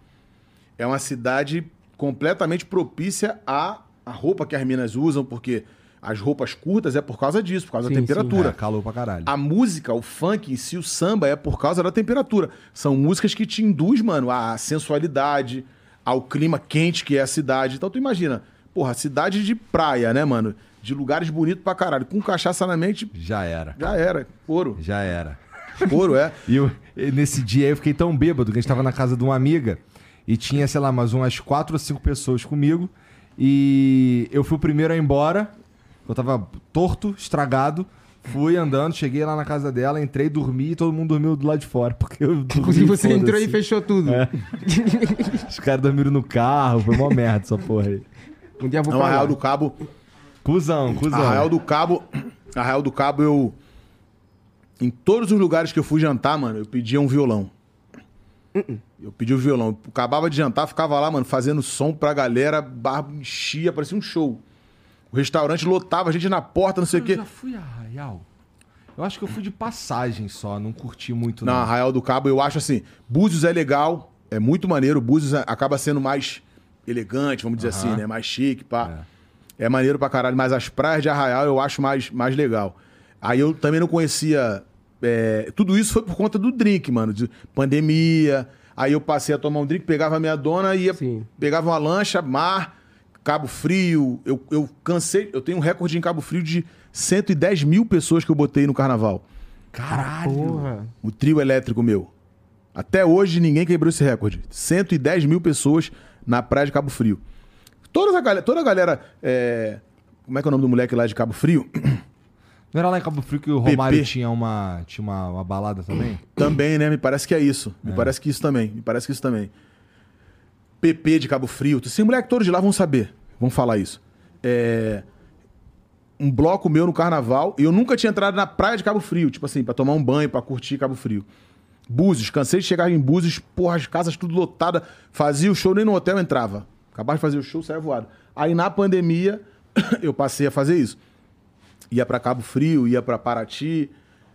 S2: é uma cidade completamente propícia à, à roupa que as minas usam, porque as roupas curtas é por causa disso, por causa
S5: Sim,
S2: da temperatura.
S1: É, calor pra caralho.
S2: A música, o funk em si, o samba, é por causa da temperatura. São músicas que te induz, mano, à sensualidade, ao clima quente que é a cidade. Então tu imagina, porra, cidade de praia, né, mano? De lugares bonitos pra caralho. Com cachaça na mente,
S1: Já era.
S2: já era. Ouro.
S1: Já era.
S2: Ouro, é.
S1: E eu- nesse dia eu fiquei tão bêbado que a gente tava na casa de uma amiga e tinha, sei lá, mais umas quatro ou cinco pessoas comigo. E eu fui o primeiro a ir embora. Eu tava torto, estragado. Fui andando, cheguei lá na casa dela, entrei, dormi e todo mundo dormiu do lado de fora. Porque eu dormi,
S5: você entrou e fechou tudo.
S1: É. Os caras dormiram no carro, foi uma merda essa porra aí.
S5: Um dia eu vou
S2: Não. Arraial do Cabo.
S1: Cusão, cuzão.
S2: Arraial do Cabo. Arraial do Cabo, eu. Em todos os lugares que eu fui jantar, mano, eu pedia um violão. Eu pedi o violão. Eu acabava de jantar, ficava lá, mano, fazendo som pra galera, barba enchia, parecia um show. O restaurante lotava, a gente na porta, não sei o
S1: Eu
S2: quê.
S1: já fui a Arraial. Eu acho que eu fui de passagem só, não curti muito
S2: Na. Arraial do Cabo, eu acho assim, Búzios é legal, é muito maneiro. Búzios é- acaba sendo mais elegante, vamos dizer assim, né? Mais chique, pá. É. maneiro pra caralho, mas as praias de Arraial eu acho mais, mais legal. Aí eu também não conhecia. é, tudo isso foi por conta do drink, mano. De pandemia. Aí eu passei a tomar um drink, pegava a minha dona, ia,
S5: Sim.
S2: pegava uma lancha, mar, Cabo Frio. Eu, eu cansei, eu tenho um recorde em Cabo Frio de 110 mil pessoas que eu botei no carnaval.
S1: Caralho.
S5: Porra.
S2: O trio elétrico meu. Até hoje ninguém quebrou esse recorde. 110 mil pessoas na praia de Cabo Frio. Toda a galera. Toda a galera é, Como é que é o nome do moleque lá de Cabo Frio?
S1: Não era lá em Cabo Frio que o Romário tinha, uma, tinha uma, uma balada também?
S2: também, né? Me parece que é isso. Me parece que isso também. Me parece que isso também. PP de Cabo Frio. Esses moleque todos de lá vão saber. Vão falar isso. É. Um bloco meu no carnaval. E eu nunca tinha entrado na praia de Cabo Frio. Tipo assim, pra tomar um banho, pra curtir Cabo Frio. Búzios. Cansei de chegar em Búzios. Porra, as casas tudo lotadas. Fazia o show, nem no hotel entrava. Acabava de fazer o show, saia voado. Aí na pandemia, eu passei a fazer isso. Ia pra Cabo Frio, ia pra Paraty.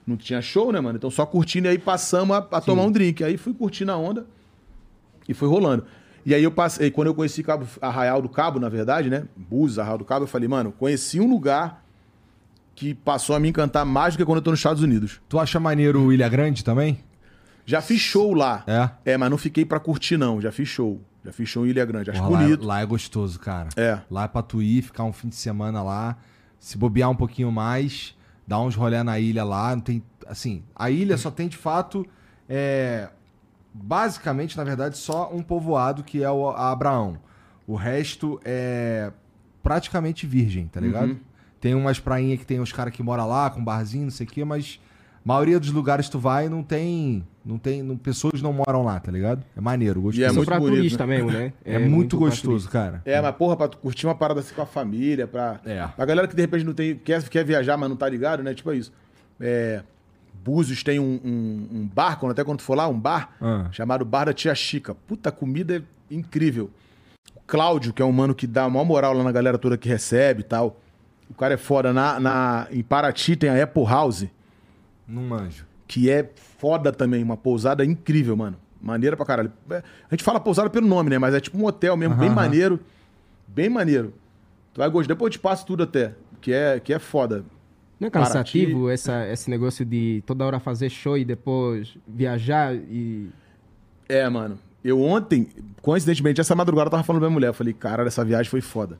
S2: Não tinha show, né, mano? Então só curtindo e aí passamos a, a tomar um drink. Aí fui curtindo a onda e foi rolando. E aí eu passei, quando eu conheci Cabo, Arraial do Cabo, na verdade, né? Búzios, Arraial do Cabo, eu falei, mano, conheci um lugar que passou a me encantar mais do que quando eu tô nos Estados Unidos.
S1: Tu acha maneiro o Ilha Grande também?
S2: Já fiz show lá.
S1: É?
S2: É, mas não fiquei pra curtir, não. Já fiz show. Já fiz show em Ilha Grande. Acho
S1: Porra, lá,
S2: bonito.
S1: lá é gostoso, cara.
S2: É.
S1: Lá é pra tu ir, ficar um fim de semana lá, se bobear um pouquinho mais, dar uns rolé na ilha lá. Não tem, assim, a ilha só tem de fato é, basicamente, na verdade, só um povoado que é o a Abraão. O resto é praticamente virgem, tá ligado?
S2: Uhum.
S1: Tem umas prainhas que tem os caras que moram lá, com barzinho, não sei o quê, mas a maioria dos lugares que tu vai não tem. Não tem. Não, pessoas não moram lá, tá ligado? É maneiro, gostoso.
S2: E é muito
S5: pra
S2: bonito,
S5: turista mesmo, né?
S1: É, muito,
S5: pra
S1: gostoso, cara.
S2: É, mas porra, pra tu curtir uma parada assim com a família, pra.
S1: É.
S2: Pra galera que de repente não tem. Quer, quer viajar, mas não tá ligado, né? Tipo isso. É. Búzios tem um, um, um bar, quando, até quando tu for lá, um bar,
S1: Ah.
S2: chamado Bar da Tia Chica. Puta, a comida é incrível. O Cláudio, que é um mano que dá a maior moral lá na galera toda que recebe e tal. O cara é foda. Na, na, em Paraty tem a Apple House,
S1: Não manjo.
S2: que é foda também, uma pousada incrível, mano. Maneira pra caralho. É, A gente fala pousada pelo nome, né? Mas é tipo um hotel mesmo, bem maneiro. Bem maneiro. Tu vai gostar. Depois eu te passo tudo até. Que é, que é foda.
S5: Não é cansativo essa, esse negócio de toda hora fazer show e depois viajar e.
S2: É, mano. Eu ontem, coincidentemente, essa madrugada eu tava falando pra minha mulher. Eu falei, cara, essa viagem foi foda.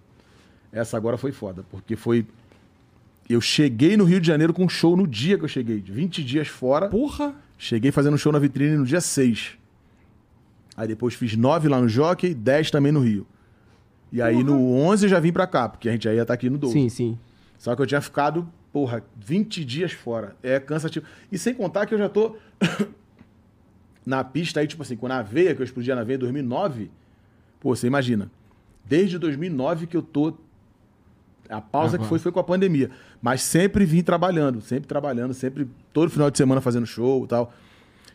S2: Essa agora foi foda. Porque foi. Eu cheguei no Rio de Janeiro com um show no dia que eu cheguei. 20 dias fora.
S1: Porra!
S2: Cheguei fazendo show na vitrine no dia 6. Aí depois fiz 9 lá no Jockey, 10 também no Rio. E aí no 11 eu já vim pra cá, porque a gente já ia estar aqui no 12.
S5: Sim, sim.
S2: Só que eu tinha ficado, porra, 20 dias fora. É cansativo. E sem contar que eu já tô na pista aí, tipo assim, com a veia, que eu explodi na veia em 2009. Pô, você imagina. Desde 2009 que eu tô. A pausa que foi foi com a pandemia. Mas sempre vim trabalhando, sempre trabalhando, sempre todo final de semana fazendo show e tal.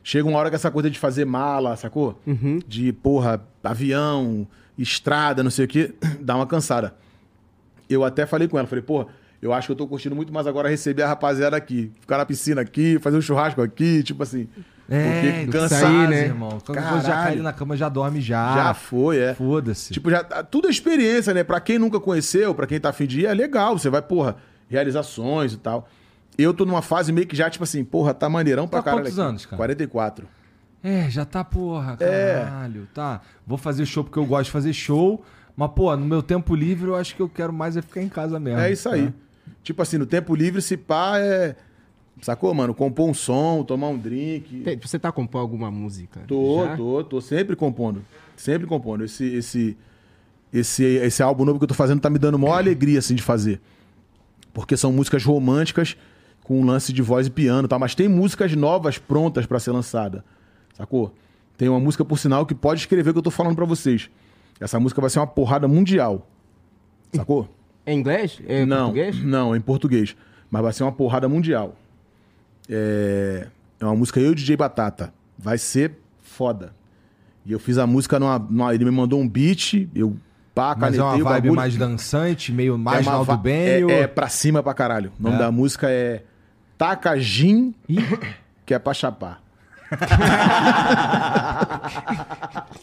S2: Chega uma hora que essa coisa de fazer mala, sacou? De, porra, avião, estrada, não sei o quê, dá uma cansada. Eu até falei com ela, falei, porra, eu acho que eu tô curtindo muito mais agora receber a rapaziada aqui. Ficar na piscina aqui, fazer um churrasco aqui, tipo assim.
S1: É,
S2: porque
S1: cansa
S2: cansar,
S5: né?
S1: irmão. Quando você já cai na cama, já dorme já.
S2: Já foi, é.
S1: Foda-se.
S2: Tipo, já, tudo é experiência, né? Pra quem nunca conheceu, pra quem tá afim de ir, é legal. Você vai, porra, realizações e tal. Eu tô numa fase meio que já, tipo assim, porra, tá maneirão pra
S1: Tá
S2: caralho.
S1: quantos
S2: aqui.
S1: anos, cara?
S2: 44.
S1: É, já tá, porra,
S2: É.
S1: caralho. Tá. Vou fazer show porque eu gosto de fazer show. Mas, pô, no meu tempo livre, eu acho que eu quero mais é ficar em casa mesmo.
S2: É isso aí.
S1: né?
S2: Tipo assim, no tempo livre, se pá, é. Sacou, mano? Compor um som, tomar um drink.
S5: Tem- Você tá compondo alguma música?
S2: Tô,
S5: já?
S2: tô, tô sempre compondo. Sempre compondo. Esse, esse, esse, esse álbum novo que eu tô fazendo tá me dando maior alegria, assim, de fazer. Porque são músicas românticas com um lance de voz e piano tal. Mas tem músicas novas prontas pra ser lançada. Sacou? Tem uma música, por sinal, que pode escrever o que eu tô falando pra vocês. Essa música vai ser uma porrada mundial. Sacou?
S5: É inglês? É
S2: não,
S5: português?
S2: não, é em português. Mas vai ser uma porrada mundial. É, é uma música eu e DJ Batata. Vai ser foda. E eu fiz a música numa, numa- Ele me mandou um beat, eu pá,
S1: Mas é uma vibe
S2: bagulho.
S1: mais dançante, meio mais
S2: é uma
S1: Naldo
S2: va-
S1: Bem.
S2: é, é pra cima pra caralho. O nome
S1: É.
S2: da música é Takajin, que é pra chapar.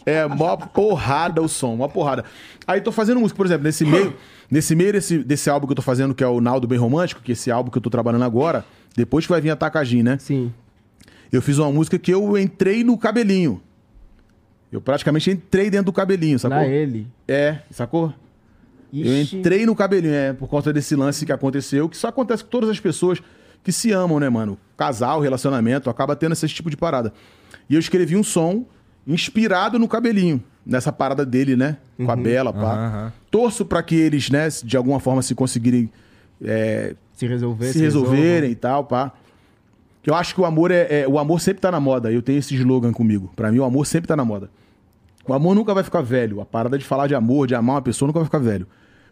S2: É mó porrada o som, mó porrada. Aí tô fazendo música, por exemplo, nesse meio, nesse meio desse, desse álbum que eu tô fazendo, que é o Naldo Bem Romântico, que é esse álbum que eu tô trabalhando agora, depois que vai vir a Takajin, né?
S5: Sim.
S2: Eu fiz uma música que eu entrei no cabelinho. Eu praticamente entrei dentro do cabelinho, sacou?
S5: Lá ele.
S2: É, sacou? Eu
S5: Ixi.
S2: entrei no cabelinho, é, por conta desse lance que aconteceu, que só acontece com todas as pessoas que se amam, né, mano? Casal, relacionamento, acaba tendo esse tipo de parada. E eu escrevi um som inspirado no cabelinho, nessa parada dele, né? Com a Bela, pá.
S1: Aham.
S2: Torço pra que eles, né, de alguma forma se conseguirem é,
S5: Se resolver.
S2: se resolverem e tal, pá. Eu acho que o amor é, é- o amor sempre tá na moda. Eu tenho esse slogan comigo. Pra mim, o amor sempre tá na moda. O amor nunca vai ficar velho. A parada de falar de amor, de amar uma pessoa, nunca vai ficar velho.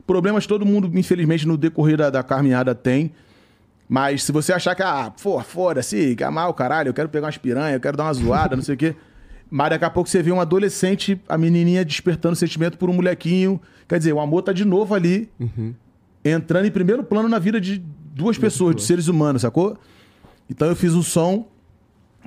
S2: Problemas todo mundo, infelizmente, no decorrer da, da caminhada tem. Mas se você achar que, ah, pô, foda-se, que amar o caralho, eu quero pegar umas piranha, eu quero dar uma zoada, não sei o quê. Mas daqui a pouco você vê um adolescente, a menininha despertando sentimento por um molequinho. Quer dizer, o amor tá de novo ali, entrando em primeiro plano na vida de duas pessoas, de seres humanos, sacou? Então eu fiz um som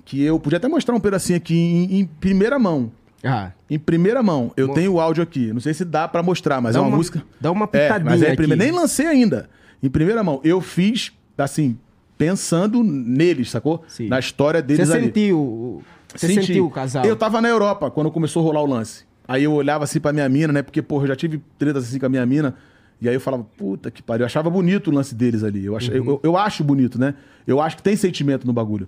S2: que eu podia até mostrar um pedacinho aqui em, em primeira mão.
S5: Ah,
S2: Em primeira mão. Eu
S5: Mo-
S2: tenho o áudio aqui. Não sei se dá pra mostrar, mas
S5: Dá
S2: é uma,
S5: uma-
S2: música.
S5: dá uma
S2: É,
S5: pitadinha
S2: mas é em
S5: aqui.
S2: primeira. Nem lancei ainda. Em primeira mão. Eu fiz, assim, pensando neles, sacou?
S5: Sim.
S2: Na história
S5: você
S2: deles ali.
S5: sentiu. o- Você
S2: Senti.
S5: sentiu o casal?
S2: Eu tava na Europa quando começou a rolar o lance. Aí eu olhava assim pra minha mina, né? Porque, porra, eu já tive tretas assim com a minha mina. E aí eu falava, puta que pariu. Eu achava bonito o lance deles ali. Eu, ach...
S5: Uhum.
S2: eu, eu acho bonito, né? Eu acho que tem sentimento no bagulho.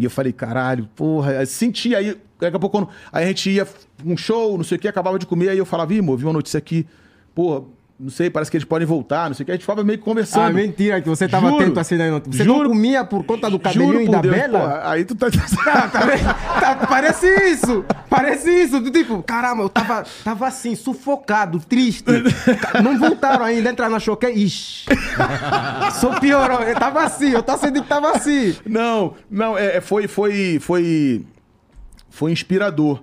S2: E eu falei, caralho, porra. Aí senti, aí daqui a pouco, quando- aí a gente ia um show, não sei o que, acabava de comer, aí eu falava, ih, amor, vi uma notícia aqui, pô, não sei, parece que eles podem voltar, não sei o que, a gente ficava meio que conversando.
S6: Ah, mentira, que você tava
S2: Juro.
S6: atento assim na notícia. Você
S2: Juro.
S6: não comia por conta do cabelinho e da
S2: Deus,
S6: Bela?
S2: aí tu tá...
S6: Tá, tá- parece isso! Parece isso! Tipo, caramba, eu tava, tava assim, sufocado, triste. Não voltaram ainda, entrar na choque. Ixi! Só piorou. Eu tava assim, eu tava sentindo que tava assim.
S2: Não, não, é, é, foi, foi, foi, foi inspirador.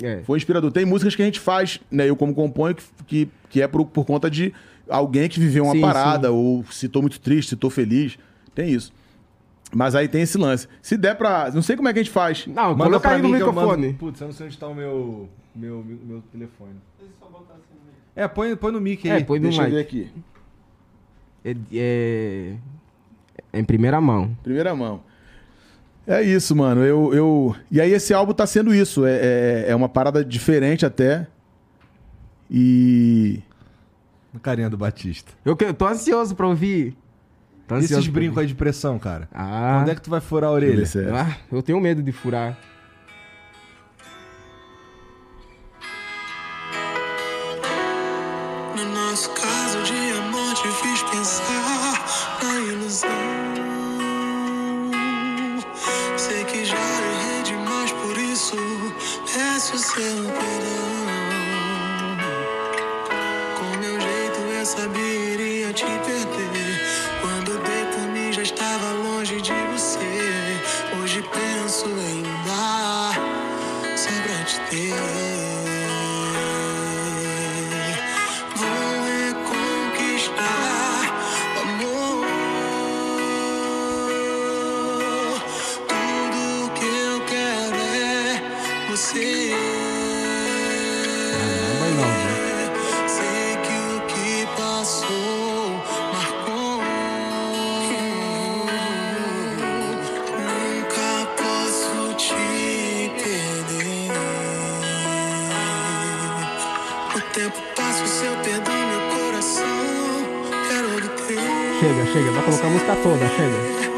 S6: É.
S2: Foi inspirador. Tem músicas que a gente faz, né? Eu como componho, que, que, que é por, por conta de alguém que viveu uma
S6: Sim,
S2: parada,
S6: sim.
S2: ou se tô muito triste, se tô feliz. Tem isso. Mas aí tem esse lance. Se der pra. Não sei como é que a gente faz.
S6: Não,
S1: Manda
S6: coloca aí no microfone.
S1: mando- Putz, eu não sei onde tá o meu, meu, meu telefone. É, põe, põe no mic aí.
S6: É, põe no
S2: Deixa eu ver
S6: mic.
S2: aqui.
S6: É, é- é em primeira mão.
S2: Primeira mão. É isso, mano. Eu, eu... E aí esse álbum tá sendo isso. É, é, é uma parada diferente até. E.
S1: Carinha do Batista.
S6: Eu, que- eu tô ansioso pra ouvir. Tô
S1: E
S6: ansioso
S1: esses
S6: pra
S1: brincos aí de pressão, cara?
S6: Ah,
S1: Onde é que tu vai furar a orelha?
S2: é.
S6: ah, eu tenho medo de furar. Chega, chega, vai colocar a música toda, chega.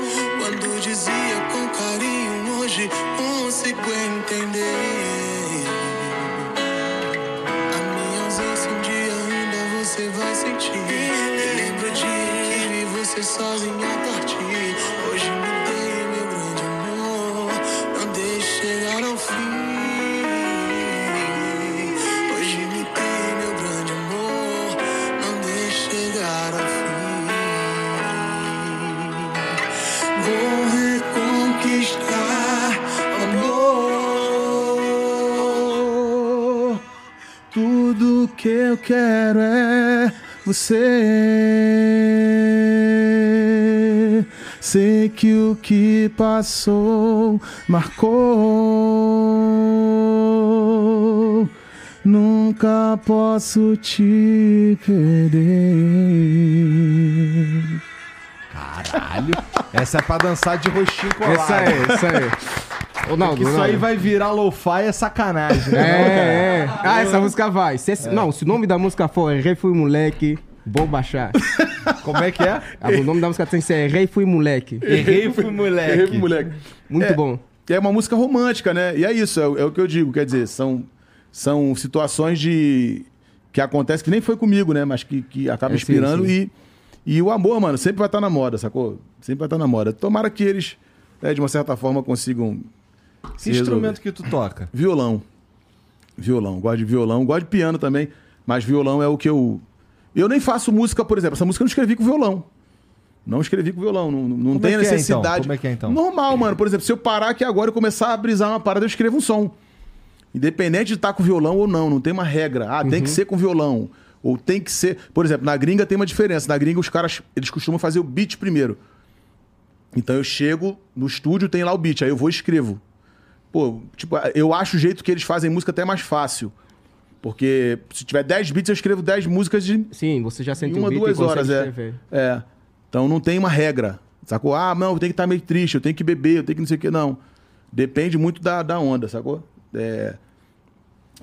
S7: Você.
S2: Sei que o que passou marcou. Nunca posso te perder.
S1: Caralho. Essa é pra dançar de rostinho colado.
S6: Essa é, essa é. Ronaldo,
S1: isso aí vai virar lo-fi é sacanagem, né?
S6: É, é. Ah, essa música vai. Se esse- Não, se o nome da música for Rei Fui Moleque, vou baixar.
S1: Como é que é?
S6: Ah, o nome da música tem que ser Rei Fui Moleque.
S1: Errei, fui moleque.
S2: Errei pro moleque.
S6: Muito
S2: É.
S6: bom.
S2: É uma música romântica, né? E é isso, é, o- é o que eu digo. Quer dizer, são, são situações de que acontecem que nem foi comigo, né? Mas que, que acaba
S6: É, sim,
S2: inspirando.
S6: sim.
S2: E, e o amor, mano, sempre vai estar na moda, sacou? Sempre vai estar na moda. Tomara que eles, né, de uma certa forma, consigam. se
S1: Que instrumento
S2: resolver.
S1: que tu toca?
S2: Violão. Violão. Gosto de violão. Gosto de piano também. Mas violão é o que eu. Eu nem faço música, por exemplo. Essa música eu não escrevi com violão. Não escrevi com violão. Não, não
S1: Como
S2: tem
S1: é que é, então?
S2: necessidade.
S1: Como é que é, então?
S2: Normal, mano. Por exemplo, se eu parar aqui agora e começar a brisar uma parada, eu escrevo um som. Independente de estar com violão ou não, não tem uma regra. Ah, tem que ser com violão. Ou tem que ser. Por exemplo, na gringa tem uma diferença. Na gringa, os caras eles costumam fazer o beat primeiro. Então eu chego no estúdio, tem lá o beat, aí eu vou e escrevo. Pô, tipo, eu acho o jeito que eles fazem música até mais fácil. Porque se tiver 10 beats, eu escrevo 10 músicas de
S6: Sim, você já
S2: em
S6: sentiu
S2: uma,
S6: beat
S2: duas horas, é.
S6: escrever.
S2: É. Então não tem uma regra. Sacou? Ah, não, eu tenho que estar meio triste, eu tenho que beber, eu tenho que não sei o que. Não. Depende muito da, da onda, sacou? É...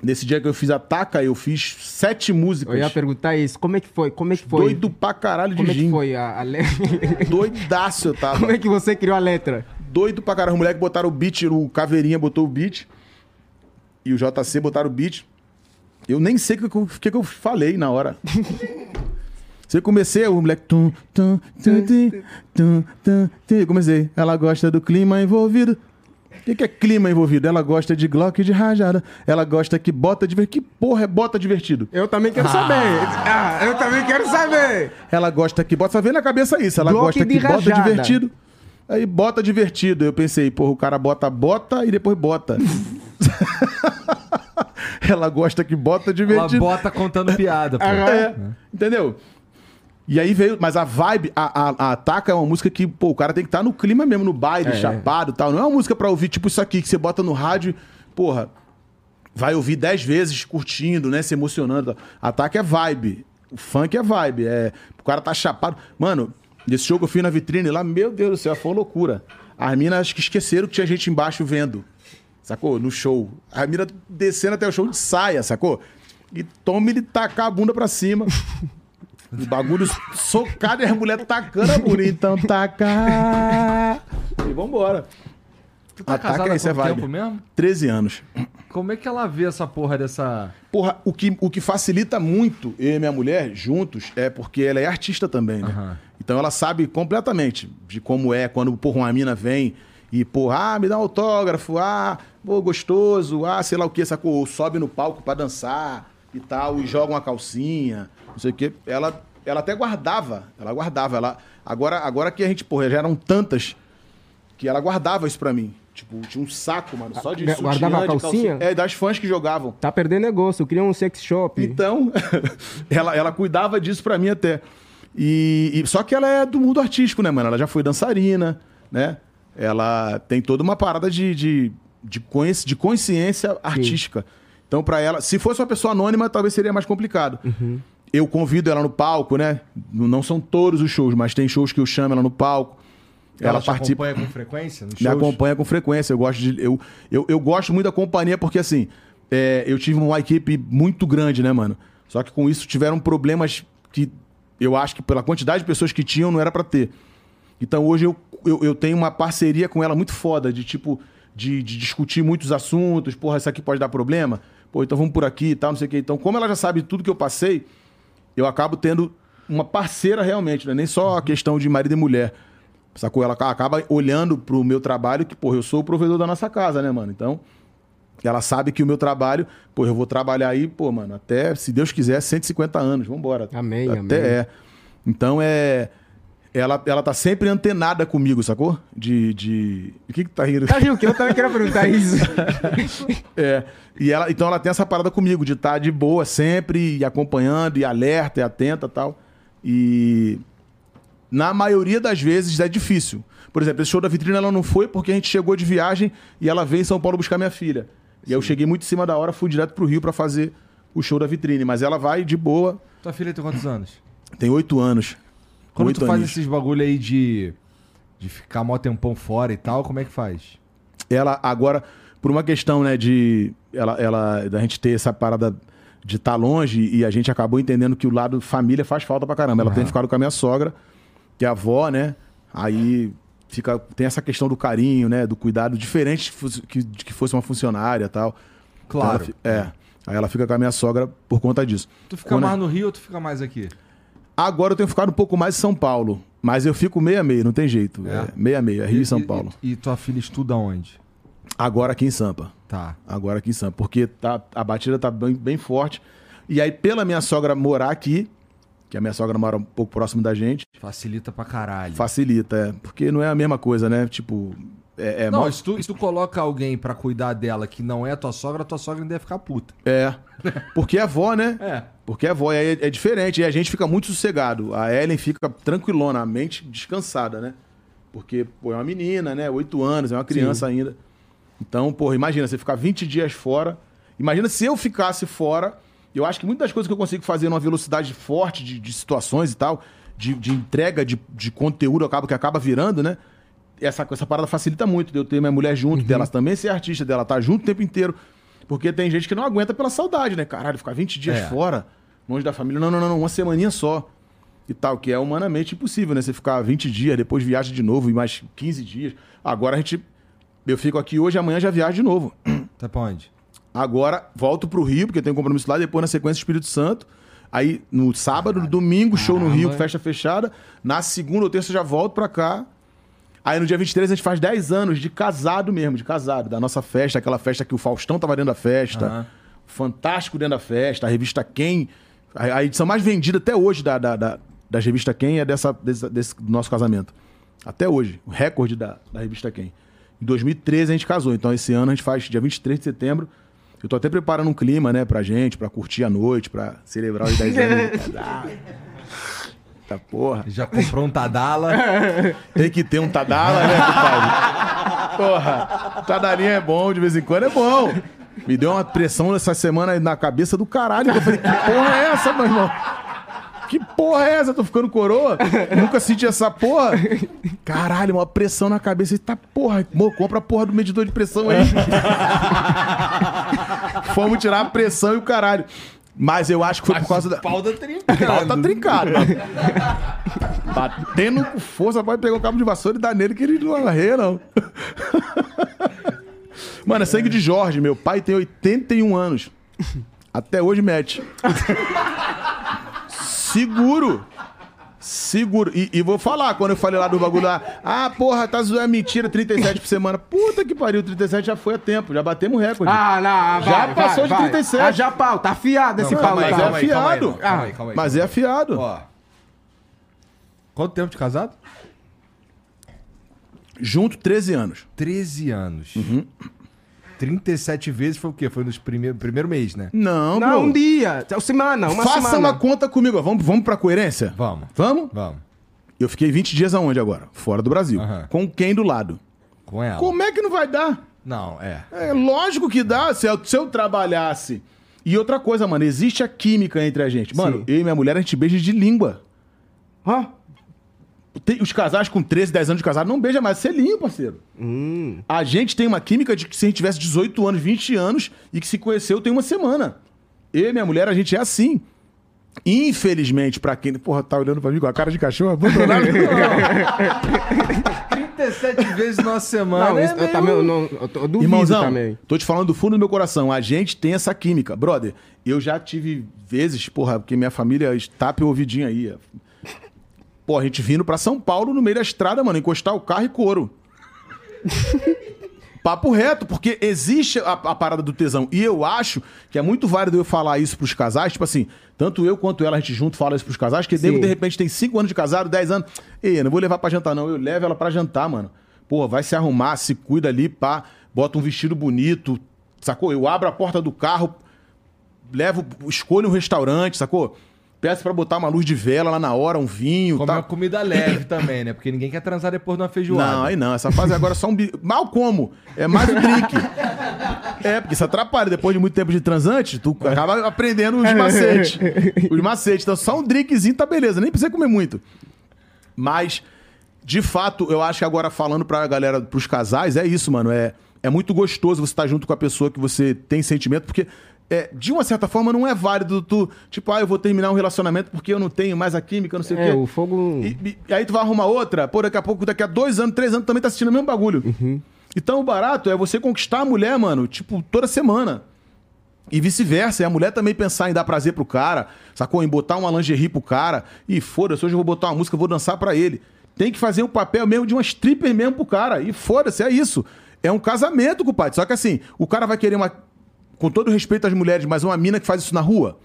S2: Nesse dia que eu fiz a taca, eu fiz sete músicas.
S6: Eu ia perguntar isso. Como é que foi? Como é que foi?
S2: Doido pra caralho de
S6: Como é que
S2: gin.
S6: foi a, a letra?
S2: Doidaço eu tava.
S6: Como é que você criou a letra?
S2: doido pra caramba. Os moleques botaram o beat, o Caveirinha botou o beat. E o JC botaram o beat. Eu nem sei o que, que, que eu falei na hora. Você comecei, o moleque. Tum, tum, tum, tum, tum, tum, comecei. Ela gosta do clima envolvido. O que, que é clima envolvido? Ela gosta de Glock e de rajada. Ela gosta que bota divertido. Que porra é bota divertido?
S5: Eu também quero saber. Ah, eu também quero saber.
S2: Ela gosta que bota. Só vem na cabeça isso. Ela
S5: Glock
S2: gosta
S5: de
S2: que bota
S5: rajada.
S2: divertido. Aí bota divertido. Eu pensei, porra, o cara bota bota e depois bota. Ela gosta que bota
S1: Ela
S2: divertido.
S1: bota contando piada, pô.
S2: É, entendeu? E aí veio, mas a vibe, a, a, a Ataca é uma música que, pô, o cara tem que estar no clima mesmo, no baile,
S5: É.
S2: chapado e tal. Não é uma música pra ouvir tipo isso aqui, que você bota no rádio, porra, vai ouvir dez vezes curtindo, né, se emocionando. Ataque é vibe. O funk é vibe. É, o cara tá chapado. Mano, esse show que eu fiz na vitrine lá, meu Deus do céu, foi uma loucura. As minas acho que esqueceram que tinha gente embaixo vendo. Sacou? No show. A mina descendo até o show de saia, sacou? E toma ele tacar a bunda pra cima. O bagulho socado e as mulheres tacando a bunda. Então taca. E vambora.
S1: Tu tá
S2: Ataca
S1: casado há
S2: esse é vibe.
S1: tempo mesmo?
S2: 13 anos.
S1: Como é que ela vê essa porra dessa...
S2: Porra, o que, o que facilita muito eu e minha mulher juntos é porque ela é artista também, né?
S1: Aham.
S2: Então ela sabe completamente de como é quando, porra, uma mina vem e, porra, ah, me dá um autógrafo, ah, pô, gostoso, ah, sei lá o que, sacou? Ou sobe no palco pra dançar e tal, e joga uma calcinha, não sei o quê. Ela, ela até guardava, ela guardava. Ela, agora, agora que a gente, porra, já eram tantas que ela guardava isso pra mim. Tipo, tinha um saco, mano, só de
S5: Guardava
S2: sutiã,
S5: a
S2: de
S5: calcinha?
S2: É, das fãs que jogavam.
S5: Tá perdendo negócio. Eu queria um sex shop.
S2: Então, ela, ela cuidava disso pra mim até. E, e- só que ela é do mundo artístico, né, mano? Ela já foi dançarina, né? Ela tem toda uma parada de, de, de, consci- de consciência artística. Então, pra ela, se fosse uma pessoa anônima, talvez seria mais complicado. Eu convido ela no palco, né? Não são todos os shows, mas tem shows que eu chamo ela no palco. Ela,
S1: te
S2: participa
S1: acompanha com frequência nos
S2: me
S1: shows?
S2: acompanha com frequência. Eu gosto, de, eu, eu, eu gosto muito da companhia porque, assim, é, eu tive uma equipe muito grande, né, mano? Só que com isso tiveram problemas que eu acho que pela quantidade de pessoas que tinham não era pra ter. Então hoje eu, eu, eu tenho uma parceria com ela muito foda, de tipo, de, de discutir muitos assuntos. Porra, isso aqui pode dar problema? Pô, então vamos por aqui e tal, não sei o quê. Então, como ela já sabe tudo que eu passei, eu acabo tendo uma parceira realmente, não é nem só a questão de marido e mulher. Sacou? Ela acaba olhando pro meu trabalho, que, porra, eu sou o provedor da nossa casa, né, mano? Então, ela sabe que o meu trabalho, pô, eu vou trabalhar aí, pô, mano, até, se Deus quiser, 150 anos. Vambora.
S5: Amém,
S2: até
S5: amém.
S2: é. Então é. Ela, ela tá sempre antenada comigo, sacou? De. de... O que que tá rindo?
S5: Tá rindo que eu também queria perguntar isso.
S2: É. E ela, então ela tem essa parada comigo, de estar de boa sempre, e acompanhando, e alerta, e atenta e tal. E na maioria das vezes é difícil. Por exemplo, esse show da vitrine ela não foi porque a gente chegou de viagem e ela veio em São Paulo buscar minha filha. E aí eu cheguei muito em cima da hora, fui direto pro Rio pra fazer o show da vitrine. Mas ela vai de boa,
S1: Tua filha tem quantos anos?
S2: tem oito anos.
S1: Quando
S2: Oito
S1: tu faz esses bagulho aí de, de ficar mó tempão fora e tal, como é que faz?
S2: ela agora, por uma questão, né, de ela, ela da gente ter essa parada de estar longe e a gente acabou entendendo que o lado família faz falta pra caramba. Ela tem ficado com a minha sogra, que é a avó, né? Aí fica tem essa questão do carinho, né, do cuidado diferente que, que fosse uma funcionária e tal.
S1: Claro.
S2: Então ela fi- é. Aí ela fica com a minha sogra por conta disso.
S1: Tu fica
S2: Quando-
S1: mais no Rio ou tu fica mais aqui?
S2: Agora eu tenho ficado um pouco mais em São Paulo, mas eu fico meia meia, não tem jeito.
S1: É?
S2: É, meia meia, Rio e São
S1: E-
S2: Paulo.
S1: E, e tua filha estuda onde?
S2: Agora aqui em Sampa.
S1: Tá.
S2: agora aqui em Sampa, porque tá, a batida tá bem, bem forte. E aí, pela minha sogra morar aqui, que a minha sogra mora um pouco próximo da gente,
S1: Facilita pra caralho.
S2: facilita, é. Porque não é a mesma coisa, né? Tipo, é. é
S1: Não,
S2: mó-
S1: se tu, se tu coloca alguém pra cuidar dela que não é tua sogra, tua sogra ainda ia ficar puta.
S2: É. Porque é avó, né?
S1: É.
S2: Porque é avó, e aí é, é diferente. E a gente fica muito sossegado. A Ellen fica tranquilona, a mente descansada, né? Porque, pô, é uma menina, né? Oito anos, é uma criança ainda. Então, porra, imagina, você ficar 20 dias fora. Imagina se eu ficasse fora. Eu acho que muitas das coisas que eu consigo fazer numa velocidade forte de, de situações e tal, de, de entrega de, de conteúdo acaba, que acaba virando, né? Essa, essa parada facilita muito de eu ter minha mulher junto, dela também ser artista, dela estar junto o tempo inteiro. Porque tem gente que não aguenta pela saudade, né? Caralho, ficar 20 dias
S1: É.
S2: fora, longe da família. Não, não, não, não, uma semaninha só. e tal, que é humanamente impossível, né? Você ficar 20 dias, depois viaja de novo e mais 15 dias. Agora a gente. Eu fico aqui hoje, amanhã já viajo de novo.
S1: Tá pra onde?
S2: Agora volto pro Rio, porque eu tenho compromisso lá, depois na sequência Espírito Santo. Aí no sábado, no domingo, show no Rio, festa fechada. Na segunda ou terça eu já volto pra cá. Aí no dia 23 a gente faz 10 anos de casado mesmo, de casado, da nossa festa, aquela festa que o Faustão tava dentro da festa.
S1: Aham.
S2: Fantástico dentro da festa, a revista Quem. A, a edição mais vendida até hoje da, da, da, das revista Quem é dessa, desse, desse nosso casamento. Até hoje, o recorde da, da revista Quem. Em 2013 a gente casou, então esse ano a gente faz dia 23 de setembro. Eu tô até preparando um clima, né, pra gente, pra curtir a noite, pra celebrar os 10 anos Tá porra.
S1: Já comprou um Tadala.
S2: Tem que ter um Tadala, né, compadre? Porra, Tadalinha é bom, de vez em quando é bom. Me deu uma pressão essa semana na cabeça do caralho. que Eu falei, que porra é essa, meu irmão? Que porra é essa? Tô ficando coroa? Nunca senti essa porra. Caralho, uma pressão na cabeça. Eita porra, Mô, compra a porra do medidor de pressão aí. Fomos tirar a pressão e o caralho. Mas eu acho que foi por causa da.
S1: Pau da
S2: O pau tá trincado. Batendo com força, pode pegar o cabo de vassoura e dar nele que ele não arreia, não. Mano, é sangue de Jorge. Meu pai tem 81 anos. Até hoje mete. Seguro. Seguro. E, e vou falar, quando eu falei lá do bagulho lá, ah, porra, tá zoando, é mentira, 37 por semana. Puta que pariu, 37 já foi a tempo, já batemos recorde.
S5: Ah, não,
S2: Já
S5: vai,
S2: passou
S5: vai,
S2: de
S5: vai.
S2: 37.
S5: Ah, já pau, tá afiado esse
S1: Não,
S5: pau.
S2: mas
S5: tá.
S2: é afiado. Mas é afiado.
S1: Ó. Quanto tempo de casado?
S2: Junto, 13 anos.
S1: 13 anos.
S2: Uhum.
S1: 37 vezes foi o quê? Foi no primeiro, primeiro mês, né?
S2: Não,
S5: Não,
S2: bro.
S5: um dia, semana, uma
S2: Faça
S5: semana.
S2: uma conta comigo. ó. Vamos, vamos pra coerência?
S1: Vamos.
S2: Vamos?
S1: Vamos.
S2: Eu fiquei 20 dias aonde agora? Fora do Brasil.
S1: Aham.
S2: Com quem do lado?
S1: Com ela.
S2: Como é que não vai dar?
S1: Não, é.
S2: É lógico que dá se eu, se eu trabalhasse. E outra coisa, mano, existe a química entre a gente. Mano,
S5: Sim.
S2: eu e minha mulher, a gente beija de língua.
S5: Hã?
S2: Tem- os casais com 13, 10 anos de casado não beija mais. Selinho, parceiro.
S5: Hum.
S2: A gente tem uma química de que se a gente tivesse 18 anos, 20 anos e que se conheceu tem uma semana. Eu e minha mulher, a gente é assim. Infelizmente, pra quem. Porra, tá olhando pra mim com a cara de cachorro abandonado.
S1: 37 vezes na semana.
S5: Não,
S1: é
S5: isso, eu,
S1: meio-
S5: também, eu, não, eu, tô- eu duvido
S2: Irmãozão,
S5: também.
S2: tô te falando do fundo do meu coração. A gente tem essa química. Brother, eu já tive vezes, porra, porque minha família tape o ouvidinho aí. Pô, a gente vindo pra São Paulo no meio da estrada, mano, encostar o carro e couro. Papo reto, porque existe a, a parada do tesão. E eu acho que é muito válido eu falar isso pros casais, tipo assim, tanto eu quanto ela, a gente junto fala isso pros casais, que nego, de repente tem 5 anos de casado, 10 anos. Ei, não vou levar pra jantar, não. Eu levo ela pra jantar, mano. Pô, vai se arrumar, se cuida ali, pá, bota um vestido bonito, sacou? Eu abro a porta do carro, levo, escolho um restaurante, sacou? Peço pra botar uma luz de vela lá na hora, um vinho,
S1: Comer
S2: tal.
S1: uma comida leve também, né? Porque ninguém quer transar depois de uma feijoada.
S2: Não, aí não. Essa fase agora é só um. bi- Mal como. É mais o drink. É, porque isso atrapalha. Depois de muito tempo de transante, tu acaba aprendendo os macetes. Os macetes. Então, só um drinkzinho tá beleza. Nem precisa comer muito. Mas, de fato, eu acho que agora falando pra galera, pros casais, é isso, mano. É, é muito gostoso você estar junto com a pessoa que você tem sentimento, porque. É, de uma certa forma, não é válido tu, tipo, ah, eu vou terminar um relacionamento porque eu não tenho mais a química, não sei o
S5: É,
S2: quê.
S5: o fogo.
S2: E, e- aí tu vai arrumar outra, pô, daqui a pouco, daqui a dois anos, três anos, também tá assistindo o mesmo bagulho. Então o barato é você conquistar a mulher, mano, tipo, toda semana. E vice-versa, e a mulher também pensar em dar prazer pro cara, sacou? Em botar uma lingerie pro cara. E foda-se, hoje eu vou botar uma música, eu vou dançar pra ele. Tem que fazer um papel mesmo de uma stripper mesmo pro cara. E foda-se, é isso. É um casamento, compadre. Só que assim, o cara vai querer uma. Com todo respeito às mulheres, mas uma mina que faz isso na rua.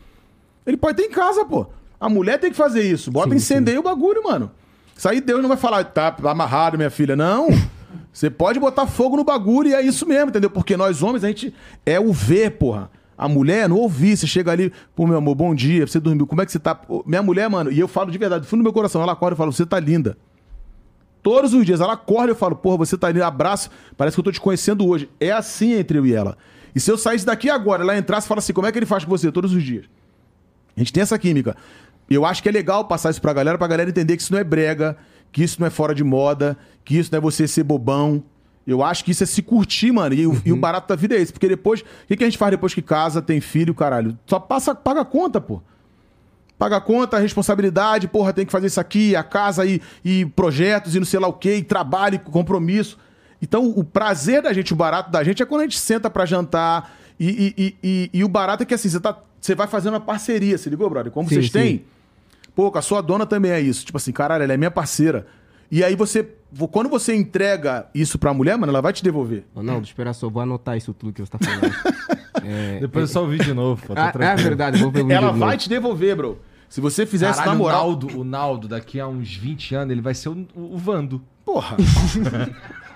S2: Ele pode ter em casa, pô. A mulher tem que fazer isso. Bota incendeia o bagulho, mano. Isso aí Deus não vai falar, tá amarrado, minha filha. Não. Você pode botar fogo no bagulho e é isso mesmo, entendeu? Porque nós homens, a gente é o ver, porra. A mulher é no ouvir. Você chega ali, pô, meu amor, bom dia, você dormiu, como é que você tá? Pô, Minha mulher, mano, e eu falo de verdade, do fundo do meu coração, ela acorda e fala, você tá linda. Todos os dias ela acorda e eu falo, porra, você tá linda, abraço, parece que eu tô te conhecendo hoje. É assim entre eu e ela. E se eu saísse daqui agora, ela entrasse e fala assim, como é que ele faz com você todos os dias? A gente tem essa química. Eu acho que é legal passar isso pra galera, pra galera entender que isso não é brega, que isso não é fora de moda, que isso não é você ser bobão. Eu acho que isso é se curtir, mano. E, o- e o barato da vida é esse. Porque depois, o que, que a gente faz depois que casa, tem filho, caralho? Só passa, paga a conta, pô. Paga conta, responsabilidade, porra, tem que fazer isso aqui, a casa e, e projetos e não sei lá o quê, e trabalho, e compromisso. Então, o prazer da gente, o barato da gente é quando a gente senta pra jantar. E, e, e, e- o barato é que assim, você, tá, você vai fazendo uma parceria, se ligou, brother? Como
S5: Sim,
S2: vocês
S5: sim.
S2: têm, pô, com a sua dona também é isso. Tipo assim, caralho, ela é minha parceira. E aí você, quando você entrega isso pra mulher, mano, ela vai te devolver.
S5: Ronaldo, espera só, vou anotar isso tudo que você tá falando. É,
S1: Depois eu só ouvi de novo, pô. tá
S5: ah, é verdade, vou ver o vídeo
S2: Ela
S5: de
S2: vai
S5: novo.
S2: te devolver, bro. Se você fizer isso
S1: Caralho,
S2: na
S1: o
S2: moral.
S1: Naldo, o Naldo, daqui a uns 20 anos, ele vai ser o, o, o Vando.
S2: Porra.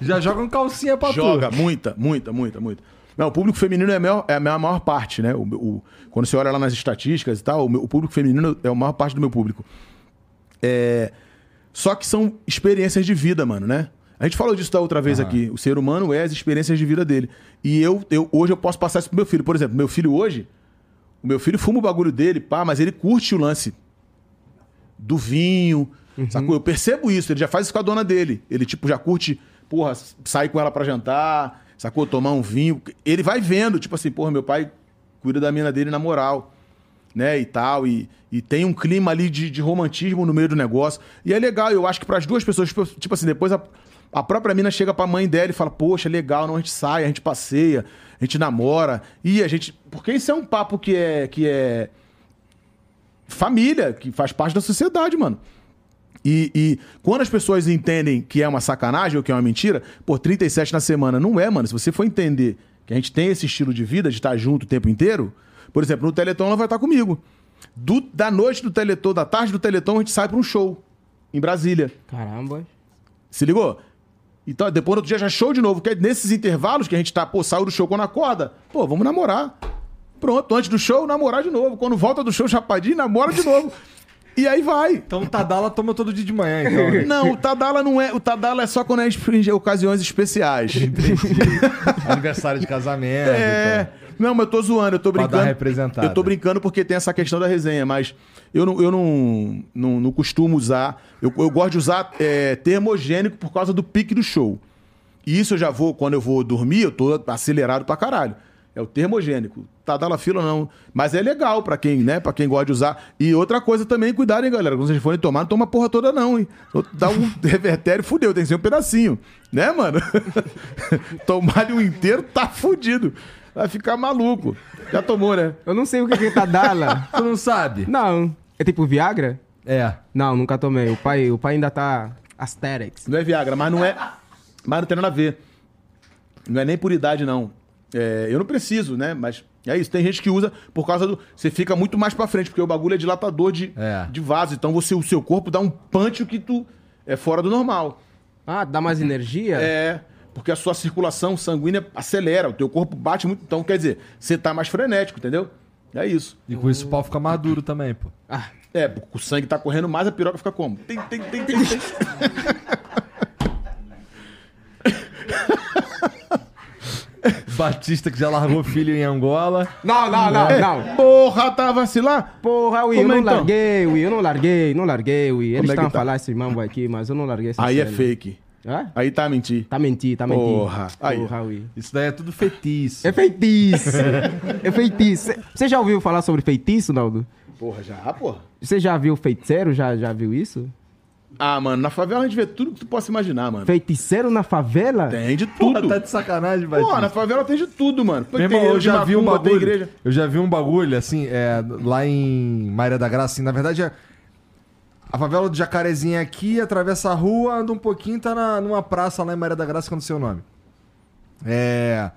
S1: Já joga um calcinha pra
S2: Joga,
S1: tu.
S2: muita, muita, muita, muita. Não, o público feminino é a maior, é a minha maior parte, né? O, o- quando você olha lá nas estatísticas e tal, o, meu- o público feminino é a maior parte do meu público. É, Só que são experiências de vida, mano, né? A gente falou disso da outra vez aqui. O ser humano é as experiências de vida dele. E eu, eu hoje eu posso passar isso pro meu filho. Por exemplo, meu filho hoje, o meu filho fuma o bagulho dele, pá, mas ele curte o lance do vinho, sacou? Eu percebo isso, ele já faz isso com a dona dele. Ele, tipo, já curte, porra, sair com ela pra jantar, sacou? Tomar um vinho. Ele vai vendo, tipo assim, porra, meu pai cuida da mina dele na moral, né? E tal. E, e tem um clima ali de, de romantismo no meio do negócio. E é legal, eu acho que para as duas pessoas, tipo, tipo assim, depois a, a própria mina chega pra mãe dela e fala, poxa, legal, não, a gente sai, a gente passeia, a gente namora. E a gente. Porque isso é um papo que é. Que é família, que faz parte da sociedade, mano. E, e quando as pessoas entendem que é uma sacanagem ou que é uma mentira, por 37 na semana, não é, mano. Se você for entender que a gente tem esse estilo de vida, de estar junto o tempo inteiro, por exemplo, no Teleton ela vai estar comigo. Do- da noite do Teleton, da tarde do Teleton, a gente sai pra um show em Brasília.
S5: Caramba.
S2: Se ligou? Então, depois no outro dia já show de novo. Que é nesses intervalos que a gente tá, pô, saiu do show quando acorda, pô, vamos namorar. Pronto, antes do show, namorar de novo. Quando volta do show, chapadinho, namora de novo. E aí vai.
S1: Então o Tadala toma todo dia de manhã, então. né?
S2: Não, o Tadala não é. O Tadala é só quando é em ocasiões especiais.
S1: Aniversário de casamento.
S2: É. Não, mas eu tô zoando, eu tô
S1: Pra
S2: brincando.
S1: dar.
S2: Eu tô brincando porque tem essa questão da resenha, mas eu não, eu não, não, não costumo usar. Eu, eu gosto de usar é, termogênico por causa do pique do show. E isso eu já vou, quando eu vou dormir, eu tô acelerado pra caralho. É o termogênico. Tadala fila não. Mas é legal pra quem, né? Para quem gosta de usar. E outra coisa também, cuidado, hein, galera. Quando vocês forem tomar, não toma a porra toda, não, hein? Dá um revertério, fudeu. Tem que ser um pedacinho. Né, mano? Tomar um inteiro, tá fudido. Vai ficar maluco. Já tomou, né?
S5: Eu não sei o que que é Tadala.
S1: Tu não sabe?
S5: não. É tipo Viagra?
S1: É.
S5: Não, nunca tomei. O pai, o pai ainda tá asterix.
S2: Não é Viagra, mas não é. Mas não tem nada a ver. Não é nem por idade, não. É, eu não preciso, né? Mas é isso. Tem gente que usa por causa do. Você fica muito mais pra frente, porque o bagulho é dilatador de,
S1: É.
S2: de vaso. Então você, o seu corpo dá um punch que tu é fora do normal.
S5: Ah, dá mais energia?
S2: É. Porque a sua circulação sanguínea acelera, o teu corpo bate muito. Então, quer dizer, você tá mais frenético, entendeu? É isso.
S1: E com isso o pau fica mais duro também, pô.
S5: Ah,
S2: É, porque o sangue tá correndo mais, a piroca fica como? Tem, tem, tem, tem, tem.
S1: Batista que já largou filho em Angola.
S5: Não, não, não, não.
S2: Porra, tá a vacilar?
S5: Porra, Ui, eu
S2: Como é
S5: não
S2: então?
S5: larguei, Ui, eu não larguei, não larguei, Ui. Eles
S2: Como é que
S5: estão a
S2: tá?
S5: falar esse mambo aqui, mas eu não larguei essa
S2: Aí é
S5: cena.
S2: fake.
S5: Hã?
S2: Aí tá a mentir.
S5: Tá mentindo, tá mentindo.
S2: Porra. Aí.
S5: Porra, Ui.
S1: Isso daí é tudo feitiço.
S5: É feitiço. é feitiço. Você já ouviu falar sobre feitiço, Naldo?
S2: Porra, já, porra.
S5: Você já viu feiticeiro? Já, já viu isso?
S2: Ah, mano, na favela a gente vê tudo que tu possa imaginar, mano.
S5: Feiticeiro na favela?
S2: Tem de tudo.
S1: tá de sacanagem,
S2: Porra,
S1: Batista.
S2: na favela tem de tudo, mano.
S1: Meu irmão, eu já vi um bagulho.
S2: igreja.
S1: Eu já vi um bagulho, assim, é, lá em Maria da Graça, assim, na verdade é. A favela do Jacarezinho é aqui, atravessa a rua, anda um pouquinho, tá na, numa praça lá em Maria da Graça, que eu não sei o nome. É.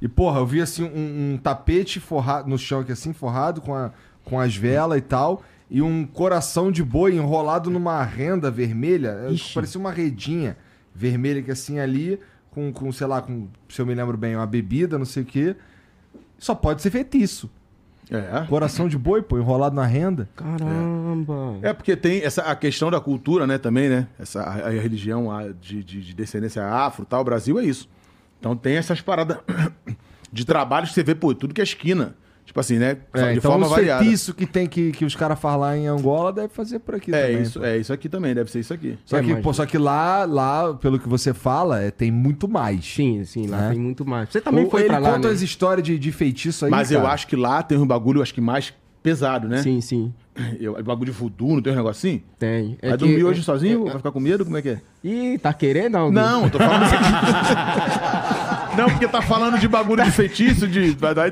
S1: E, porra, eu vi assim um, um tapete forrado no chão aqui, assim, forrado com, a, com as velas e tal. E um coração de boi enrolado numa renda vermelha. é,
S5: Ixi.
S1: Parecia uma redinha vermelha que assim ali, com, com, sei lá, com, se eu me lembro bem, uma bebida, não sei o quê. Só pode ser feitiço.
S2: É.
S1: Coração de boi, pô, enrolado na renda.
S5: Caramba.
S2: É porque tem essa, a questão da cultura, né, também, né? Essa, a, a religião a, de, de, de descendência afro tal, o Brasil é isso. Então tem essas paradas de trabalho que você vê, pô, tudo que é esquina. Tipo assim, né?
S1: É,
S2: de
S1: então
S2: forma variada.
S1: feitiços que tem que, que os caras lá em Angola deve fazer por aqui
S2: É
S1: também.
S2: isso,
S1: pô.
S2: é isso aqui também, deve ser isso aqui.
S1: Só,
S5: É,
S1: que, pô, só que lá, lá, pelo que você fala, é, tem muito mais.
S5: Sim, sim, lá
S1: Né?
S5: tem muito mais. Você também
S1: Ou
S5: foi
S1: ele
S5: pra lá,
S1: conta
S5: né?
S1: as histórias de, de feitiço aí,
S2: Mas eu
S1: cara.
S2: acho que lá tem um bagulho, eu acho que mais pesado, né?
S5: Sim, sim.
S2: Eu, bagulho de voodoo, não tem um negócio assim?
S5: Tem. É
S2: Vai
S5: que-
S2: dormir hoje
S5: é-
S2: sozinho?
S5: é-
S2: Vai ficar com medo? Como é que é?
S5: Ih, tá querendo, Aldo?
S2: Não, tô falando isso aqui. Não, porque tá falando de bagulho de feitiço, de. vai dar-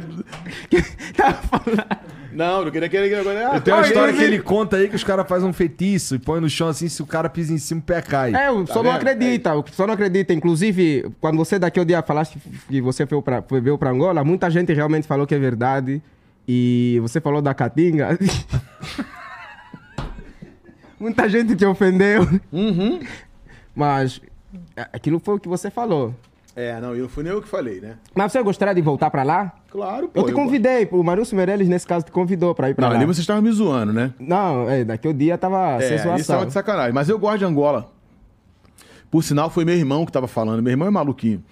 S5: tá falando.
S2: Não, não queria querer. Ah,
S1: Tem uma história
S5: ele-
S1: que ele conta aí que os caras fazem um feitiço e põe no chão assim, se o cara pisa em cima, o pé cai.
S5: É, o pessoal não
S2: vendo?
S5: acredita, o pessoal não acredita. Inclusive, quando você daqui o dia falaste que você foi pra, foi, veio pra Angola, muita gente realmente falou que é verdade. E você falou da Caatinga. muita gente te ofendeu.
S2: Uhum.
S5: Mas é, aquilo foi o que você falou.
S2: É, não, eu não fui nem eu que falei, né?
S5: Mas você gostaria de voltar pra lá?
S2: Claro, pô.
S5: Eu te convidei, o Marilson Meirelles, nesse caso, te convidou pra ir pra
S2: Não,
S5: lá.
S2: ali você estava me zoando, né?
S5: Não, é, daqui o dia tava
S2: É,
S5: sem
S2: isso uma de sacanagem. Mas eu gosto de Angola. Por sinal, foi meu irmão que tava falando. Meu irmão é maluquinho.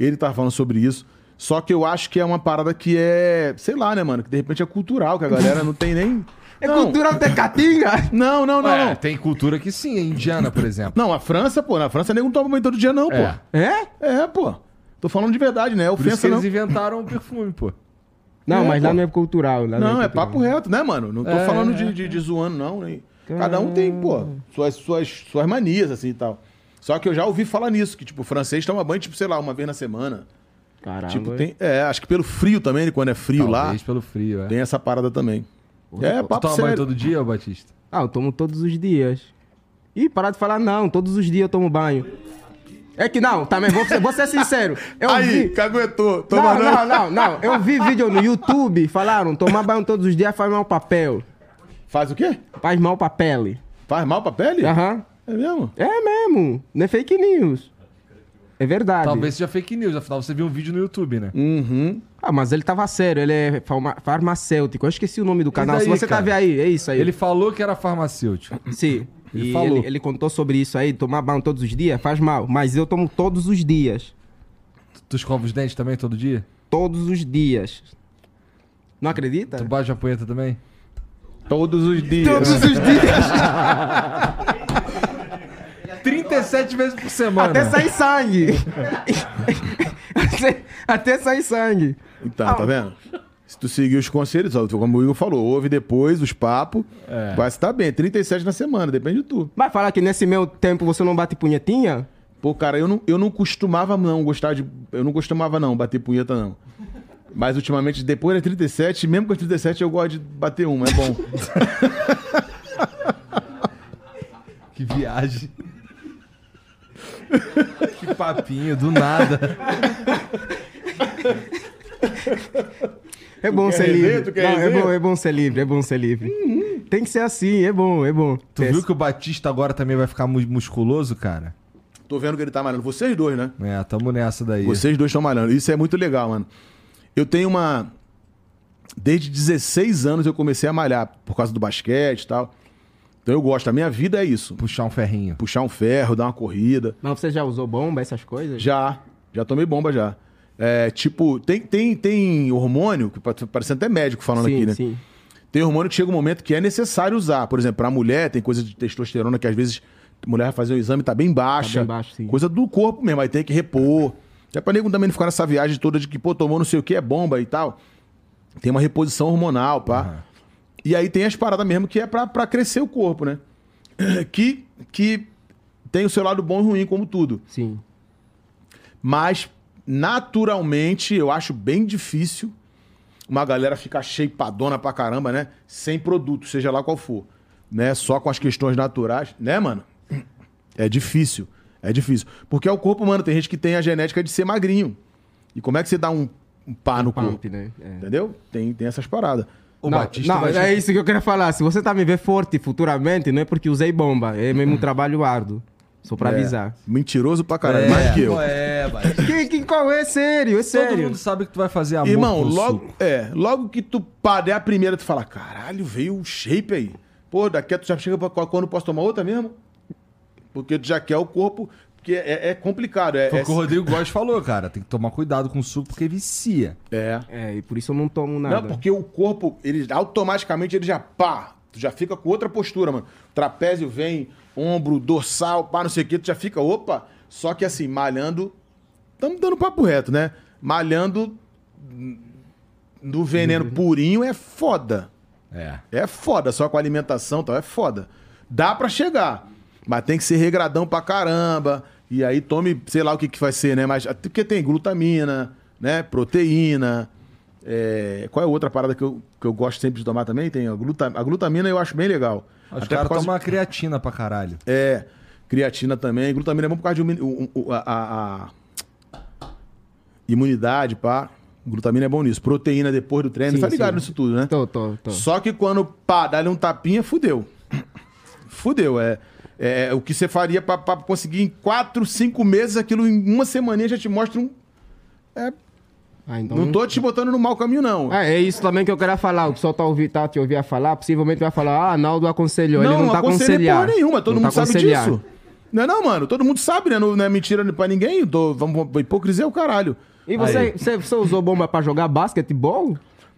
S2: Ele tava falando sobre isso. Só que eu acho que é uma parada que é, sei lá, né, mano? Que de repente é cultural, que a galera não tem nem.
S5: É
S2: não.
S5: cultural ter Caatinga?
S2: Não, não, não,
S1: Ué,
S2: não.
S1: tem cultura que sim, é indiana, por exemplo.
S2: Não, a França, pô, na França nego não toma banho todo dia, não,
S1: É.
S2: pô.
S5: É?
S2: É, pô. Tô falando de verdade, né? É
S1: Por isso que
S2: ofensa,
S1: eles
S2: não.
S1: inventaram o perfume, pô.
S5: Não,
S2: É,
S5: mas
S2: pô.
S5: lá não é cultural. lá
S2: Não, é
S5: cultural.
S2: papo reto, né, mano? Não tô
S1: É,
S2: falando
S1: é.
S2: de, de, de zoando, não. nem- Cada um tem, pô, suas, suas, suas manias, assim e tal. Só que eu já ouvi falar nisso, que, tipo, o francês toma banho, tipo, sei lá, uma vez na semana.
S5: Caramba.
S2: tipo, tem. É, acho que pelo frio também, quando é frio
S1: Talvez
S2: lá,
S1: pelo frio, é.
S2: tem essa parada também. É,
S1: Tu
S2: papo
S1: toma banho
S2: sério.
S1: todo dia, Batista?
S5: Ah, eu tomo todos os dias. Ih, parar de falar não, todos os dias eu tomo banho. É que não, também, vou, ser- vou ser sincero. Eu
S2: Aí,
S5: vi...
S2: caguetou.
S5: Não,
S2: Toma
S5: não, não, não. Eu vi vídeo no YouTube, falaram, tomar banho todos os dias faz mal pra pele.
S2: Faz o quê?
S5: Faz mal pra pele.
S2: Faz mal pra pele?
S5: Aham.
S2: É mesmo?
S5: É mesmo, não é fake news. É verdade.
S1: Talvez seja fake news, afinal você viu um vídeo no YouTube, né?
S2: Uhum.
S5: Ah, mas ele tava sério, ele é farma- farmacêutico. Eu esqueci o nome do canal.
S1: daí,
S5: Se você tá
S1: cara?
S5: vendo aí, é isso aí.
S1: Ele falou que era farmacêutico.
S5: Sim.
S1: Ele
S5: e
S1: falou.
S5: Ele, ele contou sobre isso aí, tomar banho todos os dias faz mal. Mas eu tomo todos os dias.
S1: Tu escova os dentes também todo dia?
S5: Todos os dias. Não acredita?
S1: Tu bate a punheta também?
S2: Todos os dias.
S5: Todos os dias.
S1: 37 vezes por semana.
S5: Até sair sangue. até, até sair sangue.
S2: Então, tá vendo? Se tu seguir os conselhos, como o Igor falou, ouve depois os papos,
S1: É.
S2: vai estar bem. 37 na semana, depende de tu.
S5: Vai falar que nesse meu tempo você não bate punhetinha?
S2: Pô, cara, eu não, eu não costumava não gostar de. Eu não costumava não bater punheta, não. Mas ultimamente, depois da 37, mesmo com a 37, eu gosto de bater uma, é bom.
S1: Que viagem. que papinho, do nada.
S5: É bom ser livre. Não, é, bom, é bom ser livre, é bom ser livre. Tem que ser assim, é bom, é bom.
S1: Tu
S5: É-
S1: viu que o Batista agora também vai ficar mu- musculoso, cara?
S2: Tô vendo que ele tá malhando. Vocês dois, né?
S1: É, tamo nessa daí.
S2: Vocês dois estão malhando. Isso é muito legal, mano. Eu tenho uma. Desde 16 anos eu comecei a malhar por causa do basquete e tal. Então eu gosto. A minha vida é isso.
S1: Puxar um ferrinho.
S2: Puxar um ferro, dar uma corrida.
S5: Mas você já usou bomba, essas coisas?
S2: Já. Já tomei bomba já. É, tipo, tem, tem, tem hormônio, que pa- parecendo até médico falando
S5: sim,
S2: aqui, né?
S5: sim.
S2: Tem hormônio que chega um momento que é necessário usar. Por exemplo, pra mulher, tem coisa de testosterona que às vezes a mulher vai fazer o exame e tá bem baixa.
S5: Tá bem baixo, sim.
S2: Coisa do corpo mesmo, aí tem que repor. É pra nego também não ficar nessa viagem toda de que, pô, tomou não sei o que, é bomba e tal. Tem uma reposição hormonal, pá. E aí tem as paradas mesmo que é pra, pra crescer o corpo, né? Que, que tem o seu lado bom e ruim, como tudo.
S5: Sim.
S2: Mas, naturalmente, eu acho bem difícil uma galera ficar shapeadona pra caramba, né? Sem produto, seja lá qual for. Né? Só com as questões naturais. Né, mano? É difícil. É difícil. Porque é o corpo humano. Tem gente que tem a genética de ser magrinho. E como é que você dá um, um pá no corpo?
S5: Pump, né? É.
S2: Entendeu? Tem, tem essas paradas.
S1: O
S5: não,
S1: Batista
S5: não,
S1: vai...
S5: é isso que eu quero falar. Se você tá me ver forte futuramente, não é porque usei bomba. É mesmo um trabalho árduo. Só pra
S2: É,
S5: avisar.
S2: Mentiroso pra caralho. mais que eu.
S1: É, Batista.
S5: Que, que, qual é? Sério, é
S1: Todo
S5: sério.
S1: mundo sabe que tu vai fazer amor
S2: Irmão, logo, é, logo que tu der a primeira, tu fala, caralho, veio o shape aí. Pô, daqui a tu já chega pra quando posso tomar outra mesmo? Porque tu já quer o corpo, porque é, é complicado. É,
S1: Foi
S2: é,
S1: o que o Rodrigo Góes falou, cara. Tem que tomar cuidado com o suco porque vicia.
S2: é.
S5: É, e por isso eu não tomo nada.
S2: Não, porque o corpo, ele automaticamente ele já pá, tu já fica com outra postura, mano. Trapézio vem, ombro, dorsal, pá, não sei o que, tu já fica, opa. Só que assim, malhando, estamos dando papo reto, né? Malhando no veneno purinho é foda.
S1: É.
S2: É foda, só com a alimentação e tal, é foda. Dá pra chegar, mas tem que ser regradão pra caramba. E aí tome, sei lá o que, que vai ser, né? Mas até porque tem glutamina, né? Proteína. é, Qual é a outra parada que eu, que eu gosto sempre de tomar também? Tem a, gluta... a glutamina eu acho bem legal.
S1: Os caras
S2: por causa
S1: tomam uma creatina pra caralho.
S2: É, creatina também. Glutamina é bom por causa de o- a, a- a imunidade, pá. Glutamina é bom nisso. Proteína depois do treino,
S5: Sim,
S2: tá ligado
S5: sim.
S2: nisso tudo, né?
S5: Tô, tô, tô.
S2: Só que quando, pá, dá-lhe um tapinha, fudeu. Fudeu. É, é o que você faria pra, pra conseguir em quatro, cinco meses, aquilo em uma semaninha já te mostra um...
S5: Ah, então...
S2: Não tô te botando no mau caminho, não.
S5: Ah, é isso também que eu queria falar. O pessoal tá, ouvi, tá te ouvir a falar, possivelmente vai falar, ah, Naldo aconselhou. Ele não tá aconselhando.
S2: porra nenhuma, todo
S5: Não
S2: mundo
S5: tá
S2: sabe disso. Não é não, mano? Todo mundo sabe, né? Não, não é mentira pra ninguém. Tô, vamos, hipocrisia é o caralho.
S5: E você, você, você usou bomba pra jogar basquetebol?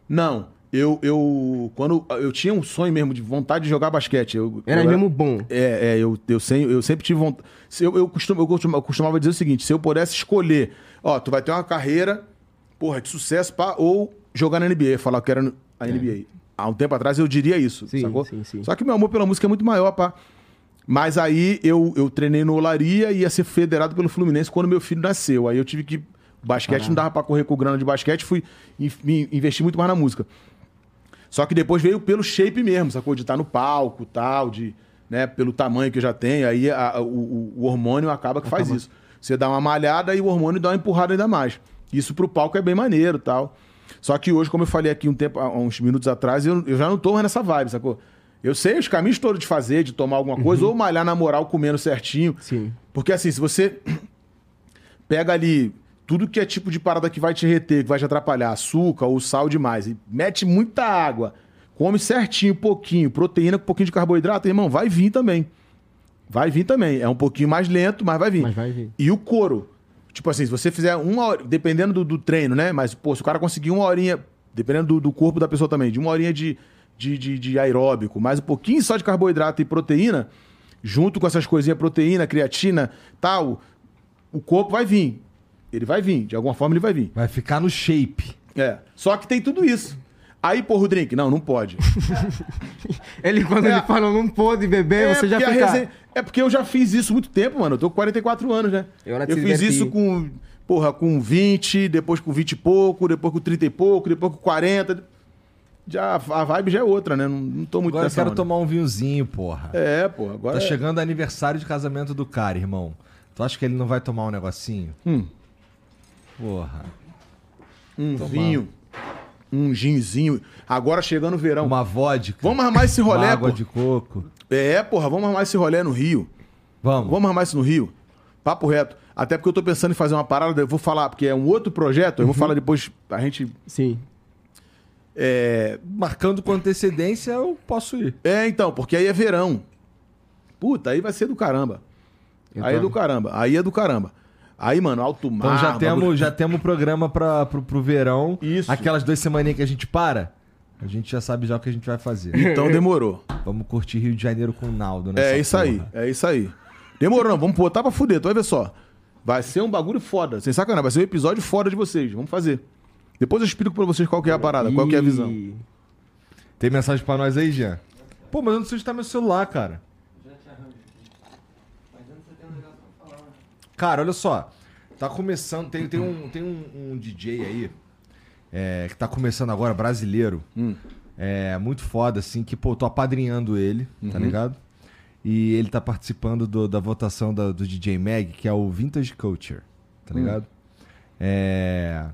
S2: Não, eu, eu. Quando eu tinha um sonho mesmo de vontade de jogar basquete. Eu,
S5: Era
S2: eu,
S5: mesmo bom.
S2: É, é eu, eu, sempre, eu sempre tive vontade. Eu, eu, costumo, eu, costumava, eu costumava dizer o seguinte: se eu pudesse escolher, ó, tu vai ter uma carreira, porra, de sucesso, pá, ou jogar na NBA, falar que era a NBA. Há um tempo atrás eu diria isso,
S5: Sim,
S2: sacou?
S5: sim, sim.
S2: Só que meu amor pela música é muito maior, pá. Mas aí eu, eu treinei no Olaria e ia ser federado pelo Fluminense quando meu filho nasceu. Aí eu tive que. Basquete não dava pra correr com grana de basquete, fui investir muito mais na música. Só que depois veio pelo shape mesmo, sacou? De estar no palco tal, de, né, pelo tamanho que já tenho. Aí a- a- o, o- hormônio acaba que faz isso. Você dá uma malhada e o hormônio dá uma empurrada ainda mais. Isso pro palco é bem maneiro tal. Só que hoje, como eu falei aqui um tempo, uns minutos atrás, eu, eu já não tô mais nessa vibe, sacou? Eu sei os caminhos todos de fazer, de tomar alguma coisa, ou malhar na moral comendo certinho.
S5: Sim.
S2: Porque assim, se você pega ali tudo que é tipo de parada que vai te reter, que vai te atrapalhar, açúcar ou sal demais, e mete muita água, come certinho, pouquinho, proteína com um pouquinho de carboidrato, irmão, vai vir também. Vai vir também. É um pouquinho mais lento, mas vai vir.
S5: Mas vai vir.
S2: E o couro. Tipo assim, se você fizer uma hora, dependendo do, do treino, né? Mas, pô, se o cara conseguir uma horinha, dependendo do, do corpo da pessoa também, de uma horinha de, de, de, de aeróbico, mais um pouquinho só de carboidrato e proteína, junto com essas coisinhas, proteína, creatina, tal, o corpo vai vir. Ele vai vir, de alguma forma ele vai vir.
S1: Vai ficar no shape.
S2: É. Só que tem tudo isso. Aí, porra, o drink. Não, não pode.
S5: Ele, quando
S2: É.
S5: ele fala não pode beber, você já fica...
S2: resenha- É porque eu já fiz isso muito tempo, mano. Eu tô com 44 anos, né?
S5: É
S2: Eu
S5: se
S2: fiz isso com, porra, com 20, depois com 20 e pouco, depois com 30 e pouco, depois com 40. Já, a vibe já é outra, né? Não, não tô muito
S1: Agora eu quero
S2: onda.
S1: tomar um vinhozinho, porra.
S2: É, pô. Agora
S1: Tá
S2: é-
S1: chegando o aniversário de casamento do cara, irmão. Tu acha que ele não vai tomar um negocinho?
S2: Hum.
S1: Porra.
S2: um vinho, um ginzinho. Agora chegando o verão.
S1: Uma vodka.
S2: Vamos armar esse
S1: uma
S2: rolê,
S1: água de coco.
S2: É, porra, vamos armar esse rolê no Rio.
S1: Vamos.
S2: Vamos armar isso no Rio. Papo reto. Até porque eu tô pensando em fazer uma parada, eu vou falar, porque é um outro projeto, eu
S1: Uhum.
S2: vou falar depois, a gente...
S5: Sim.
S2: É,
S1: Marcando com antecedência, eu posso ir.
S2: é, então, porque aí é verão. Puta, aí vai ser do caramba.
S5: Eu
S2: aí é do caramba, aí é do caramba. Aí, mano, alto mar...
S1: Então já
S2: bagulho-
S1: temos, já temos programa pra, pro, pro verão.
S2: Isso.
S1: Aquelas duas semaninhas que a gente para, a gente já sabe já o que a gente vai fazer.
S2: Então demorou.
S1: Vamos curtir Rio de Janeiro com o Naldo, né?
S2: É isso aí, é isso aí. Demorou, não, vamos botar pra fuder, tu vai ver só. Vai ser um bagulho foda, sem sacanagem, vai ser um episódio foda de vocês, vamos fazer. Depois eu explico pra vocês qual que é a parada, qual que é a visão.
S1: Tem mensagem pra nós aí, Jean? Pô, mas eu não sei onde tá meu celular, cara. Cara, olha só. Tá começando. Tem, tem, um, tem um, um DJ aí. é, que tá começando agora, brasileiro. É muito foda, assim, que, pô, tô apadrinhando ele, tá ligado? E ele tá participando do- da votação da- do DJ Mag, que é o Vintage Culture, tá ligado? É.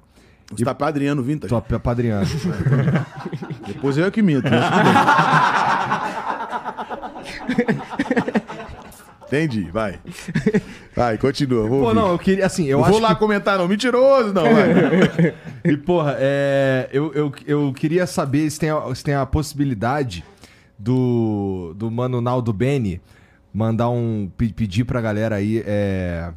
S2: Você tá padrinhando o Vintage?
S1: Tô apadrinhando.
S2: Depois eu é que minto. Né? Entendi, vai. Vai, continua. Vou
S1: Pô,
S2: ouvir.
S1: não, eu queria, assim, eu
S2: Não
S1: acho
S2: vou lá
S1: que...
S2: comentar, não. Mentiroso, não, vai.
S1: E, porra, é, eu, eu, eu queria saber se tem, a, se tem a possibilidade do, do Mano Naldo Beni mandar um. pe- pedir pra galera aí. É,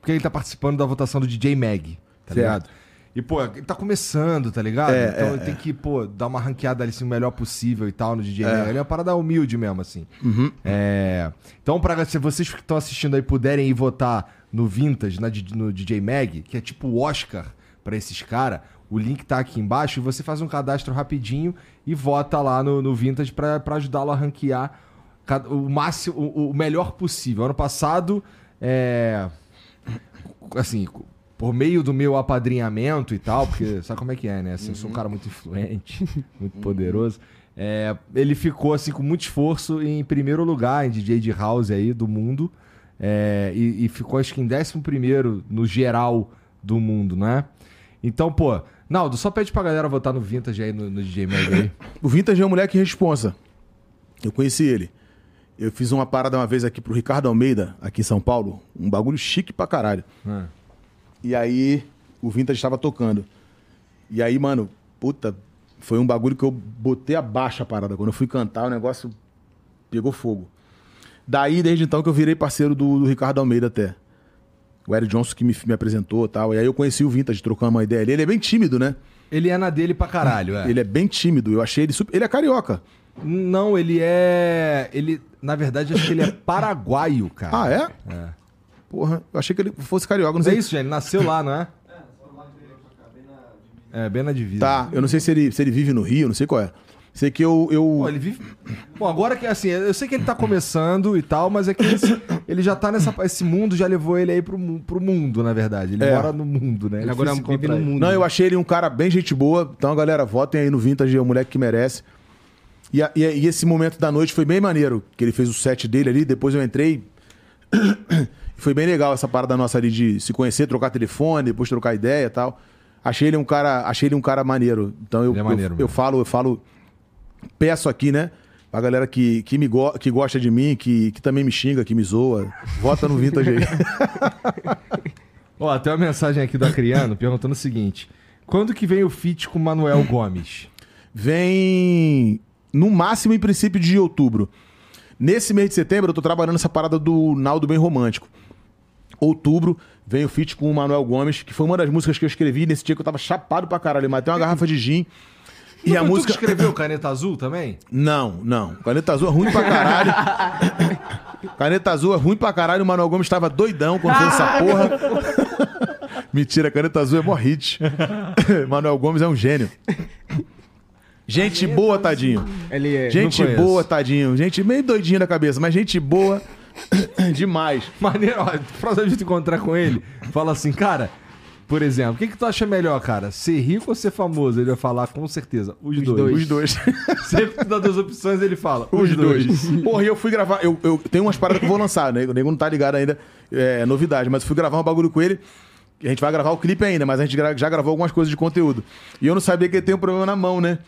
S1: porque ele tá participando da votação do DJ Mag, tá
S2: Certo.
S1: ligado? E, pô, ele tá começando, tá ligado?
S2: É,
S1: então
S2: é,
S1: ele tem que, pô, dar uma ranqueada ali assim, o melhor possível e tal no DJ
S2: É.
S1: Mag. Ele é uma parada humilde mesmo, assim.
S2: Uhum.
S1: É, então, pra, se vocês que estão assistindo aí puderem ir votar no Vintage, na, no DJ Mag, que é tipo o Oscar pra esses caras, o link tá aqui embaixo e você faz um cadastro rapidinho e vota lá no, no Vintage pra pra ajudá-lo a ranquear o máximo, o, o melhor possível. Ano passado, é, assim, por meio do meu apadrinhamento e tal, porque sabe como é que é, né? Assim, eu sou um cara muito influente, muito poderoso. É, ele ficou assim com muito esforço em primeiro lugar em DJ de house aí do mundo. É, e, e ficou acho que em décimo primeiro no geral do mundo, né? Então, pô, Naldo, só pede pra galera votar no Vintage aí, no, no DJ Mag aí.
S2: O Vintage é um moleque responsa. Eu conheci ele. Eu fiz uma parada uma vez aqui pro Ricardo Almeida, aqui em São Paulo. Um bagulho chique pra caralho.
S1: Ah.
S2: E aí, o Vintage estava tocando. E aí, mano, puta, foi um bagulho que eu botei abaixo a parada. Quando eu fui cantar, o negócio pegou fogo. Daí, desde então, que eu virei parceiro do, do Ricardo Almeida até. O Eric Johnson que me, me apresentou e tal. E aí eu conheci o Vintage, trocando uma ideia ali. Ele é bem tímido, né?
S1: Ele é na dele pra caralho, é.
S2: Ele é bem tímido. Eu achei ele super... Ele é carioca.
S1: Não, ele é. Ele, na verdade, acho que ele é paraguaio, cara.
S2: Ah, é?
S1: É.
S2: Porra, eu achei que ele fosse carioca. Não
S1: é
S2: sei
S1: isso, gente. Ele nasceu lá, não é? É, bem na divisa.
S2: Tá, eu não sei se ele, se ele vive no Rio, não sei qual é. Sei que eu. eu...
S1: Pô, ele vive. Bom, agora que assim, eu sei que ele tá começando e tal, mas é que esse- ele já tá nessa. Esse mundo já levou ele aí pro, pro mundo, na verdade. Ele
S2: É.
S1: mora no mundo, né?
S5: Ele agora
S1: difícil
S5: vive no
S1: ele.
S5: mundo.
S2: Não, eu achei ele um cara bem gente boa. Então, galera, votem aí no Vintage, é o moleque que merece. E, a- e- e esse momento da noite foi bem maneiro, que ele fez o set dele ali, depois eu entrei. foi bem legal essa parada nossa ali de se conhecer, trocar telefone, depois trocar ideia e tal. Achei ele um cara, achei ele um cara maneiro. Então eu,
S1: é
S2: eu-
S1: maneiro
S2: eu,
S1: mesmo.
S2: falo, eu falo, peço aqui, né? Pra galera que, que, me go que gosta de mim, que, que também me xinga, que me zoa, vota no Vintage aí.
S1: Ó, tem uma mensagem aqui do Acriano perguntando o seguinte: quando que vem o feat com o Manuel Gomes?
S2: vem no máximo em princípio de outubro. Nesse mês de setembro eu tô trabalhando essa parada do Naldo Bem Romântico. Outubro vem o feat com o Manuel Gomes, que foi uma das músicas que eu escrevi nesse dia que eu tava chapado pra caralho. Matei uma garrafa de gin. E
S1: Não
S2: a
S1: foi tu
S2: música.
S1: que escreveu Caneta Azul também?
S2: Não, não. Caneta Azul é ruim pra caralho. Caneta Azul é ruim pra caralho. O Manuel Gomes tava doidão quando fez essa porra. Mentira, Caneta Azul é mó hit. Manuel Gomes é um gênio. Gente boa, tadinho.
S5: Ele é.
S2: Gente boa, tadinho. Gente meio doidinha da cabeça, mas gente boa demais.
S1: Maneiro, ó, próxima vez que tu encontrar com ele, fala assim, cara, por exemplo, o que, que tu acha melhor, cara? Ser rico ou ser famoso? Ele vai falar com certeza. Os, dois.
S5: dois.
S2: Os dois.
S1: Sempre que tu dá duas opções, ele fala.
S2: Os dois. Porra, e eu fui gravar. Eu, eu tenho umas paradas que eu vou lançar, né? O nego não tá ligado ainda. É novidade, mas eu fui gravar um bagulho com ele. A gente vai gravar o clipe ainda, mas a gente gra- já gravou algumas coisas de conteúdo. E eu não sabia que ele tem um problema na mão, né?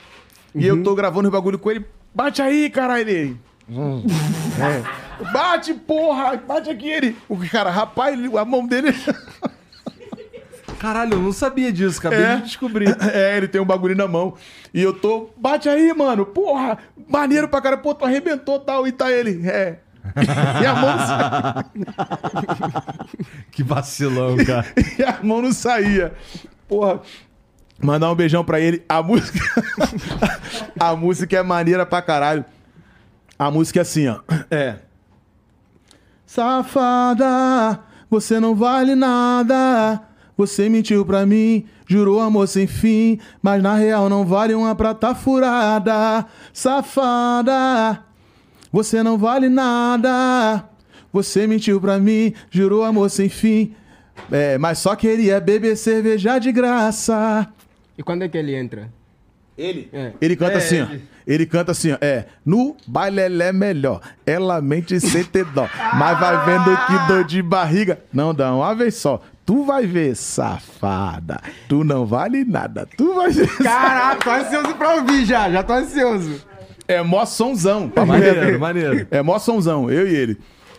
S2: E eu tô gravando o bagulho com ele. Bate aí, caralho. Hum. É. Bate, porra! Bate aqui ele. O cara, rapaz, ele- a mão dele.
S1: Caralho, eu não sabia disso, acabei
S2: É.
S1: de descobrir.
S2: É, ele tem um bagulho na mão. E eu tô. Bate aí, mano. Porra! Maneiro pra cara. Pô, tu arrebentou tal. E tá ele. É. E a mão não saía.
S1: Que vacilão, cara.
S2: E a mão não saía. Porra. Mandar um beijão pra ele. A música. a música é maneira pra caralho. A música é assim, ó. É. Safada, você não vale nada. Você mentiu pra mim, jurou amor sem fim. Mas na real não vale uma prata furada. Safada, você não vale nada. Você mentiu pra mim, jurou amor sem fim. É, mas só queria beber cerveja de graça.
S5: E quando é que ele entra?
S2: Ele?
S5: É.
S2: Ele canta
S1: É,
S2: assim, ó.
S1: ele.
S2: Ele canta assim, ó. É, no baile ela é melhor. Ela mente sem ter dó. Mas vai vendo que dor de barriga. Não dá uma vez só. Tu vai ver, safada. Tu não vale nada. Tu vai ver.
S5: Caraca, tô ansioso pra ouvir já, já tô ansioso.
S2: É mó sonzão. papo
S1: Maneiro,
S2: reto.
S1: maneiro.
S2: É mó sonzão, eu e ele.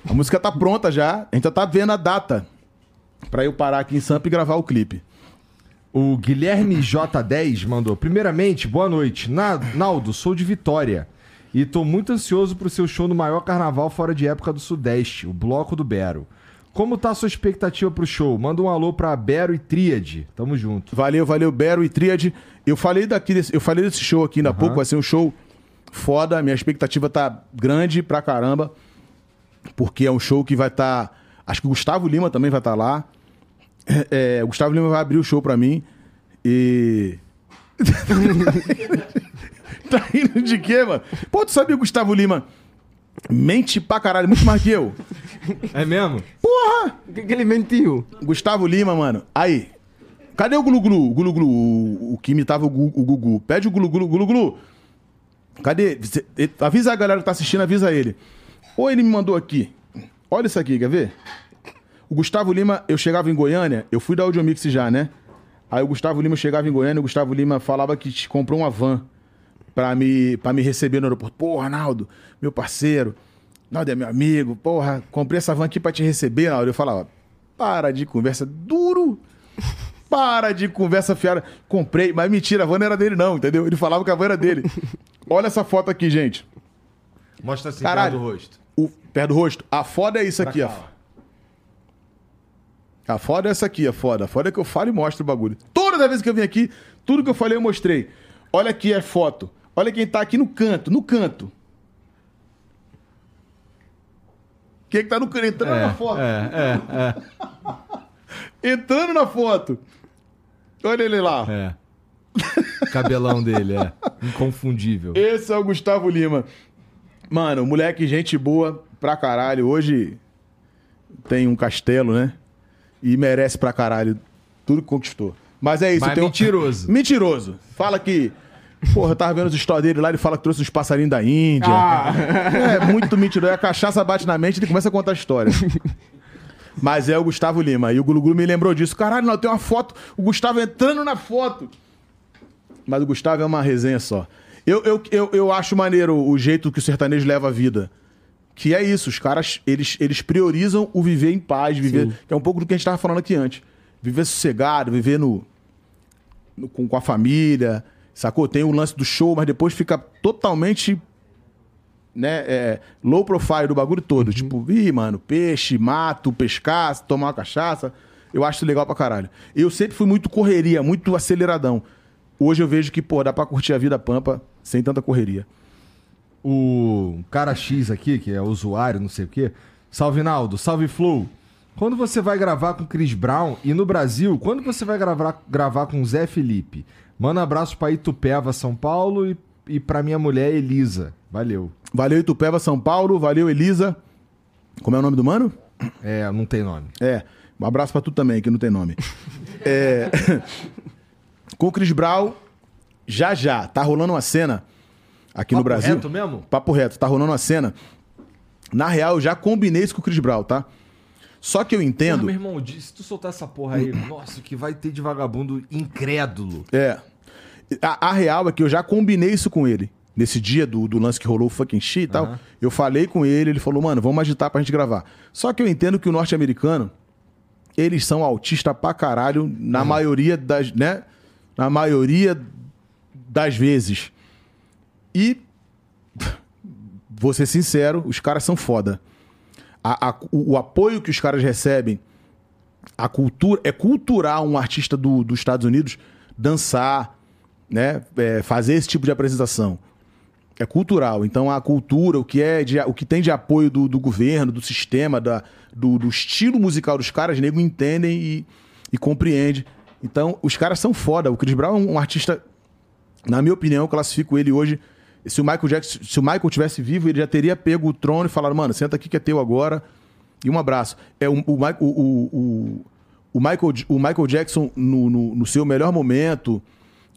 S2: A música tá pronta já. A gente já tá vendo a data. Pra eu parar aqui em Sampa e gravar o clipe.
S1: O Guilherme J10 mandou. Primeiramente, boa noite. Na- Naldo, sou de Vitória. E tô muito ansioso pro seu show no maior carnaval fora de época do Sudeste, o Bloco do Bero. Como tá a sua expectativa pro show? Manda um alô pra Bero e Tríade. Tamo junto.
S2: Valeu, valeu, Bero e Tríade. Eu falei daqui, desse, eu falei desse show aqui ainda há pouco, vai ser um show foda. Minha expectativa tá grande pra caramba. Porque é um show que vai estar. acho que o Gustavo Lima também vai estar lá. É, o Gustavo Lima vai abrir o show pra mim. E. tá rindo de quê, mano? Pô, tu sabia o Gustavo Lima mente pra caralho, muito mais que eu.
S1: É mesmo?
S2: Porra!
S5: O que, que ele mentiu?
S2: Gustavo Lima, mano. Aí. Cadê o Gulu Gulu? O Gulu Gulu, o, o que imitava o, Gu- o Gugu. Pede o Gulu Gulu, Gulu Gulu. Cadê? Avisa a galera que tá assistindo, avisa ele. Ou ele me mandou aqui. Olha isso aqui, quer ver? O Gustavo Lima, eu chegava em Goiânia, eu fui da Audiomix já, né? Aí o Gustavo Lima chegava em Goiânia, o Gustavo Lima falava que te comprou uma van pra me, pra me receber no aeroporto. Pô, Arnaldo, meu parceiro, Arnaldo é meu amigo, porra, comprei essa van aqui pra te receber, Arnaldo. Eu falava, para de conversa duro, para de conversa fiada. Comprei, mas mentira, a van não era dele não, entendeu? Ele falava que a van era dele. Olha essa foto aqui, gente.
S1: Mostra assim,
S2: Caralho.
S1: perto do rosto.
S2: O pé do rosto. A foda é isso aqui, ó. A foda é essa aqui, a foda. A foda é que eu falo e mostro o bagulho. Toda vez que eu vim aqui, tudo que eu falei eu mostrei. Olha aqui a foto. Olha quem tá aqui no canto, no canto. Quem que tá no canto? Entrando na foto.
S1: É, é,
S2: Entrando na foto. Olha ele lá.
S1: é. Cabelão dele, é. Inconfundível.
S2: Esse é o Gustavo Lima. Mano, moleque, gente boa pra caralho. Hoje tem um castelo, né? E merece pra caralho tudo que conquistou. Mas é isso.
S1: Mas
S2: tem um-
S1: mentiroso.
S2: Mentiroso. Fala que. Porra, eu tava vendo os stories dele lá, ele fala que trouxe os passarinhos da Índia. É muito mentiroso. A cachaça bate na mente e ele começa a contar história. Mas é o Gustavo Lima. E o Gulu Gulu me lembrou disso. Caralho, não, tem uma foto. O Gustavo entrando na foto. Mas o Gustavo é uma resenha só. Eu, eu, eu, eu acho maneiro o jeito que o sertanejo leva a vida. Que é isso, os caras, eles, eles priorizam o viver em paz, viver. Que é um pouco do que a gente tava falando aqui antes. Viver sossegado, viver no, no- com, com a família, sacou? Tem o lance do show, mas depois fica totalmente né, é, low profile do bagulho todo. Tipo, ih, mano, peixe, mato, pescar, tomar uma cachaça. Eu acho legal pra caralho. Eu sempre fui muito correria, muito aceleradão. Hoje eu vejo que, pô, dá pra curtir a vida pampa sem tanta correria.
S1: O cara X aqui, que é usuário, não sei o quê. Salve Naldo, salve Flow. Quando você vai gravar com Chris Brown e no Brasil, quando você vai gravar, gravar com Zé Felipe? Manda um abraço pra Itupeva, São Paulo e, e pra minha mulher Elisa. Valeu.
S2: Valeu, Itupeva, São Paulo. Valeu, Elisa. Como é o nome do mano?
S1: É, não tem nome.
S2: É. Um abraço pra tu também, que não tem nome. É, Com o Chris Brown, já já, tá rolando uma cena aqui no
S1: Papo
S2: Brasil.
S1: reto mesmo?
S2: Papo reto, tá rolando uma cena. Na real, eu já combinei isso com o Chris Brown, tá? Só que eu
S1: Porra,
S2: entendo.
S1: meu irmão, se tu soltar essa porra aí, nossa, que vai ter de vagabundo incrédulo.
S2: É. A, a real é que eu já combinei isso com ele. Nesse dia do, do lance que rolou o fucking shit e tal.
S1: Aham.
S2: Eu falei com ele, ele falou, mano, vamos agitar pra gente gravar. Só que eu entendo que o norte-americano, eles são autistas pra caralho, na maioria das, né? Na maioria das vezes. E, vou ser sincero, os caras são foda. A- a- o, o apoio que os caras recebem a cultura é cultural um artista do, dos Estados Unidos dançar, né, é, fazer esse tipo de apresentação. É cultural. Então a cultura, o que é de- o que tem de apoio do, do governo, do sistema, da, do, do estilo musical dos caras, nego entendem e, e compreende. Então os caras são foda. O Chris Brown é um artista, na minha opinião, eu classifico ele hoje. Se o Michael Jackson, se o Michael tivesse vivo, ele já teria pego o trono e falado, mano, senta aqui que é teu agora. E um abraço. É o, o, o, o, Michael, o Michael Jackson, no, no, no seu melhor momento,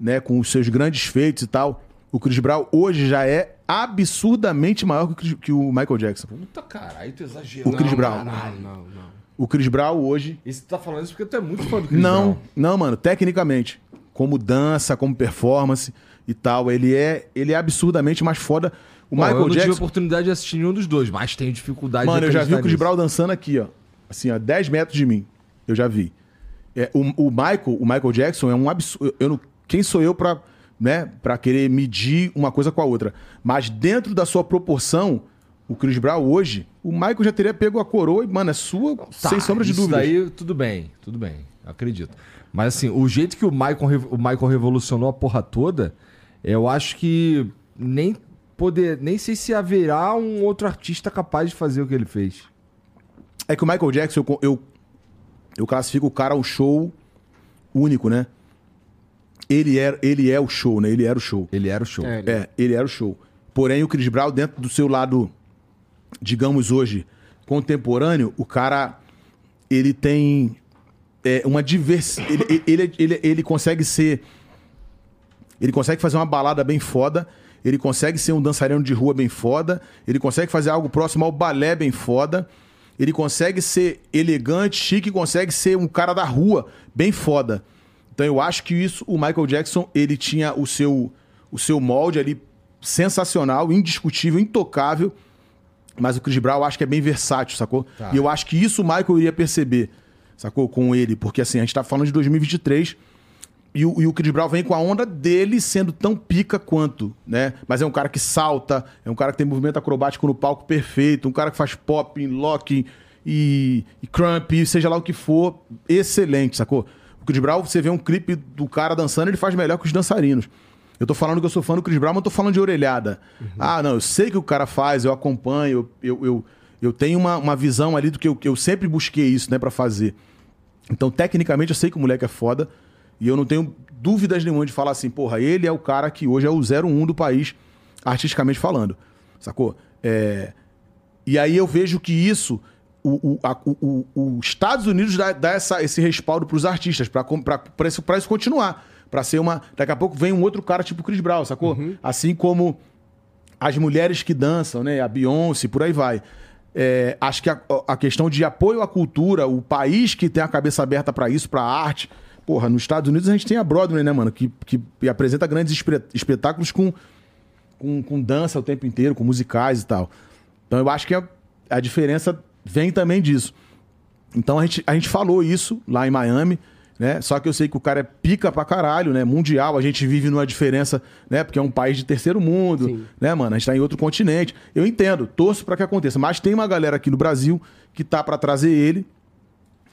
S2: né, com os seus grandes feitos e tal, o Chris Brown hoje já é absurdamente maior que o, Chris- que o Michael Jackson.
S1: Puta caralho, tu exagerou.
S2: O Chris Brown.
S5: Não, não, não.
S2: O Chris Brown hoje.
S1: E você tá falando isso porque tu é muito fã do Chris
S2: Não,
S1: Brown.
S2: não, mano, tecnicamente. Como dança, como performance e tal, ele é, ele é absurdamente mais foda. O
S1: Bom, eu
S2: Michael
S1: não tive a
S2: Jackson.
S1: oportunidade de assistir nenhum dos dois, mas tenho dificuldade
S2: Mano,
S1: de
S2: eu já vi o Chris. Brown dançando aqui, ó. Assim, ó, 10 metros de mim. Eu já vi. É, o, o Michael, o Michael Jackson é um absurdo. Eu não, quem sou eu pra, né, pra querer medir uma coisa com a outra? Mas dentro da sua proporção, o Chris Brown hoje, o Michael já teria pego a coroa e, mano, é sua,
S1: Tá,
S2: sem sombra de
S1: isso
S2: dúvida.
S1: daí, tudo bem, tudo bem, acredito. Mas assim, o jeito que o Michael, o Michael revolucionou a porra toda, eu acho que nem poder, nem sei se haverá um outro artista capaz de fazer o que ele fez.
S2: É que o Michael Jackson, eu, eu, eu classifico o cara um show único, né? ele, era, ele é o show, né? Ele era o show.
S1: Ele era o show.
S5: É,
S2: É, ele era o show. Porém, o Chris Brown, dentro do seu lado, digamos hoje, contemporâneo, o cara, ele tem é, uma diversidade. Ele, ele, ele, ele consegue ser. Ele consegue fazer uma balada bem foda. Ele consegue ser um dançarino de rua bem foda. Ele consegue fazer algo próximo ao balé bem foda. Ele consegue ser elegante, chique, consegue ser um cara da rua bem foda. Então eu acho que isso, o Michael Jackson, ele tinha o seu, o seu molde ali sensacional, indiscutível, intocável. Mas o Chris Brown eu acho que é bem versátil, sacou? E eu acho que isso o Michael iria perceber, sacou? Com ele. Porque assim, a gente tá falando de 2023 e o, e o Chris Brown vem com a onda dele sendo tão pica quanto, né? Mas é um cara que salta, é um cara que tem movimento acrobático no palco perfeito, um cara que faz pop, lock e, e crump, seja lá o que for, excelente, sacou? O Chris Brown, você vê um clipe do cara dançando, ele faz melhor que os dançarinos. Eu tô falando que eu sou fã do Chris Brown, mas eu tô falando de orelhada. Ah, não, eu sei que o cara faz, eu acompanho, eu, eu, eu, eu tenho uma, uma visão ali do que eu, que eu sempre busquei isso, né, pra fazer. Então, tecnicamente, eu sei que o moleque é foda. E eu não tenho dúvidas nenhuma de falar assim, porra, ele é o cara que hoje é o 01 do país, artisticamente falando. Sacou? É... E aí eu vejo que isso, os Estados Unidos dá, dá essa, esse respaldo pros artistas, pra, com- pra, pra, isso, pra isso continuar. Pra ser uma. Daqui a pouco vem um outro cara tipo Chris Brown, sacou? Assim como as mulheres que dançam, né? A Beyoncé, por aí vai. É, acho que a, a questão de apoio à cultura, o país que tem a cabeça aberta pra isso, pra arte. Porra, nos Estados Unidos a gente tem a Broadway, né, mano? Que, que apresenta grandes espetáculos com, com, com dança o tempo inteiro, com musicais e tal. Então eu acho que a, a diferença vem também disso. Então a gente, a gente falou isso lá em Miami, né? Só que eu sei que o cara é pica pra caralho, né? Mundial, a gente vive numa diferença, né? Porque é um país de terceiro mundo, né, mano? A gente tá em outro continente. Eu entendo, torço pra que aconteça. Mas tem uma galera aqui no Brasil que tá pra trazer ele.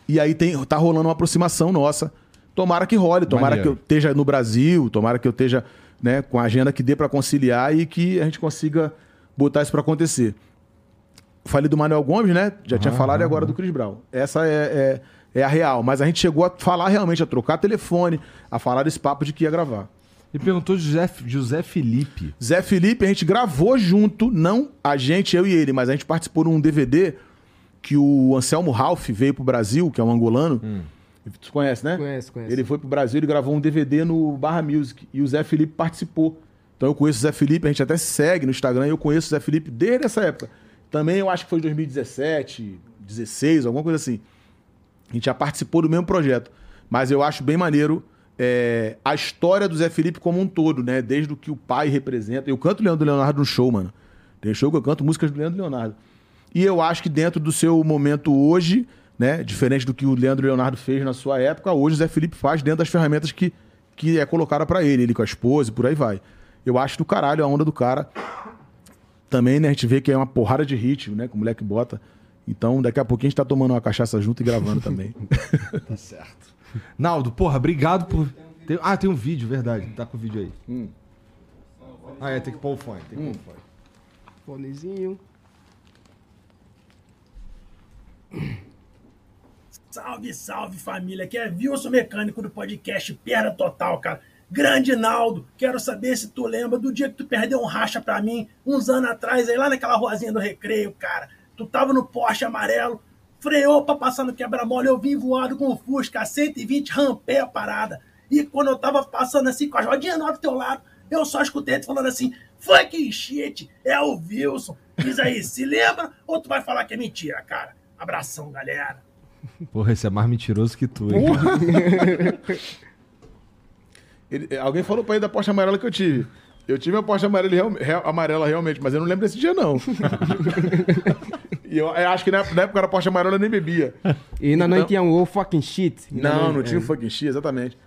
S2: E aí tem, tá rolando uma aproximação nossa. Tomara que role, tomara
S1: Maneiro.
S2: que eu esteja no Brasil, tomara que eu esteja né, com a agenda que dê pra conciliar e que a gente consiga botar isso pra acontecer. Falei do Manuel Gomes, né? Já tinha falado e agora do Chris Brown. Essa é, é, é a real. Mas a gente chegou a falar realmente, a trocar telefone, a falar desse papo de que ia gravar.
S1: E perguntou José, José Felipe.
S2: Zé Felipe, a gente gravou junto, não a gente, eu e ele, mas a gente participou num DVD que o Anselmo Ralph veio pro Brasil, que é um angolano. Tu conhece, né?
S5: Conheço, conheço.
S2: Ele foi pro Brasil, ele gravou um DVD no Barra Music e o Zé Felipe participou. Então eu conheço o Zé Felipe, a gente até se segue no Instagram e eu conheço o Zé Felipe desde essa época. Também eu acho que foi 2017, 16, alguma coisa assim. A gente já participou do mesmo projeto. Mas eu acho bem maneiro é, a história do Zé Felipe como um todo, né? Desde o que o pai representa. Eu canto Leandro Leonardo no show, mano. Tem show que eu canto músicas do Leandro Leonardo. E eu acho que dentro do seu momento hoje, né? Diferente do que o Leandro Leonardo fez na sua época, hoje o Zé Felipe faz dentro das ferramentas que, que é colocada pra ele, ele com a esposa e por aí vai. Eu acho do caralho a onda do cara. Também, né, a gente vê que é uma porrada de ritmo, né? Que o moleque bota. Então, daqui a pouquinho a gente tá tomando uma cachaça junto e gravando também.
S1: Tá certo. Naldo, porra, obrigado por. Tem- Ah, tem um vídeo, verdade. Tá com o vídeo aí. Ah, é, tem que pôr o fone. Tem que pôr o fone.
S5: Fonezinho.
S8: Salve, salve família, aqui é Wilson Mecânico do podcast Perda Total, cara. Grande Naldo, quero saber se tu lembra do dia que tu perdeu um racha pra mim, uns anos atrás, aí lá naquela ruazinha do recreio, cara. Tu tava no Porsche amarelo, freou pra passar no quebra-mola, eu vim voado com o Fusca, 120, rampei a parada. E quando eu tava passando assim com a rodinha nova do teu lado, eu só escutei tu falando assim, fucking shit, é o Wilson. Diz aí, se lembra ou tu vai falar que é mentira, cara? Abração, galera.
S1: Porra, esse é mais mentiroso que tu, hein?
S2: Ele- alguém falou pra ele da Porsche amarela que eu tive. Eu tive a Porsche amarela, real- real- amarela realmente, mas eu não lembro desse dia, não. e eu, eu acho que na, na época era Porsche amarela eu nem bebia.
S5: E ainda não
S2: Então-
S5: tinha um oh fucking shit. Ainda
S2: Não, não tinha o
S5: é.
S2: fucking shit, exatamente.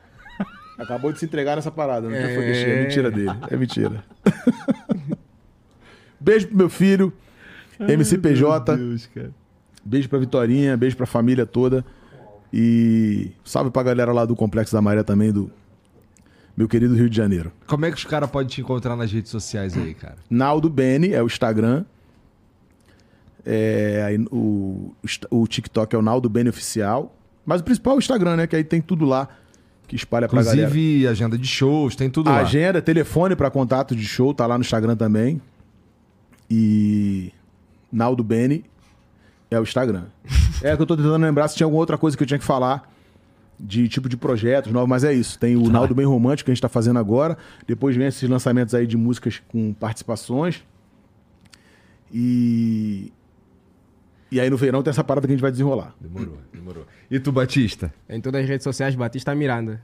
S2: Acabou de se entregar nessa parada, não tinha
S5: É.
S2: fucking shit. É mentira dele. É mentira. beijo pro meu filho, MC PJ.
S1: Deus, cara.
S2: Beijo pra Vitorinha, beijo pra família toda. E salve pra galera lá do Complexo da Maré também, do meu querido Rio de Janeiro.
S1: Como é que os caras podem te encontrar nas redes sociais aí, cara?
S2: Naldo Bene é o Instagram. É, aí o, o TikTok é o Naldo Bene Oficial. Mas o principal é o Instagram, né? Que aí tem tudo lá. que espalha pra galera.
S1: Inclusive, agenda de shows, tem tudo
S2: A
S1: lá.
S2: agenda, telefone pra contato de show, tá lá no Instagram também. E Naldo Beni é o Instagram. é que eu tô tentando lembrar se tinha alguma outra coisa que eu tinha que falar de tipo de projetos novos, mas é isso. Tem o Naldo Bem Romântico que a gente tá fazendo agora. Depois vem esses lançamentos aí de músicas com participações. E. E aí no verão tem essa parada que a gente vai desenrolar.
S1: Demorou, demorou. E tu, Batista?
S5: Em todas as redes sociais, Batista Miranda.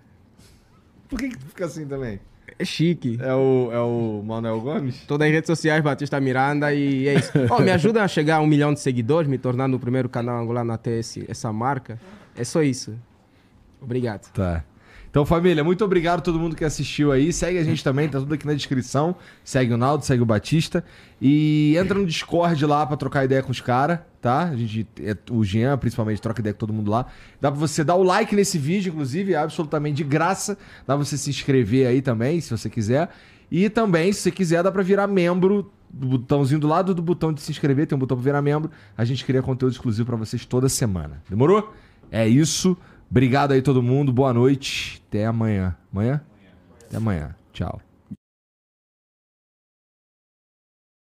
S1: Por que, que tu fica assim também?
S5: É chique.
S1: É o, é o Manuel Gomes?
S5: Todas as redes sociais, Batista Miranda, e é isso. Oh, me ajuda a chegar a um milhão de seguidores, me tornando o primeiro canal angolano a ter esse, essa marca. É só isso. Obrigado.
S1: Tá. Então, família, muito obrigado a todo mundo que assistiu aí. Segue a gente também, tá tudo aqui na descrição. Segue o Naldo, segue o Batista. E entra no Discord lá pra trocar ideia com os caras, tá? A gente, é, o Jean, principalmente, troca ideia com todo mundo lá. Dá pra você dar o like nesse vídeo, inclusive, é absolutamente de graça. Dá pra você se inscrever aí também, se você quiser. E também, se você quiser, dá pra virar membro do botãozinho do lado do botão de se inscrever, tem um botão pra virar membro. A gente cria conteúdo exclusivo pra vocês toda semana. Demorou? É isso. Obrigado aí todo mundo. Boa noite. Até amanhã. Amanhã? Até amanhã. Tchau.